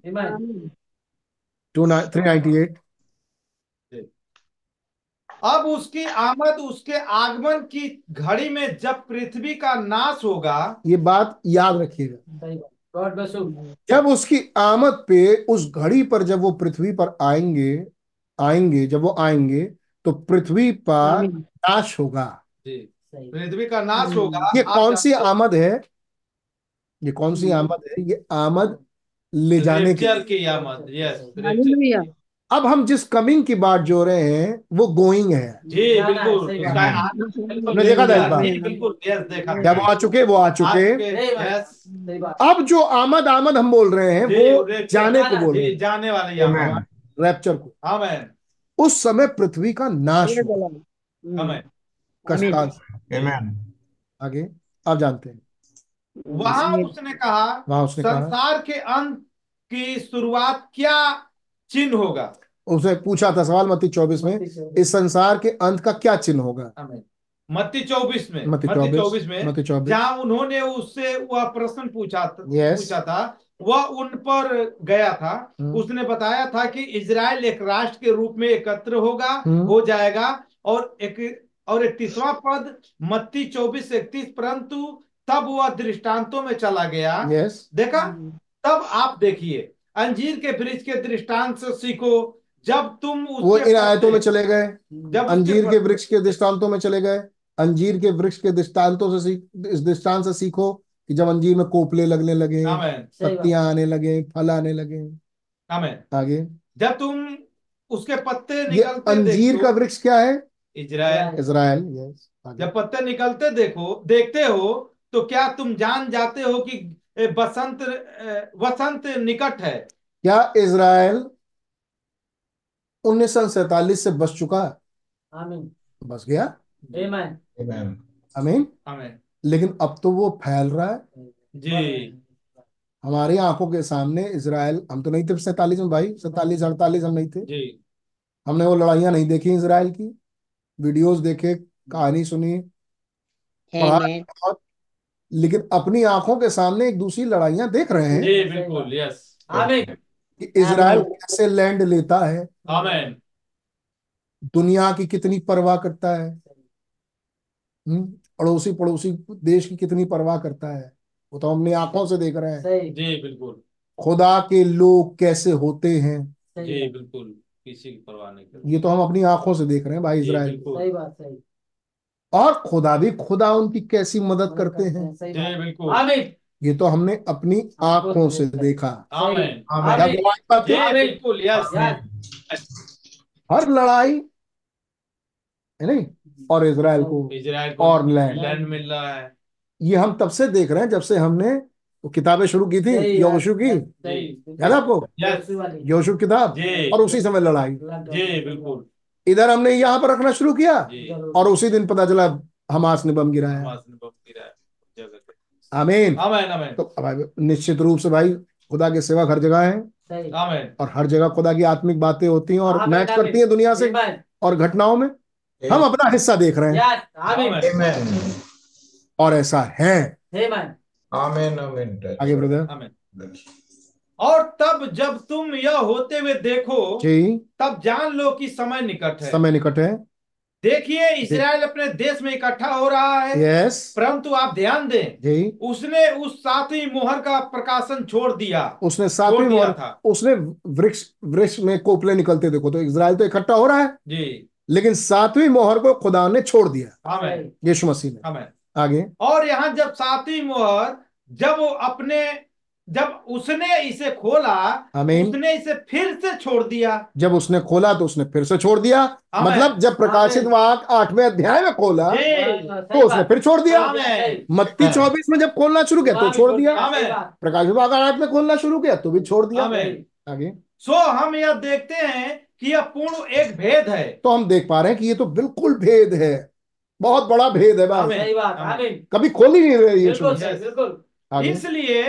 आमीन। टू थ्री नाइनटी एट अब उसकी आमद उसके आगमन की घड़ी में जब पृथ्वी का नाश होगा ये बात याद रखिएगा। जब उसकी आमद पे उस घड़ी पर जब वो पृथ्वी पर आएँगे आएँगे जब वो आएँगे तो पृथ्वी पर नाश होगा। पृथ्वी का नाश होगा ये कौन सी आमद है? ये कौन सी आमद है? ये आमद ले जाने की आमद यस। अब हम जिस कमिंग की बात जो रहे हैं वो गोइंग है। जी बिल्कुल। आपने देखा था बिल्कुल जब वो आ चुके वो आ चुके। अब जो आमद आमद हम बोल रहे हैं वो जाने को बोल रहे हैं। जाने वाली Amen. रैप्चर को। आमेन उस समय पृथ्वी का नाश. हम्म. आगे आप जानते हैं। वहाँ उसने कहा वहाँ उसने कहा। संसार के अंत की शुरुआत क्या चिन्ह होगा? उसने पूछा था सवाल मत्ती चौबीस में इस संसार के अंत का क्या चिन्ह होगा? मत्ती चौबीस में मत्ती चौबीस में मत्ती चौबीस। जहाँ उन्होंने उससे वह प्रश्न पूछा था Yes. पूछा था वह उन पर गया था। हम्म। उसने बताया था कि इजराइल एक राष्ट्र के रूप में एकत्र होगा हम्म। हो जाएगा और एक और इकतीसवां पद मत्ती चौबीस इकतीस परंतु तब वह दृष्टांतों में चला गया। देखा? तब आप देखिए अंजीर के वृक्ष के दृष्टांत से सीखो जब तुम वो इन आयतों में चले गए जब अंजीर के वृक्ष के दृष्टांतों में चले गए अंजीर के वृक्ष के दृष्टांतों से सीख इस दृष्टांत से सीखो कि जब अंजीर में कोपले लगने लगे पत्तियाँ आने लगे फल आने लगे। आगे। जब तुम उसके पत्ते निकलते अंजीर का वृक्ष क्या है? इजराइल। इज़राइल यस जब पत्ते निकलते देखो देखते हो तो क्या तुम जान जाते हो कि बसंत वसंत निकट है? क्या इज़राइल उन्नीस सौ सैतालीस से बच चुका है। आमीन। बस गया. अमीन लेकिन अब तो वो फैल रहा है। जी। हमारी आँखों के सामने इज़राइल हम तो नहीं थे सैतालीस में भाई। सैतालीस अड़तालीस हम नहीं थे। जी। हमने वो लड़ाइयाँ नहीं देखी इसराइल की। वीडियोस देखे कहानी सुनी बहुत लेकिन अपनी आँखों के सामने एक दूसरी लड़ाइयाँ देख रहे हैं। जी बिल्कुल यस आमीन। कि इज़राइल कैसे लैंड लेता है? आमेन दुनिया की कितनी परवाह करता है? हम्म, अड़ोसी पड़ोसी देश की कितनी परवाह करता है? वो तो हमने आँखों से देख रहे हैं। जी बिल्कुल। खुदा के लोग कैसे होते हैं? जी बिल्कुल। किसी की परवाह नहीं करते। ये तो हम अपनी आँखों से देख रहे हैं भाई इसराइल इज़राइल। सही बात सही। और खुदा भी खुदा उनकी कैसी मदद करते हैं? जी बिल्कुल। आमीन। ये तो हमने अपनी आँखों से देखा। है? बिल्कुल यस यस हर लड़ाई है नहीं? और इज़राइल को। इजराइल और लैंड लैंड मिल रहा है। ये हम तब से देख रहे हैं जब से हमने वो किताबें शुरू की थी योशु की। याद आपको? योशु किताब? और उसी समय लड़ाई। बिल्कुल। इधर हमने यहाँ पर रखना शुरू किया और उसी दिन पता चला हमास ने बम गिराया हमास ने बम गिरा है जगह पे आमीन आमेन आमेन तो भाई निश्चित रूप से भाई खुदा के सेवक हर जगह है। सही। और हर जगह खुदा की आत्मिक बातें होती हैं और मैच करती हैं दुनिया से। और घटनाओं में हम अपना हिस्सा देख रहे हैं. और ऐसा है। आमीन Amen. Amen. आगे ब्रदर और तब जब तुम यह होते हुए देखो जी। तब जान लो कि समय निकट है। समय निकट है। देखिए इसराइल अपने देश में इकट्ठा हो रहा है। यस परंतु आप ध्यान दें जी। उसने उस सातवीं मोहर का प्रकाशन छोड़ दिया। उसने सातवीं मोहर था। उसने वृक्ष वृक्ष में कोपले निकलते देखो तो इसराइल तो इकट्ठा हो रहा है। जी। लेकिन सातवीं मोहर को खुदा ने छोड़ दिया। यीशु मसीह ने। आगे। और यहाँ जब सातवीं मोहर जब वो अपने जब उसने इसे खोला आमीन। उसने इसे फिर से छोड़ दिया। जब उसने खोला तो उसने फिर से छोड़ दिया। मतलब जब प्रकाशित वाक आठवें अध्याय में खोला तो उसने फिर छोड़ दिया। मत्ती चौबीस में जब खोलना शुरू किया तो छोड़ दिया। प्रकाशित वाक आठ में खोलना शुरू किया तो भी छोड़ दिया। आगे। सो हम यह देखते हैं कि यह पूर्ण एक भेद है। तो हम देख पा रहे हैं कि ये तो बिल्कुल भेद है। बहुत बड़ा भेद है कभी खोल ही नहीं रही इसलिए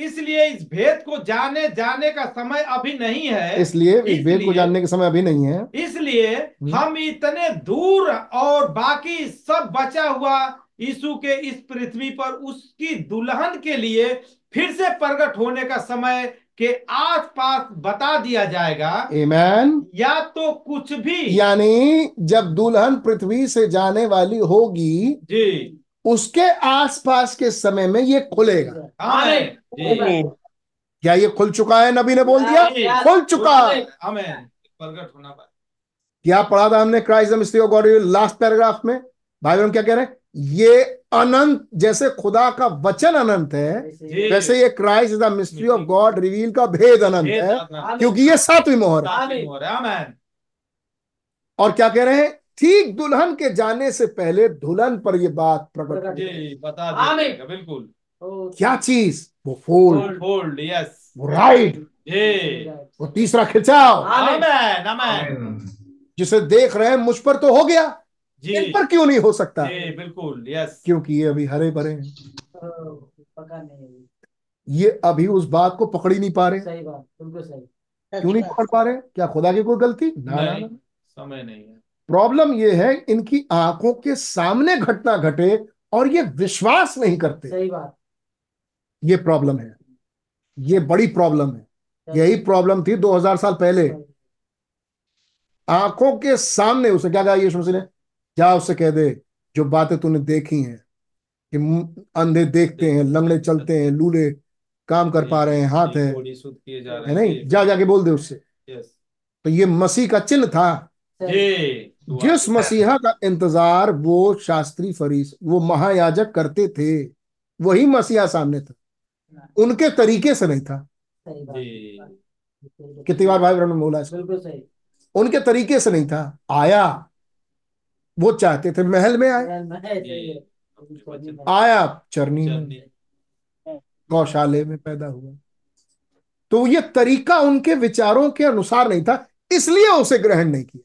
इसलिए इस भेद को जाने जाने का समय अभी नहीं है। इसलिए इस भेद को जानने के समय अभी नहीं है। इसलिए हम इतने दूर और बाकी सब बचा हुआ यीशु के इस पृथ्वी पर उसकी दुल्हन के लिए फिर से प्रकट होने का समय के आस पास बता दिया जाएगा। Amen या तो कुछ भी यानी जब दुल्हन पृथ्वी से जाने वाली होगी जी। उसके आसपास के समय में ये खुलेगा. क्या ये खुल चुका है? नबी ने बोल दिया? खुल चुका। आमेन। प्रकट होना क्या पढ़ा था हमने Christ the mystery of God last paragraph में भाई बहन क्या कह रहे हैं? ये अनंत जैसे खुदा का वचन अनंत है वैसे ये Christ the mystery of God reveal का भेद अनंत है क्योंकि ये सातवीं मोहर है। सातवीं मोहर है, आमेन। और क्या कह रहे हैं? ठीक दुल्हन के जाने से पहले दुल्हन पर ये बात प्रकट बता बिल्कुल। क्या चीज़? वो फोल्ड होल्ड यस वो राइट वो तीसरा खिंचाव. जिसे देख रहे हैं मुझ पर तो हो गया। जी। इन पर क्यों नहीं हो सकता? जी बिल्कुल यस क्योंकि ये अभी हरे भरे हैं। ये अभी उस बात को पकड़ ही नहीं पा रहे। सही बात बिल्कुल सही। क्यों नहीं पकड़ पा रहे? क्या खुदा की कोई गलती? ना ना नहीं ना। समय नहीं है। प्रॉब्लम ये है इनकी आँखों के सामने घटना घटे और ये विश्वास नहीं करते। सही बात। ये प्रॉब्लम है। ये बड़ी प्रॉब्लम है। यही प्रॉब्लम थी 2000 साल पहले। आँखों के सामने उसे क्या कहा यीशु मसीह ने? जा उससे कह दे जो बातें तूने देखी हैं कि अंधे देखते हैं लंगड़े चलते हैं लूले काम कर पा रहे हैं हाथ है। बॉडी शुद्ध किए जा है नहीं? जा जाके बोल दे उससे। तो ये मसीह का चिन्ह था। जी। जिस मसीहा का इंतज़ार वो शास्त्री फरीस वो महायाजक करते थे वही मसीहा सामने था। उनके तरीके से नहीं था। कितनी बार भाई ब्रह्म बोला सही। उनके तरीके से नहीं था। आया। वो चाहते थे महल में आए। आया चरनी में। गौशाले में पैदा हुआ। तो ये तरीका उनके विचारों के अनुसार नहीं था इसलिए उसे ग्रहण नहीं किया।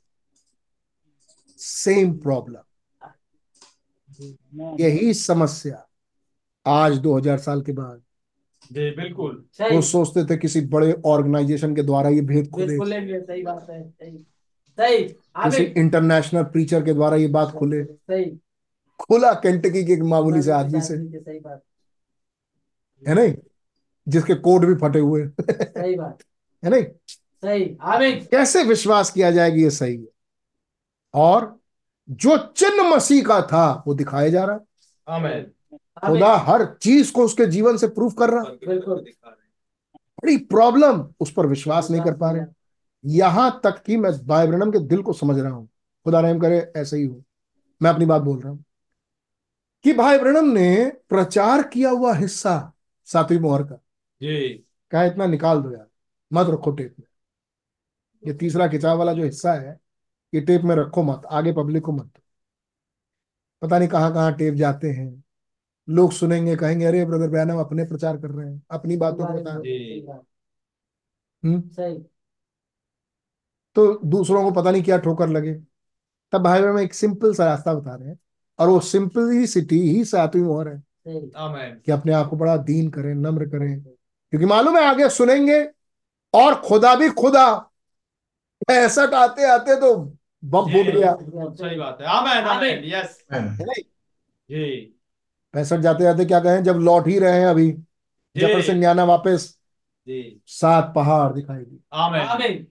सेम प्रॉब्लम यही समस्या आज 2000 साल के बाद। जी बिल्कुल। वो सोचते थे किसी बड़े ऑर्गेनाइजेशन के द्वारा ये भेद खुले। सही बात है सही। सही किसी इंटरनेशनल प्रीचर के द्वारा ये बात खुले। सही। खुला केंटकी के मामूली से आदमी से। सही बात। है नहीं? जिसके कोड भी फटे हुए। सही बात। है नहीं? सही आमीन कैसे विश्वास किया जाएगी ये सही है? और जो चिन्ह मसीह का था वो दिखाया जा रहा है। खुदा हर चीज़ को उसके जीवन से प्रूफ कर रहा है। बड़ी प्रॉब्लम उस पर विश्वास नहीं कर पा रहे। यहाँ तक कि मैं भाई ब्रनम के दिल को समझ रहा हूँ। खुदा रहम करे ऐसे ही हो। मैं अपनी बात बोल रहा हूँ कि भाई ब्रणम ने प्रचार किया हुआ हिस्सा सातवीं मोहर का। कहा इतना निकाल दो यार मत रखो टेप में। ये तीसरा खिंचाव वाला जो हिस्सा है ये टेप में रखो मत आगे पब्लिक को मत। पता नहीं कहाँ कहाँ टेप जाते हैं। लोग सुनेंगे कहेंगे अरे ब्रदर बैनम अपने प्रचार कर रहे हैं अपनी बातों को बता जी। हम्म? तो दूसरों को पता नहीं क्या ठोकर लगे। तब भाई बहन एक सिंपल सा रास्ता बता रहे हैं और वो सिंपलिसिटी ही सातवीं मोहर है। सही। आमेन। कि अपने आप को बड़ा दीन करें नम्र करें। क्योंकि मालूम है आगे सुनेंगे और खुदा भी खुदा। पैंसठ आते आते तो बम फूट गया। सही बात है। आमेन आमेन यस जी। पैंसठ जाते जाते क्या कहें जब लौट ही रहे हैं अभी ज़फ़र से न्याना वापस। जी। सात पहाड़ दिखाई दी आमेन। आमीन।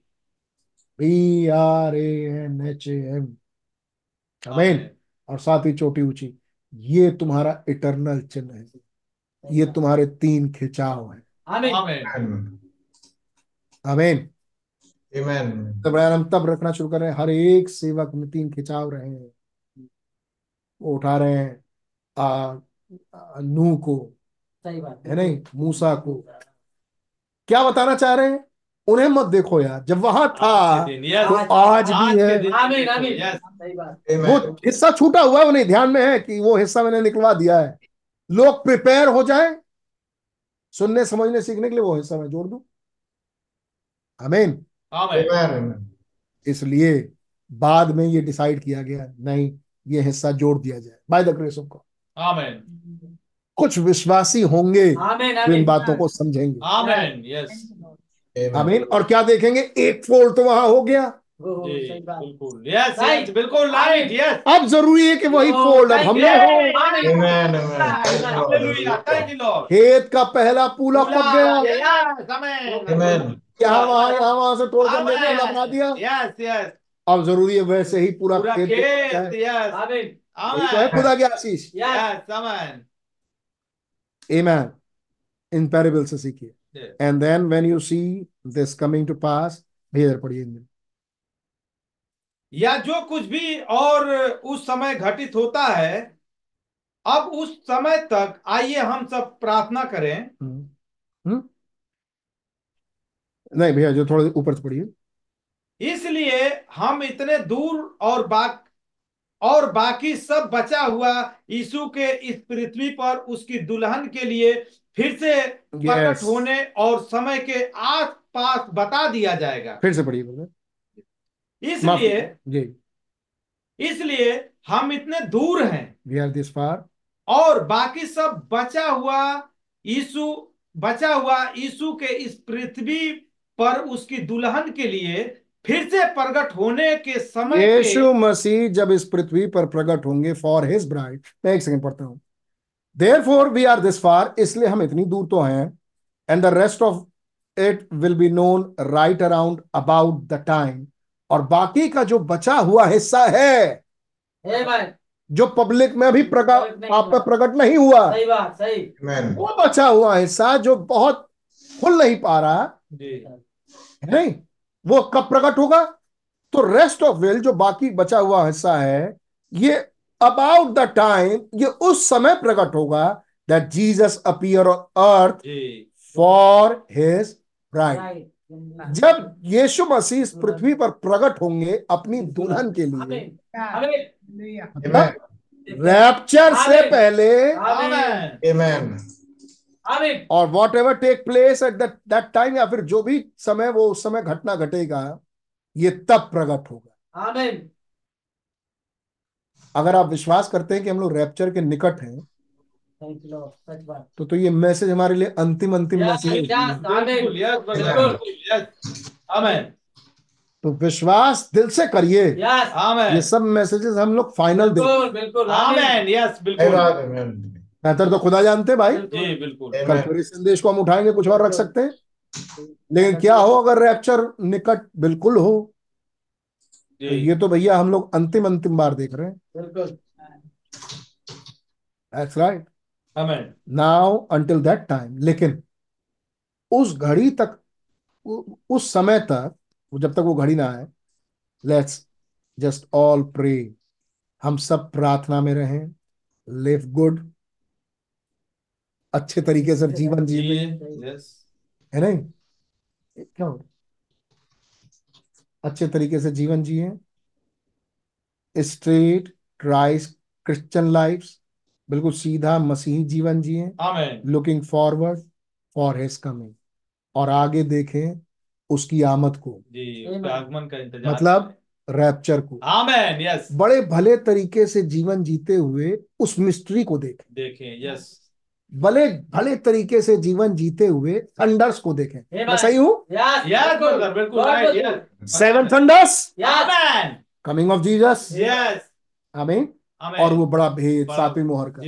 B R A N H A M. Amen और साथ ही चोटी ऊँची। ये तुम्हारा इटरनल चिन्ह है। ये तुम्हारे तीन खिंचाव है। आमीन। आमेन। Amen. Amen Amen. तब हम तब रखना शुरू कर रहे हैं। हर एक सेवक में तीन खिंचाव रहे हैं। वो उठा रहे हैं आ, आ, नूह को सही बात है। नहीं? मूसा को। क्या बताना चाह रहे हैं? उन्हें मत देखो यार। जब वहाँ था आज. तो आज भी है। आमीन आमीन। वो हिस्सा छूटा हुआ है वो नहीं ध्यान में है कि वो हिस्सा मैंने निकलवा दिया है। लोग प्रिपेयर हो जाए सुनने समझने सीखने के लिए वो हिस्सा मैं जोड़ दू। अमीन Amen. इसलिए बाद में ये डिसाइड किया गया नहीं ये हिस्सा जोड़ दिया जाए। By the grace of God amen कुछ विश्वासी होंगे इन बातों को समझेंगे। Amen yes Amen. आमीन और क्या देखेंगे? एक फोल्ड तो वहाँ हो गया। बिल्कुल। यस बिल्कुल राइट यस अब ज़रूरी है कि वही फोल्ड अब हमने हो खेत का पहला पूला पक गया. यहाँ वहाँ यहाँ वहाँ से तोड़ कर Amen. पूला बना दिया। Yes yes. अब ज़रूरी है वैसे ही पूरा खेत यस। आमीन। तो है खुदा की आशीष। यस। आमेन। Amen. इन पैरेबल से सीखिए। And then when you see this coming to pass इधर पढ़िए इन या जो कुछ भी और उस समय घटित होता है अब उस समय तक आइए हम सब प्रार्थना करें। हम्म। हम्म? नहीं भैया जो थोड़ा ऊपर से पढ़िए। इसलिए हम इतने दूर और बाक और बाकी सब बचा हुआ यीशु के इस पृथ्वी पर उसकी दुल्हन के लिए फिर से प्रकट होने और समय के आस पास बता दिया जाएगा। फिर से पढ़िए. इसलिए इसलिए हम इतने दूर हैं। वी आर दिस फार और बाकी सब बचा हुआ यीशु बचा हुआ यीशु के इस पृथ्वी पर उसकी दुल्हन के लिए फिर से प्रकट होने के समय यीशु मसीह जब इस पृथ्वी पर प्रकट होंगे फॉर हिज ब्राइड मैं एक सेकंड पढ़ता हूँ। There for we are this far इसलिए हम इतनी दूर तो हैं and the rest of it will be known right around about the time और बाकी का जो बचा हुआ हिस्सा है जो पब्लिक में अभी प्रकट आप में प्रकट नहीं हुआ सही बात सही। Amen. वो बचा हुआ हिस्सा जो बहुत खुल नहीं पा रहा जी। नहीं वो कब प्रकट होगा? तो रेस्ट ऑफ़ विल जो बाकी बचा हुआ हिस्सा है ये अबाउट द टाइम ये उस समय प्रकट होगा that Jesus appear on earth for his bride जब यीशु मसीह इस पृथ्वी पर प्रकट होंगे अपनी दुल्हन के लिए रैप्चर से। पहले आमीन आमेन Amen. Amen. और whatever take place at that that time या फिर जो भी समय वो उस समय घटना घटेगा ये तब प्रकट होगा। Amen. अगर आप विश्वास करते हैं कि हम लोग रैप्चर के निकट हैं तो तो ये मैसेज हमारे लिए अंतिम अंतिम मैसेज आमेन। तो विश्वास दिल से करिए। ये सब मैसेजेस हम लोग फाइनल दे बिल्कुल बिल्कुल यस बिल्कुल. बेहतर तो खुदा जानते भाई। जी बिल्कुल। कल फिर इस संदेश को हम उठाएँगे कुछ और रख सकते हैं। लेकिन क्या हो अगर रैप्चर निकट बिल्कुल हो? तो ये तो भैया हम लोग अंतिम अंतिम बार देख रहे हैं। बिल्कुल। That's right now until that time लेकिन उस घड़ी तक उस समय तक वो जब तक वो घड़ी ना आए लेट्स जस्ट ऑल प्रे हम सब प्रार्थना में रहें। लिव गुड अच्छे तरीके से जीवन जी जीवे है नहीं? क्या? हो अच्छे तरीके से जीवन जिए। स्ट्रेट क्राइस्ट क्रिश्चियन लाइफ बिल्कुल सीधा मसीही जीवन जिए। Looking forward for his coming और आगे देखें उसकी आमद को। आगमन का इंतज़ार मतलब रैप्चर को। आमेन यस बड़े भले तरीके से जीवन जीते हुए उस मिस्ट्री को देखें। देखें यस भले भले तरीके से जीवन जीते हुए थंडर्स को देखें। मैं सही हूँ? Seven thunders coming of Jesus हमें और वो बड़ा भेद सातवीं मोहर का।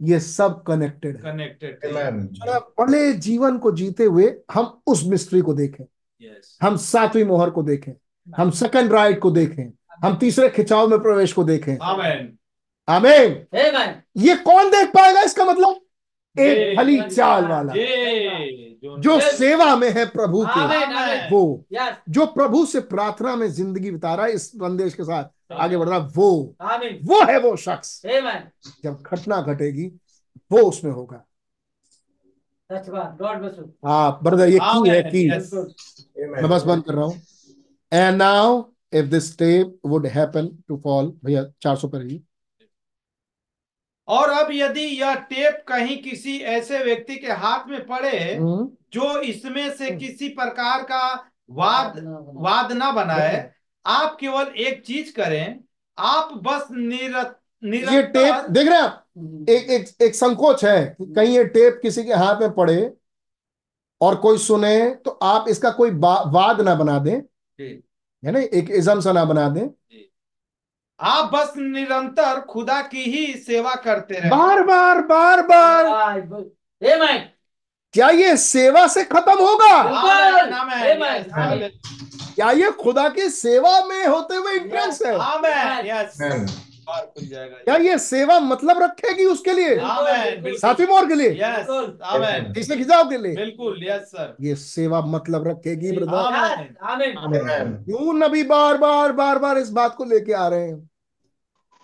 ये सब कनेक्टेड है। Connected Amen. बड़े जीवन को जीते हुए हम उस मिस्ट्री को देखें। यस हम सातवीं मोहर को देखें। हम सेकंड राइट को देखें। हम तीसरे खिंचाव में प्रवेश को देखें। आमेन आमीन ये कौन देख पाएगा इसका मतलब? एक भली चाल वाला। जो सेवा में है प्रभु के. वो। जो प्रभु से प्रार्थना में ज़िंदगी बिता रहा है इस संदेश के साथ आगे बढ़ रहा वो। वो है वो शख्स। जब घटना घटेगी वो उसमें होगा। सच बात. God bless you. हाँ ब्रदर ये की है Amen. की? मैं बस बंद कर रहा हूँ। And now if this tape would happen to fall भैया 400 पर ही। और अब यदि यह टेप कहीं किसी ऐसे व्यक्ति के हाथ में पड़े हम्म, जो इसमें से किसी प्रकार का वाद वाद ना बनाए। आप केवल एक चीज़ करें आप बस निरत ये टेप देख रहे हैं आप? एक एक एक संकोच है कि कहीं ये टेप किसी के हाथ में पड़े और कोई सुने तो आप इसका कोई वाद ना बना दें। है ना? एक इज्म सा ना बना दें। आप बस निरंतर खुदा की ही सेवा करते रहे। बार बार बार बार। Amen. क्या ये सेवा से खत्म होगा? क्या ये खुदा की सेवा में होते हुए इंटरेस्ट है? बार खुल जाएगा। क्या ये सेवा मतलब रखेगी उसके लिए? आमेन, बिल्कुल, सातवीं मोहर के लिए? तीसरे खिंचाव के लिए? बिल्कुल यस सर ये सेवा मतलब रखेगी ब्रदर आमेन, Amen. Amen. क्यों नबी बार बार बार बार इस बात को लेके आ रहे हैं?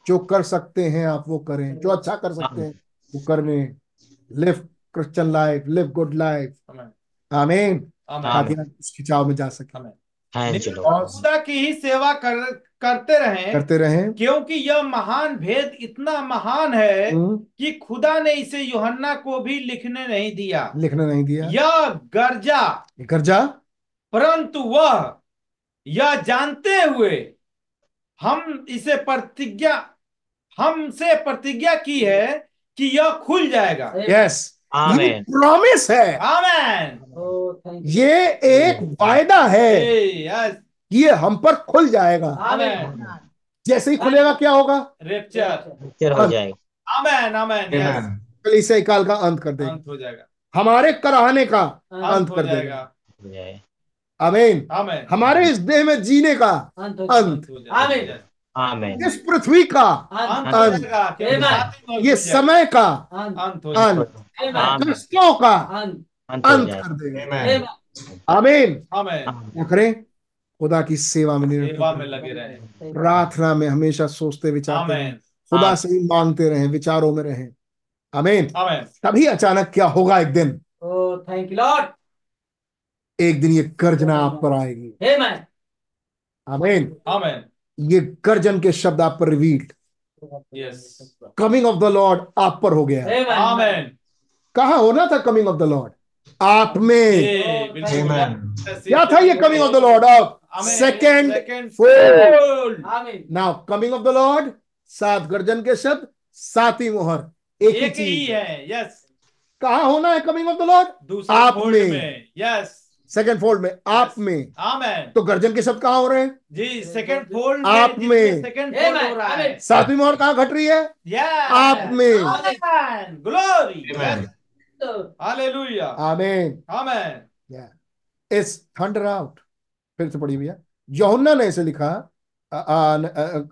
जो कर सकते हैं आप वो करें जो अच्छा कर सकते हैं वो करने। Live Christian life live good life amen, उस खिंचाव में जा सके। खुदा की ही सेवा कर करते रहें करते रहें। क्योंकि यह महान भेद इतना महान है हम्म, कि खुदा ने इसे यूहन्ना को भी लिखने नहीं दिया। लिखने नहीं दिया। यह गर्जा। गर्जा? परंतु वह यह जानते हुए हम इसे प्रतिज्ञा हमसे प्रतिज्ञा की है कि यह खुल जाएगा। यस आमेन प्रॉमिस है। आमेन। Oh, thank you. ये एक वायदा है। यस ये हम पर खुल जाएगा। Amen. जैसे ही खुलेगा क्या होगा? रेप्चर हो जाएगा। आमेन आमेन यस काल का अंत कर देगा। अंत हो जाएगा। हमारे कराहने का अंत कर जाएगा देगा। हो जाएगा आमीन। हमारे इस देह में जीने का अंत अंत। जाएगा। आमीन। इस पृथ्वी का अंत। ये समय का अंत। हो कष्टों का अंत हो कर देगा. आमीन क्या करें खुदा की सेवा में निरंतर सेवा में लगे रहे प्रार्थना में हमेशा सोचते विचारते रहें खुदा से ही मांगते रहें विचारों में रहें आमीन तभी अचानक क्या होगा एक दिन थैंक यू you, Lord. एक दिन ये गर्जना आप पर आएगी Amen. आमीन ये गर्जन के शब्द आप पर revealed coming of the Lord आप पर हो गया है. आमेन कहा होना था कमिंग ऑफ़ द लॉर्ड आप में। Amen. क्या था ये coming of the Lord of second fold now coming of the Lord सात गर्जन के शब्द सातवीं मोहर एक ही एक ही चीज़। है यस कहा होना है कमिंग ऑफ़ द लॉर्ड आप में। में यस सेकेंड फोल्ड में आप में। आमेन तो गर्जन के शब्द कहाँ हो रहे हैं? जी सेकेंड फोल्ड आप में। Second Amen. फोल्ड हो रहा है। Amen. सातवीं मोहर कहाँ घट रही है? यस आप में। Amen glory Amen. आमीन आमेन इस थंडर आउट फिर से पढ़िए भैया। यहुन्ना ने इसे लिखा आ, आ, आ,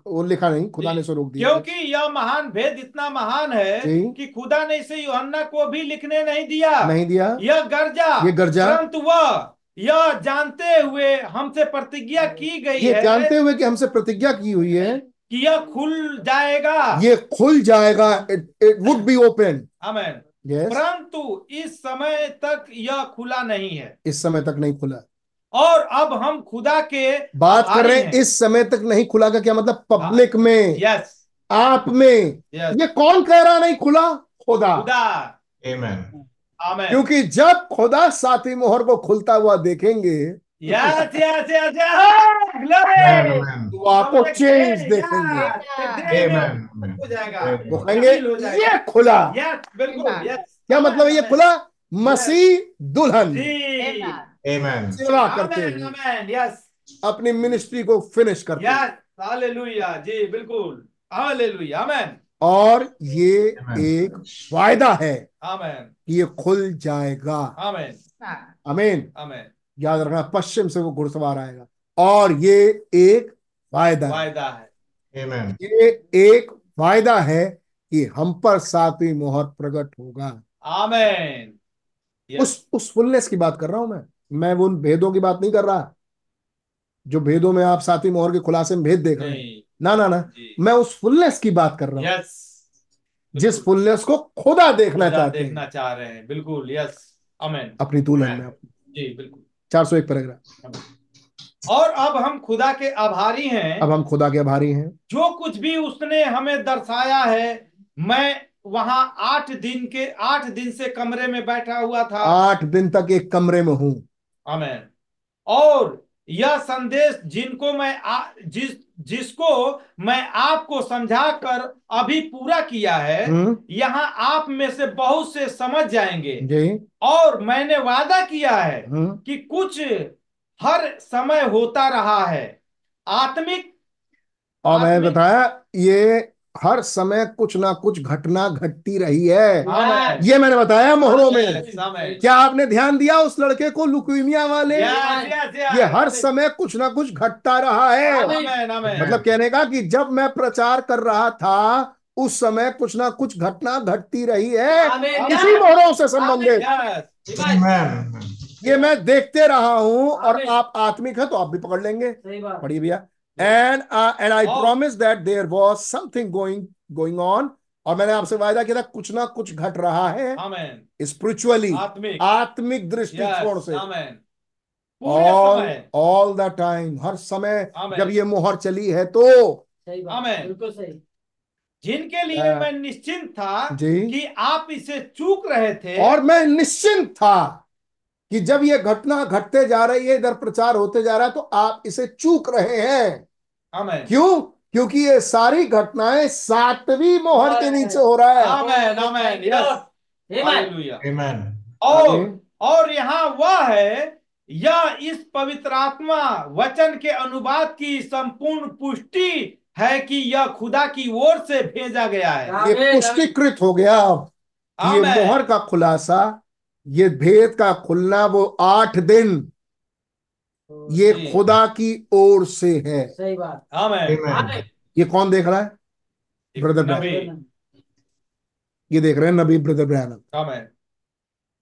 वो लिखा नहीं खुदा ने इसे रोक दिया। क्योंकि यह महान भेद इतना महान है जी। कि खुदा ने इसे यूहन्ना को भी लिखने नहीं दिया। नहीं दिया। यह गर्जा। ये गर्जा। परंतु वह यह जानते हुए हमसे प्रतिज्ञा की गई ये है। जानते हुए कि हमसे प्रतिज्ञा की हुई है। कि यह खुल जाएगा। ये खुल जाएगा। It would be open amen yes परंतु इस समय तक यह खुला नहीं है। इस समय तक नहीं खुला। और अब हम खुदा के बात कर रहे हैं इस समय तक नहीं खुला का क्या मतलब? पब्लिक में। यस आप में। यस ये कौन कह रहा नहीं खुला? खुदा। खुदा। आमेन क्योंकि जब खुदा सातवीं मोहर को खुलता हुआ देखेंगे yes yes yes yes glory Amen. तो आपको चेंज देखेंगे. वो कहेंगे ये खुला यस बिल्कुल यस क्या मतलब है ये खुला मसीह दुल्हन. सेवा करते आमेन यस अपनी मिनिस्ट्री को फिनिश करते यस हालेलुया जी बिल्कुल हालेलुया आमेन और ये Amen. एक वायदा है आमेन ये खुल जाएगा आमेन अमीन आमेन याद रखना पश्चिम से वो घुड़सवार आएगा। और ये एक वायदा है। वायदा है। Amen. ये एक वायदा है कि हम पर सातवीं मोहर प्रकट होगा। आमेन। Yes. उस उस फुलनेस की बात कर रहा हूँ मैं। मैं उन भेदों की बात नहीं कर रहा। जो भेदों में आप सातवीं मोहर के खुलासे में भेद देख रहे हैं। ना ना ना। जी। मैं उस फुलनेस की बात कर रहा हूँ। यस जिस फुलनेस को खुदा देखना खुदा चाहते देखना हैं चाह रहे हैं। बिल्कुल यस आमेन अपनी दुल्हन में जी बिल्कुल। चार सौ एक पैराग्राफ। और अब हम खुदा के आभारी हैं। अब हम खुदा के आभारी हैं। जो कुछ भी उसने हमें दर्शाया है मैं वहाँ आठ दिन के आठ दिन से कमरे में बैठा हुआ था। आठ दिन तक एक कमरे में हूँ। और यह संदेश जिनको मैं आ, जिस जिसको मैं आपको समझा कर अभी पूरा किया है हम्म, यहाँ आप में से बहुत से समझ जाएँगे। और मैंने वादा किया है हम्म, कि कुछ हर समय होता रहा है। आत्मिक और मैंने बताया ये हर समय कुछ ना कुछ घटना घटती रही है। ये मैंने बताया मोहरों में। क्या आपने ध्यान दिया उस लड़के को लुकीमिया वाले. ये हर समय कुछ ना कुछ घटता रहा है। मतलब कहने का कि जब मैं प्रचार कर रहा था उस समय कुछ ना कुछ घटना घटती रही है। इसी मोहरों से संबंधित। ये मैं देखते रहा हूँ और आप आत्मिक है तो आप भी पकड़ लेंगे। पढ़िए भैया। And and I promise that there was something going going on और मैंने आपसे वायदा किया था कुछ ना कुछ घट रहा है स्पिरिचुअली आत्मिक। आत्मिक दृष्टिकोण Yes, से। ऑल ऑल द टाइम हर समय। जब ये मोहर चली है तो। सही बिल्कुल सही। जिनके लिए हाँ। मैं निश्चिंत था जी। कि आप इसे चूक रहे थे। और मैं निश्चिंत था कि जब ये घटना घटते जा रही है इधर प्रचार होते जा रहा है तो आप इसे चूक रहे हैं। क्यों? क्योंकि ये सारी घटनाएँ सातवीं मोहर के नीचे हो रहा है। Amen amen yes Amen. Hallelujah और और यहाँ वह है यह इस पवित्र आत्मा वचन के अनुवाद की संपूर्ण पुष्टि है कि यह खुदा की ओर से भेजा गया है। ये पुष्टिकृत हो गया। अब ये मोहर का खुलासा ये भेद का खुलना वो आठ दिन आमीन। ये खुदा की ओर से है। सही बात। आमेन। Amen. ये कौन देख रहा है? ब्रदर नबी। ये देख रहे हैं नबी ब्रदर ब्रैनम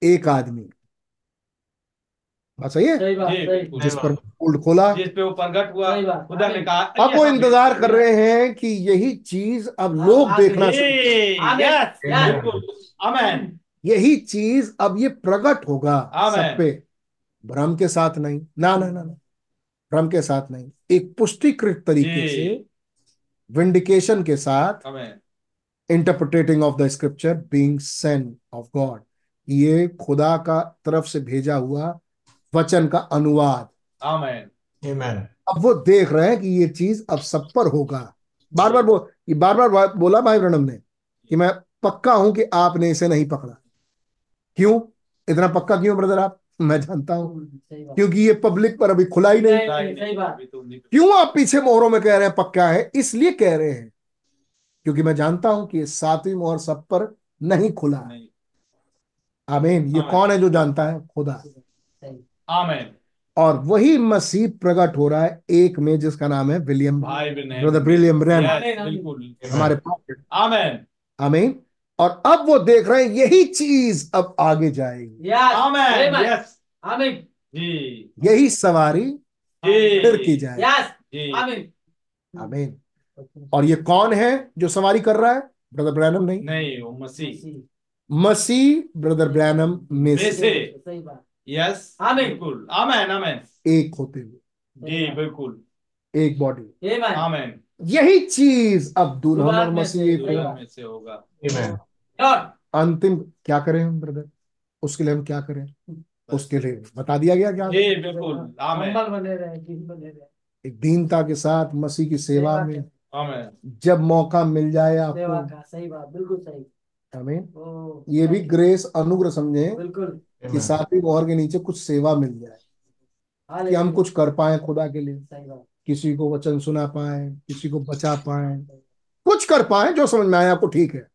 एक आदमी। बात सही है? सही बात जी, सही। बिल्कुल। जिस पर उल्ट खोला। जिस पे वो प्रकट हुआ खुदा ने कहा अब वो इंतज़ार कर रहे हैं कि यही चीज़ अब लोग। देखना शुरू यस यही चीज़ अब ये प्रकट होगा सब पे। भ्रम के साथ नहीं। ना ना ना ना। भ्रम के साथ नहीं। एक पुष्टिकृत तरीके से विंडिकेशन के साथ interpreting of the scripture being send of God ये खुदा का तरफ़ से भेजा हुआ वचन का अनुवाद। आमेन Amen. अब वो देख रहे हैं कि ये चीज़ अब सब पर होगा। बार बार वो ये बार बार बोला भाई ब्रणम ने कि मैं पक्का हूँ कि आपने इसे नहीं पकड़ा। क्यों? इतना पक्का क्यों ब्रदर आप? मैं जानता हूँ। क्योंकि ये पब्लिक पर अभी खुला ही नहीं। तो नहीं। क्यों आप पीछे मोहरों में कह रहे हैं पक्का है? इसलिए कह रहे हैं। क्योंकि मैं जानता हूँ कि ये सातवीं मोहर सब पर नहीं खुला है। नहीं। आमीन। ये कौन है जो जानता है? खुदा। सही आमेन। और वही मसीह प्रकट हो रहा है एक में जिसका नाम है विलियम। ब्रदर विलियम ब्रैन बिल्कुल। हमारे पास आमेन। आमीन। और अब वो देख रहे हैं यही चीज़ अब आगे जाएगी। Yes Amen. आमीन जी। यही सवारी फिर की जाए यस आमीन आमीन और ये कौन है जो सवारी कर रहा है? ब्रदर ब्रैनम नहीं? नहीं वो मसीह। मसीह। ब्रदर ब्रैनम में से सही बात। यस बिल्कुल। आमेन आमेन एक होते हुए। जी बिल्कुल। एक बॉडी आमीन आमेन यही चीज़ अब दुल्हन और मसीह में से होगा। अंतिम क्या करें हम ब्रदर उसके लिए हम क्या करें? उसके लिए बता दिया गया क्या? बिल्कुल। आमेन। हम्बल बने रहे दिन बने रहे। एक दीनता के साथ मसीह की सेवा में जब मौका मिल जाए आपको। सही बात बिल्कुल सही। हमें ये भी ग्रेस अनुग्रह समझे बिल्कुल। कि Amen. सातवीं मोहर के नीचे कुछ सेवा मिल जाए। कि हम कुछ कर पाए खुदा के लिए। सही बात। किसी को वचन सुना पाए किसी को बचा पाए। कुछ कर पाए जो समझ में आए आपको ठीक है।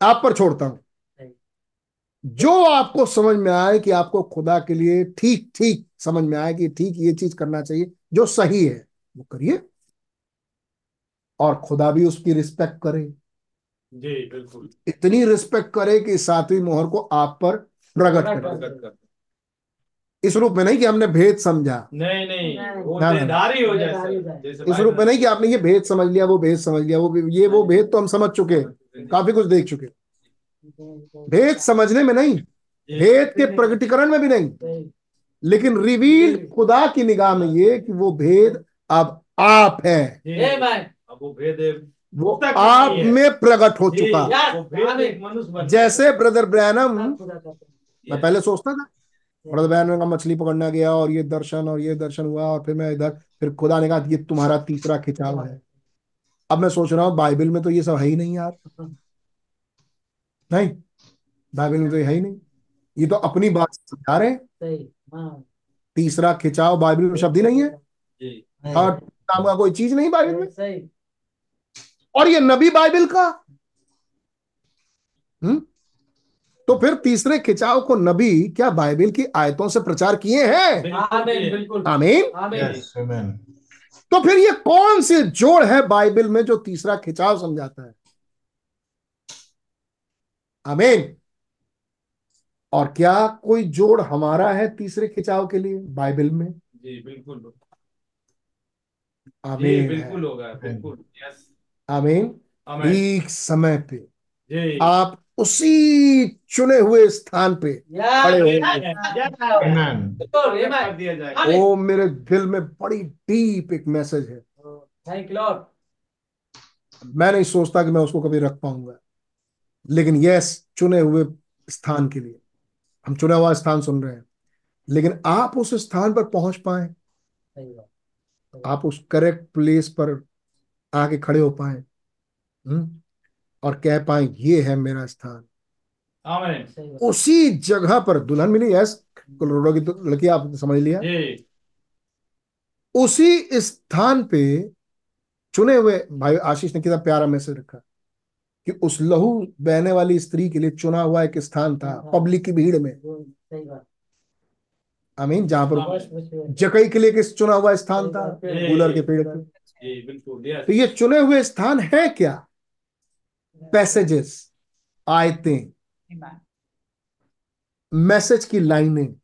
आप पर छोड़ता हूँ। जो आपको समझ में आए कि आपको खुदा के लिए ठीक ठीक समझ में आए कि ठीक ये चीज़ करना चाहिए जो सही है वो करिए। और खुदा भी उसकी रिस्पेक्ट करे। जी बिल्कुल। इतनी रिस्पेक्ट करे कि सातवीं मोहर को आप पर प्रकट करे इस रूप में नहीं कि हमने भेद समझा। नहीं नहीं। वो ना, ना। हो। हो जाए। जैसे इस रूप में नहीं कि आपने ये भेद समझ लिया वो भेद समझ लिया वो ये वो भेद तो हम समझ चुके हैं काफ़ी कुछ देख चुके भेद समझने में नहीं भेद के प्रकटीकरण में भी नहीं। लेकिन रिवील खुदा की निगाह में ये कि वो भेद अब आप है। अब वो भेद वो आप में प्रकट हो चुका। जैसे ब्रदर ब्रैनम। मैं पहले सोचता था ब्रदर ब्रैनम का मछली पकड़ना गया और ये दर्शन और ये दर्शन हुआ और फिर मैं इधर फिर खुदा ने कहा ये तुम्हारा तीसरा खिंचाव है। अब मैं सोच रहा हूँ बाइबल में तो ये सब है ही नहीं यार। नहीं बाइबल में तो ये है ही नहीं। ये तो अपनी बात समझा रहे हैं। सही हाँ। तीसरा खिंचाव बाइबल में शब्द ही नहीं है। और नाम का कोई चीज़ नहीं बाइबल में। और ये नबी बाइबल का? हम्म? तो फिर तीसरे खिंचाव को नबी क्या बाइबल की आयतों से प्रचार किए हैं? आमीन बिल्कुल। आमीन। आमीन। Yes. Amen. तो फिर ये कौन से जोड़ है बाइबल में जो तीसरा खिंचाव समझाता है? आमीन। और क्या कोई जोड़ हमारा है तीसरे खिंचाव के लिए बाइबल में? जी बिल्कुल। आमीन। बिल्कुल होगा बिल्कुल। यस आमीन। आमेन ठीक समय पे जी। आप उसी चुने हुए स्थान पे खड़े होंगे आमीन ओ मेरे दिल में बड़ी डीप एक मैसेज है। Thank Lord. मैं नहीं सोचता कि मैं उसको कभी रख पाऊँगा। लेकिन यस चुने हुए स्थान के लिए। हम चुना हुआ स्थान सुन रहे हैं। लेकिन आप उस स्थान पर पहुँच पाए। आप उस करेक्ट प्लेस पर आके खड़े हो पाए। हम्म? और कह पाए ये है मेरा स्थान। आमेन। सही बात। उसी जगह पर दुल्हन मिली यस करोड़ों की तो लड़की आप समझ लिया। उसी स्थान पे चुने हुए भाई आशीष ने कितना प्यारा मैसेज रखा कि उस लहू बहने वाली स्त्री के लिए चुना हुआ एक स्थान था पब्लिक की भीड़ में। आई मीन जहाँ पर हाँ। जकई के लिए किस चुना हुआ स्थान था? जी। गूलर के पेड़ पे। जी बिल्कुल यस तो ये चुने हुए स्थान है क्या? पैसेजेस आयतें मैसेज की लाइनें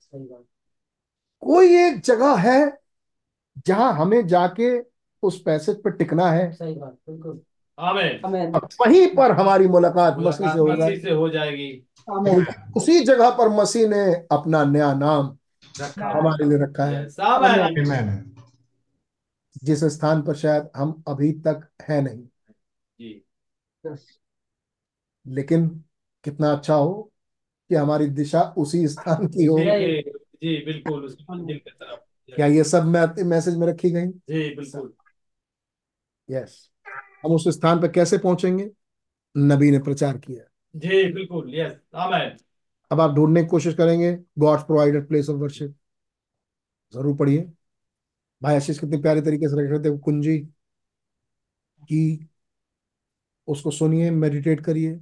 कोई एक जगह है जहाँ हमें जाके उस पैसेज पर टिकना है। सही बात बिल्कुल। आमेन। आमीन। और वहीं पर हमारी मुलाकात मसीह से होगा मसीह से हो जाएगी। उसी जगह पर मसीह ने अपना नया नाम हमारे लिए रखा है. जिस स्थान पर शायद हम अभी तक है नहीं। जी। लेकिन कितना अच्छा हो कि हमारी दिशा उसी स्थान की हो। जी जी बिल्कुल उस मंजिल की तरफ़ क्या ये सब मैसेज में रखी गई? जी बिल्कुल। यस हम उस स्थान पर कैसे पहुँचेंगे? नबी ने प्रचार किया। जी बिल्कुल यस आमेन अब आप ढूँढने की कोशिश करेंगे। God provided place of worship ज़रूर पढ़िए। भाई आशीष कितने प्यारे तरीके से रख रहे थे कुंजी। की उसको सुनिए मेडिटेट करिए।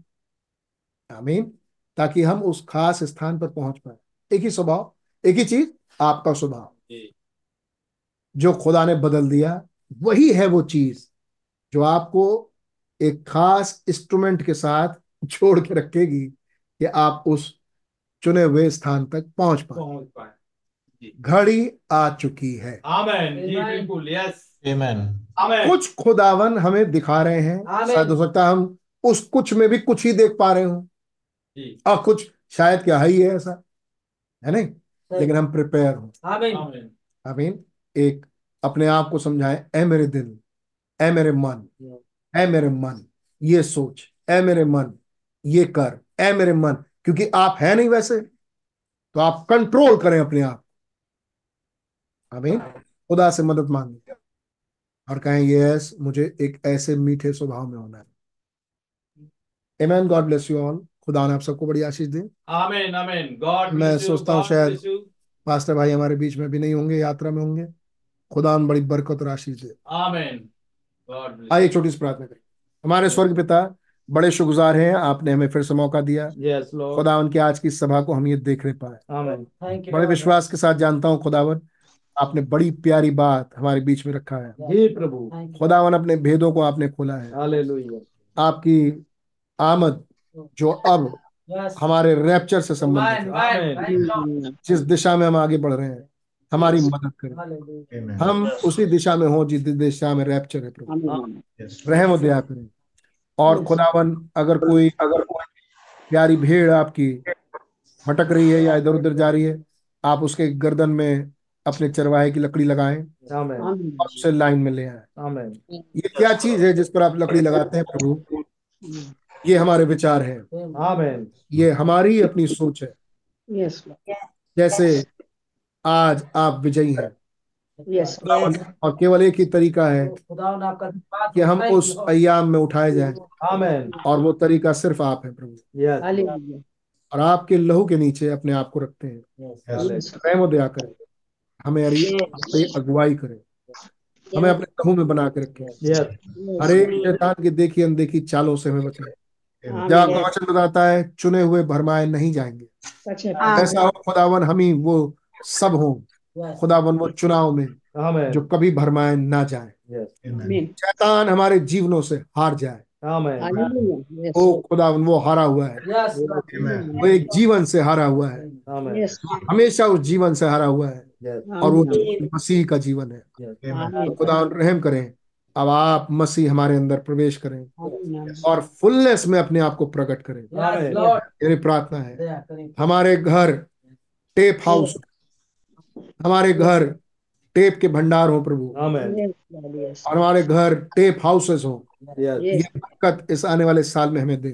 आमीन ताकि हम उस खास स्थान पर पहुँच पाए। एक ही स्वभाव एक ही चीज़ आपका स्वभाव। जो। खुदा ने बदल दिया वही है वो चीज़ जो आपको एक खास इंस्ट्रूमेंट के साथ छोड़ के रखेगी कि आप उस चुने हुए स्थान तक पहुँच पाए। पहुँच पाए। घड़ी आ चुकी है। आमेन। बिल्कुल यस Amen. आमेन। कुछ खुदावन हमें दिखा रहे हैं। शायद हो सकता है हम उस कुछ में भी कुछ ही देख पा रहे हो। और कुछ शायद क्या है ही है ऐसा है नहीं? लेकिन हम प्रिपेयर हो। आमीन। आमेन। एक अपने आप को समझाएँ ए मेरे दिल ए मेरे मन ए मेरे मन ये सोच ए मेरे मन ये कर ए मेरे मन। क्योंकि आप है नहीं वैसे तो आप कंट्रोल करें अपने आप आमीन। खुदा से मदद मांगे। और कहें यस मुझे एक ऐसे मीठे स्वभाव में होना है। Amen. God bless you all. खुदा ने आप सबको बड़ी आशीष दे। आमेन आमेन गॉड मैं सोचता हूँ शायद पास्टर भाई हमारे बीच में भी नहीं होंगे यात्रा में होंगे। खुदा ने बड़ी बरकत और आशीष दे। आमेन आइए छोटी सी प्रार्थना करें। हमारे स्वर्ग पिता बड़े शुक्रगुजार हैं आपने हमें फिर से मौका दिया। यस लॉर्ड खुदा उनकी आज की सभा को हम ये देखने पाए। आमेन थैंक यू बड़े विश्वास के साथ जानता हूँ खुदावन आपने बड़ी प्यारी बात हमारे बीच में रखा है। प्रभु. खुदावन अपने भेदों को आपने खोला है। आपकी आमद जो अब हमारे रैप्चर से संबंधित है। जिस दिशा में हम आगे बढ़ रहे हैं हमारी मदद करें। हम उसी दिशा में हो जिस दिशा में रैप्चर है प्रभु। रहम और दया करें। और खुदावन अगर कोई अगर कोई प्यारी भेड़ आपकी भटक रही है या इधर उधर जा रही है आप उसके गर्दन में अपने चरवाहे की लकड़ी लगाएँ और उसे लाइन में ले आए। ये क्या चीज़ है जिस पर आप लकड़ी लगाते हैं प्रभु? ये हमारे विचार है। आमेन ये हमारी अपनी सोच है। Yes, जैसे yes. आज आप विजयी हैं। Yes. और केवल एक ही तरीका है कि हम उस अयाम में उठाए जाएँ। आमेन और वो तरीका सिर्फ़ आप है प्रभु. और आपके लहू के नीचे अपने आप को रखते हैं। और दया करें। हमें अगुवाई करें। हमें अपने लहू में बना के रखें। यस हर एक शैतान की देखी अनदेखी चालों से हमें बचाएँ। वचन बताता है चुने हुए भरमाए नहीं जाएँगे। ऐसा हो। खुदावन हम ही वो सब हो। खुदावन वो चुनाव में जो कभी भरमाए ना जाए। Yes Amen. Amen. शैतान हमारे जीवनों से हार जाए। वो खुदावन वो हारा हुआ है। वो एक जीवन से हारा हुआ है। हमेशा उस जीवन से हारा हुआ है। और वो मसीह का जीवन है। Amen. Amen. खुदा रहम करें। अब आप मसीह हमारे अंदर प्रवेश करें और फुलनेस में अपने आप को प्रकट करें मेरी प्रार्थना है। हमारे घर टेप हाउस हमारे घर टेप के भंडार हो प्रभु. और हमारे घर टेप हाउसेस हो। ये बरकत इस आने वाले साल में हमें दे।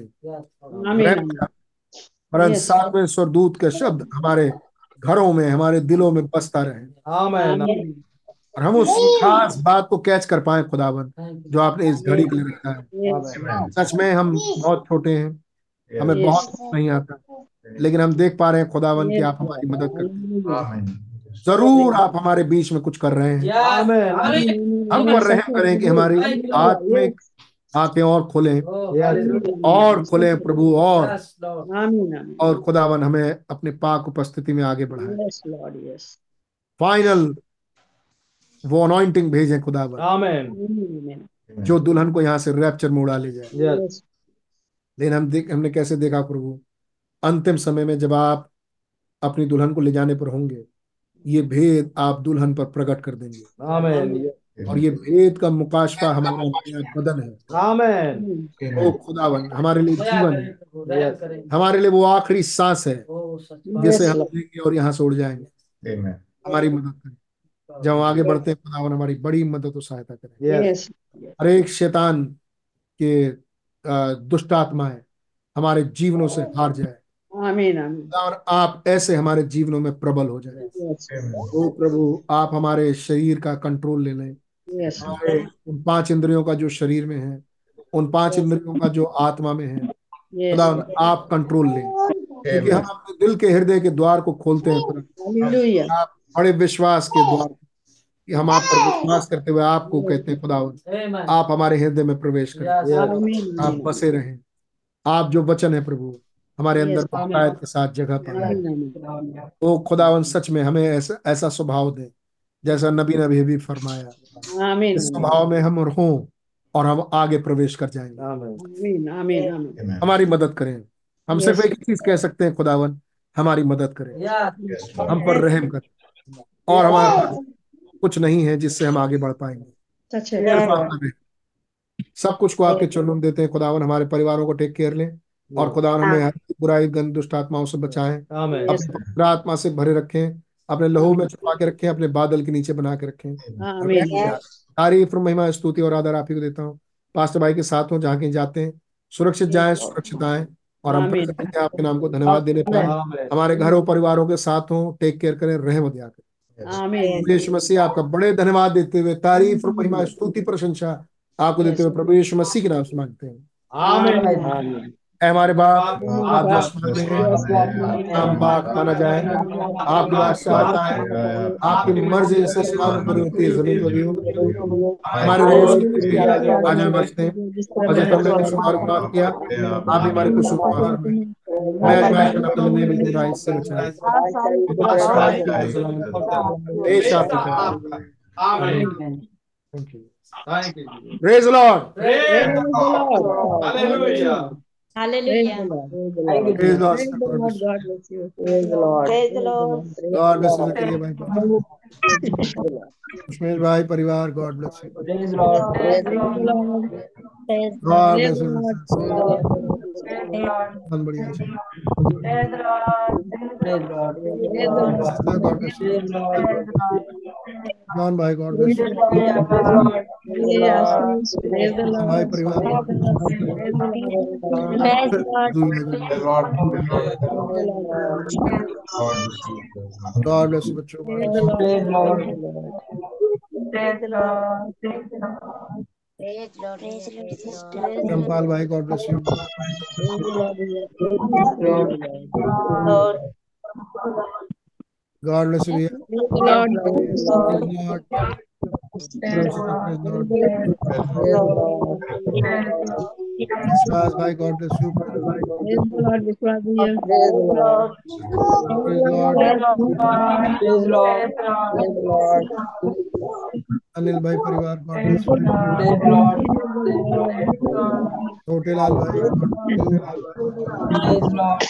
सातवें स्वरदूत के शब्द हमारे घरों में हमारे दिलों में बसता रहे. और हम उस खास बात को कैच कर पाए खुदावन जो आपने इस घड़ी के लिए रखा है। सच में हम बहुत छोटे हैं। हमें बहुत नहीं आता। लेकिन हम देख पा रहे हैं खुदावन की आप हमारी मदद कर Hallelujah. Amen. ज़रूर आप हमारे बीच में कुछ कर रहे हैं। हम पर रहम करें कि हमारी आत्मिक आँखें और खुले। और खुले प्रभु और. और खुदावन हमें अपने पाक उपस्थिति में आगे बढ़ाए। Yes, Lord. Yes. फाइनल वो अनॉइंटिंग भेजें खुदावन। आमेन जो दुल्हन को यहाँ से रैप्चर में उड़ा ले जाए। Yes. लेकिन हम देख हमने कैसे देखा प्रभु? अंतिम समय में जब आप अपनी दुल्हन को ले जाने पर होंगे ये भेद आप दुल्हन पर प्रकट कर देंगे। आमेन और ये भेद का मुकाशफा हमारा नया बदन है। आमेन ओ खुदावन हमारे लिए जीवन है। हमारे लिए वो आखिरी सांस है जिसे Yes, हम. लेंगे और यहाँ से उड़ जाएँगे। हमारी मदद करें। जब हम आगे बढ़ते हैं खुदावन हमारी बड़ी मदद और सहायता करें। Yes. हर एक शैतान के दुष्ट आत्माएँ हमारे जीवनों से हार जाए। आमीन आमीन। आप ऐसे हमारे जीवनों में प्रबल हो जाए। ओ प्रभु आप हमारे शरीर का कंट्रोल ले लें। हमारे उन पाँच इंद्रियों का जो शरीर में है उन पाँच इंद्रियों का जो आत्मा में है खुदावन आप कंट्रोल लें। क्योंकि हम अपने दिल के हृदय के द्वार को खोलते हैं। आप बड़े विश्वास के द्वारा कि हम आप पर विश्वास करते हुए आपको कहते हैं खुदावन। आप हमारे हृदय में प्रवेश करें। Yes. आप बसे रहें। आप जो वचन है प्रभु हमारे अंदर के साथ जगह आमीन ओ खुदावन सच में हमें ऐसा ऐसा स्वभाव दे जैसा नबी ने अभी भी फरमाया। इस स्वभाव में हम हों और हम आगे प्रवेश कर जाएँगे। आमीन आमीन आमीन हमारी मदद करें। हम सिर्फ़ एक ही चीज़ कह सकते हैं खुदावन हमारी मदद करें। हम पर रहम कर। और हमारे पास कुछ नहीं है जिससे हम आगे बढ़ पाएँगे। सब कुछ को आपके चरणों देते हैं। खुदावन हमारे परिवारों को टेक केयर लें और खुदावन हमें हर बुराई गंद दुष्ट आत्माओं से बचाएँ। अपने आत्मा से भरे रखें। अपने लहू में छुपा के रखें। अपने बादल के नीचे बना के रखें। तारीफ़ और महिमा स्तुति और आदर आप ही को देता हूँ। पास्टर भाई के साथ हूँ जहाँ कहीं जाते हैं। सुरक्षित जाए सुरक्षित आए और हम आपके नाम को। धन्यवाद देने पाए हमारे घरों परिवारों के साथ हों। टेक केयर करें। रहम दिया करें। यीशु मसीह आपका बड़े धन्यवाद देते हुए तारीफ़ और महिमा स्तुति प्रशंसा आपको देते हुए प्रभु यीशु मसीह के नाम से मांगते हैं। हमारे बाप आप हैं नाम पाक माना जाए। आपकी बादशाह आता है आपकी मर्ज़ी जैसे आसमान पर होती है ज़मीन पर भी। हो हमारे रोज की आज हमें बचते हैं। और जैसे हमने कुछ माफ़ किया आप हमारे कुछ माफ़ में मैं आजमाइश में अपने लिए बिल्कुल राइट से बचाए देश आपका आमीन thank you thank you praise Lord praise hallelujah Hallelujah. Praise Lord God bless you करिए भाई परिवार God bless you Lord. God bless you बहुत बढ़िया से Praise Lord. Sister God bless you Praise Lord. John भाई गॉड ब्लेस यू भाई परिवार God bless you बच्चों Praise Lord. रामपाल भाई God bless you God bless you भैया लॉर्ड विश्वास भाई Praise Lord. अनिल भाई परिवार Praise Lord. छोटे लाल भाई। Praise Lord.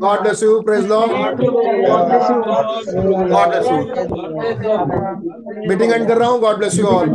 God bless you praise Lord God bless you meeting end कर रहा हूँ. God bless you all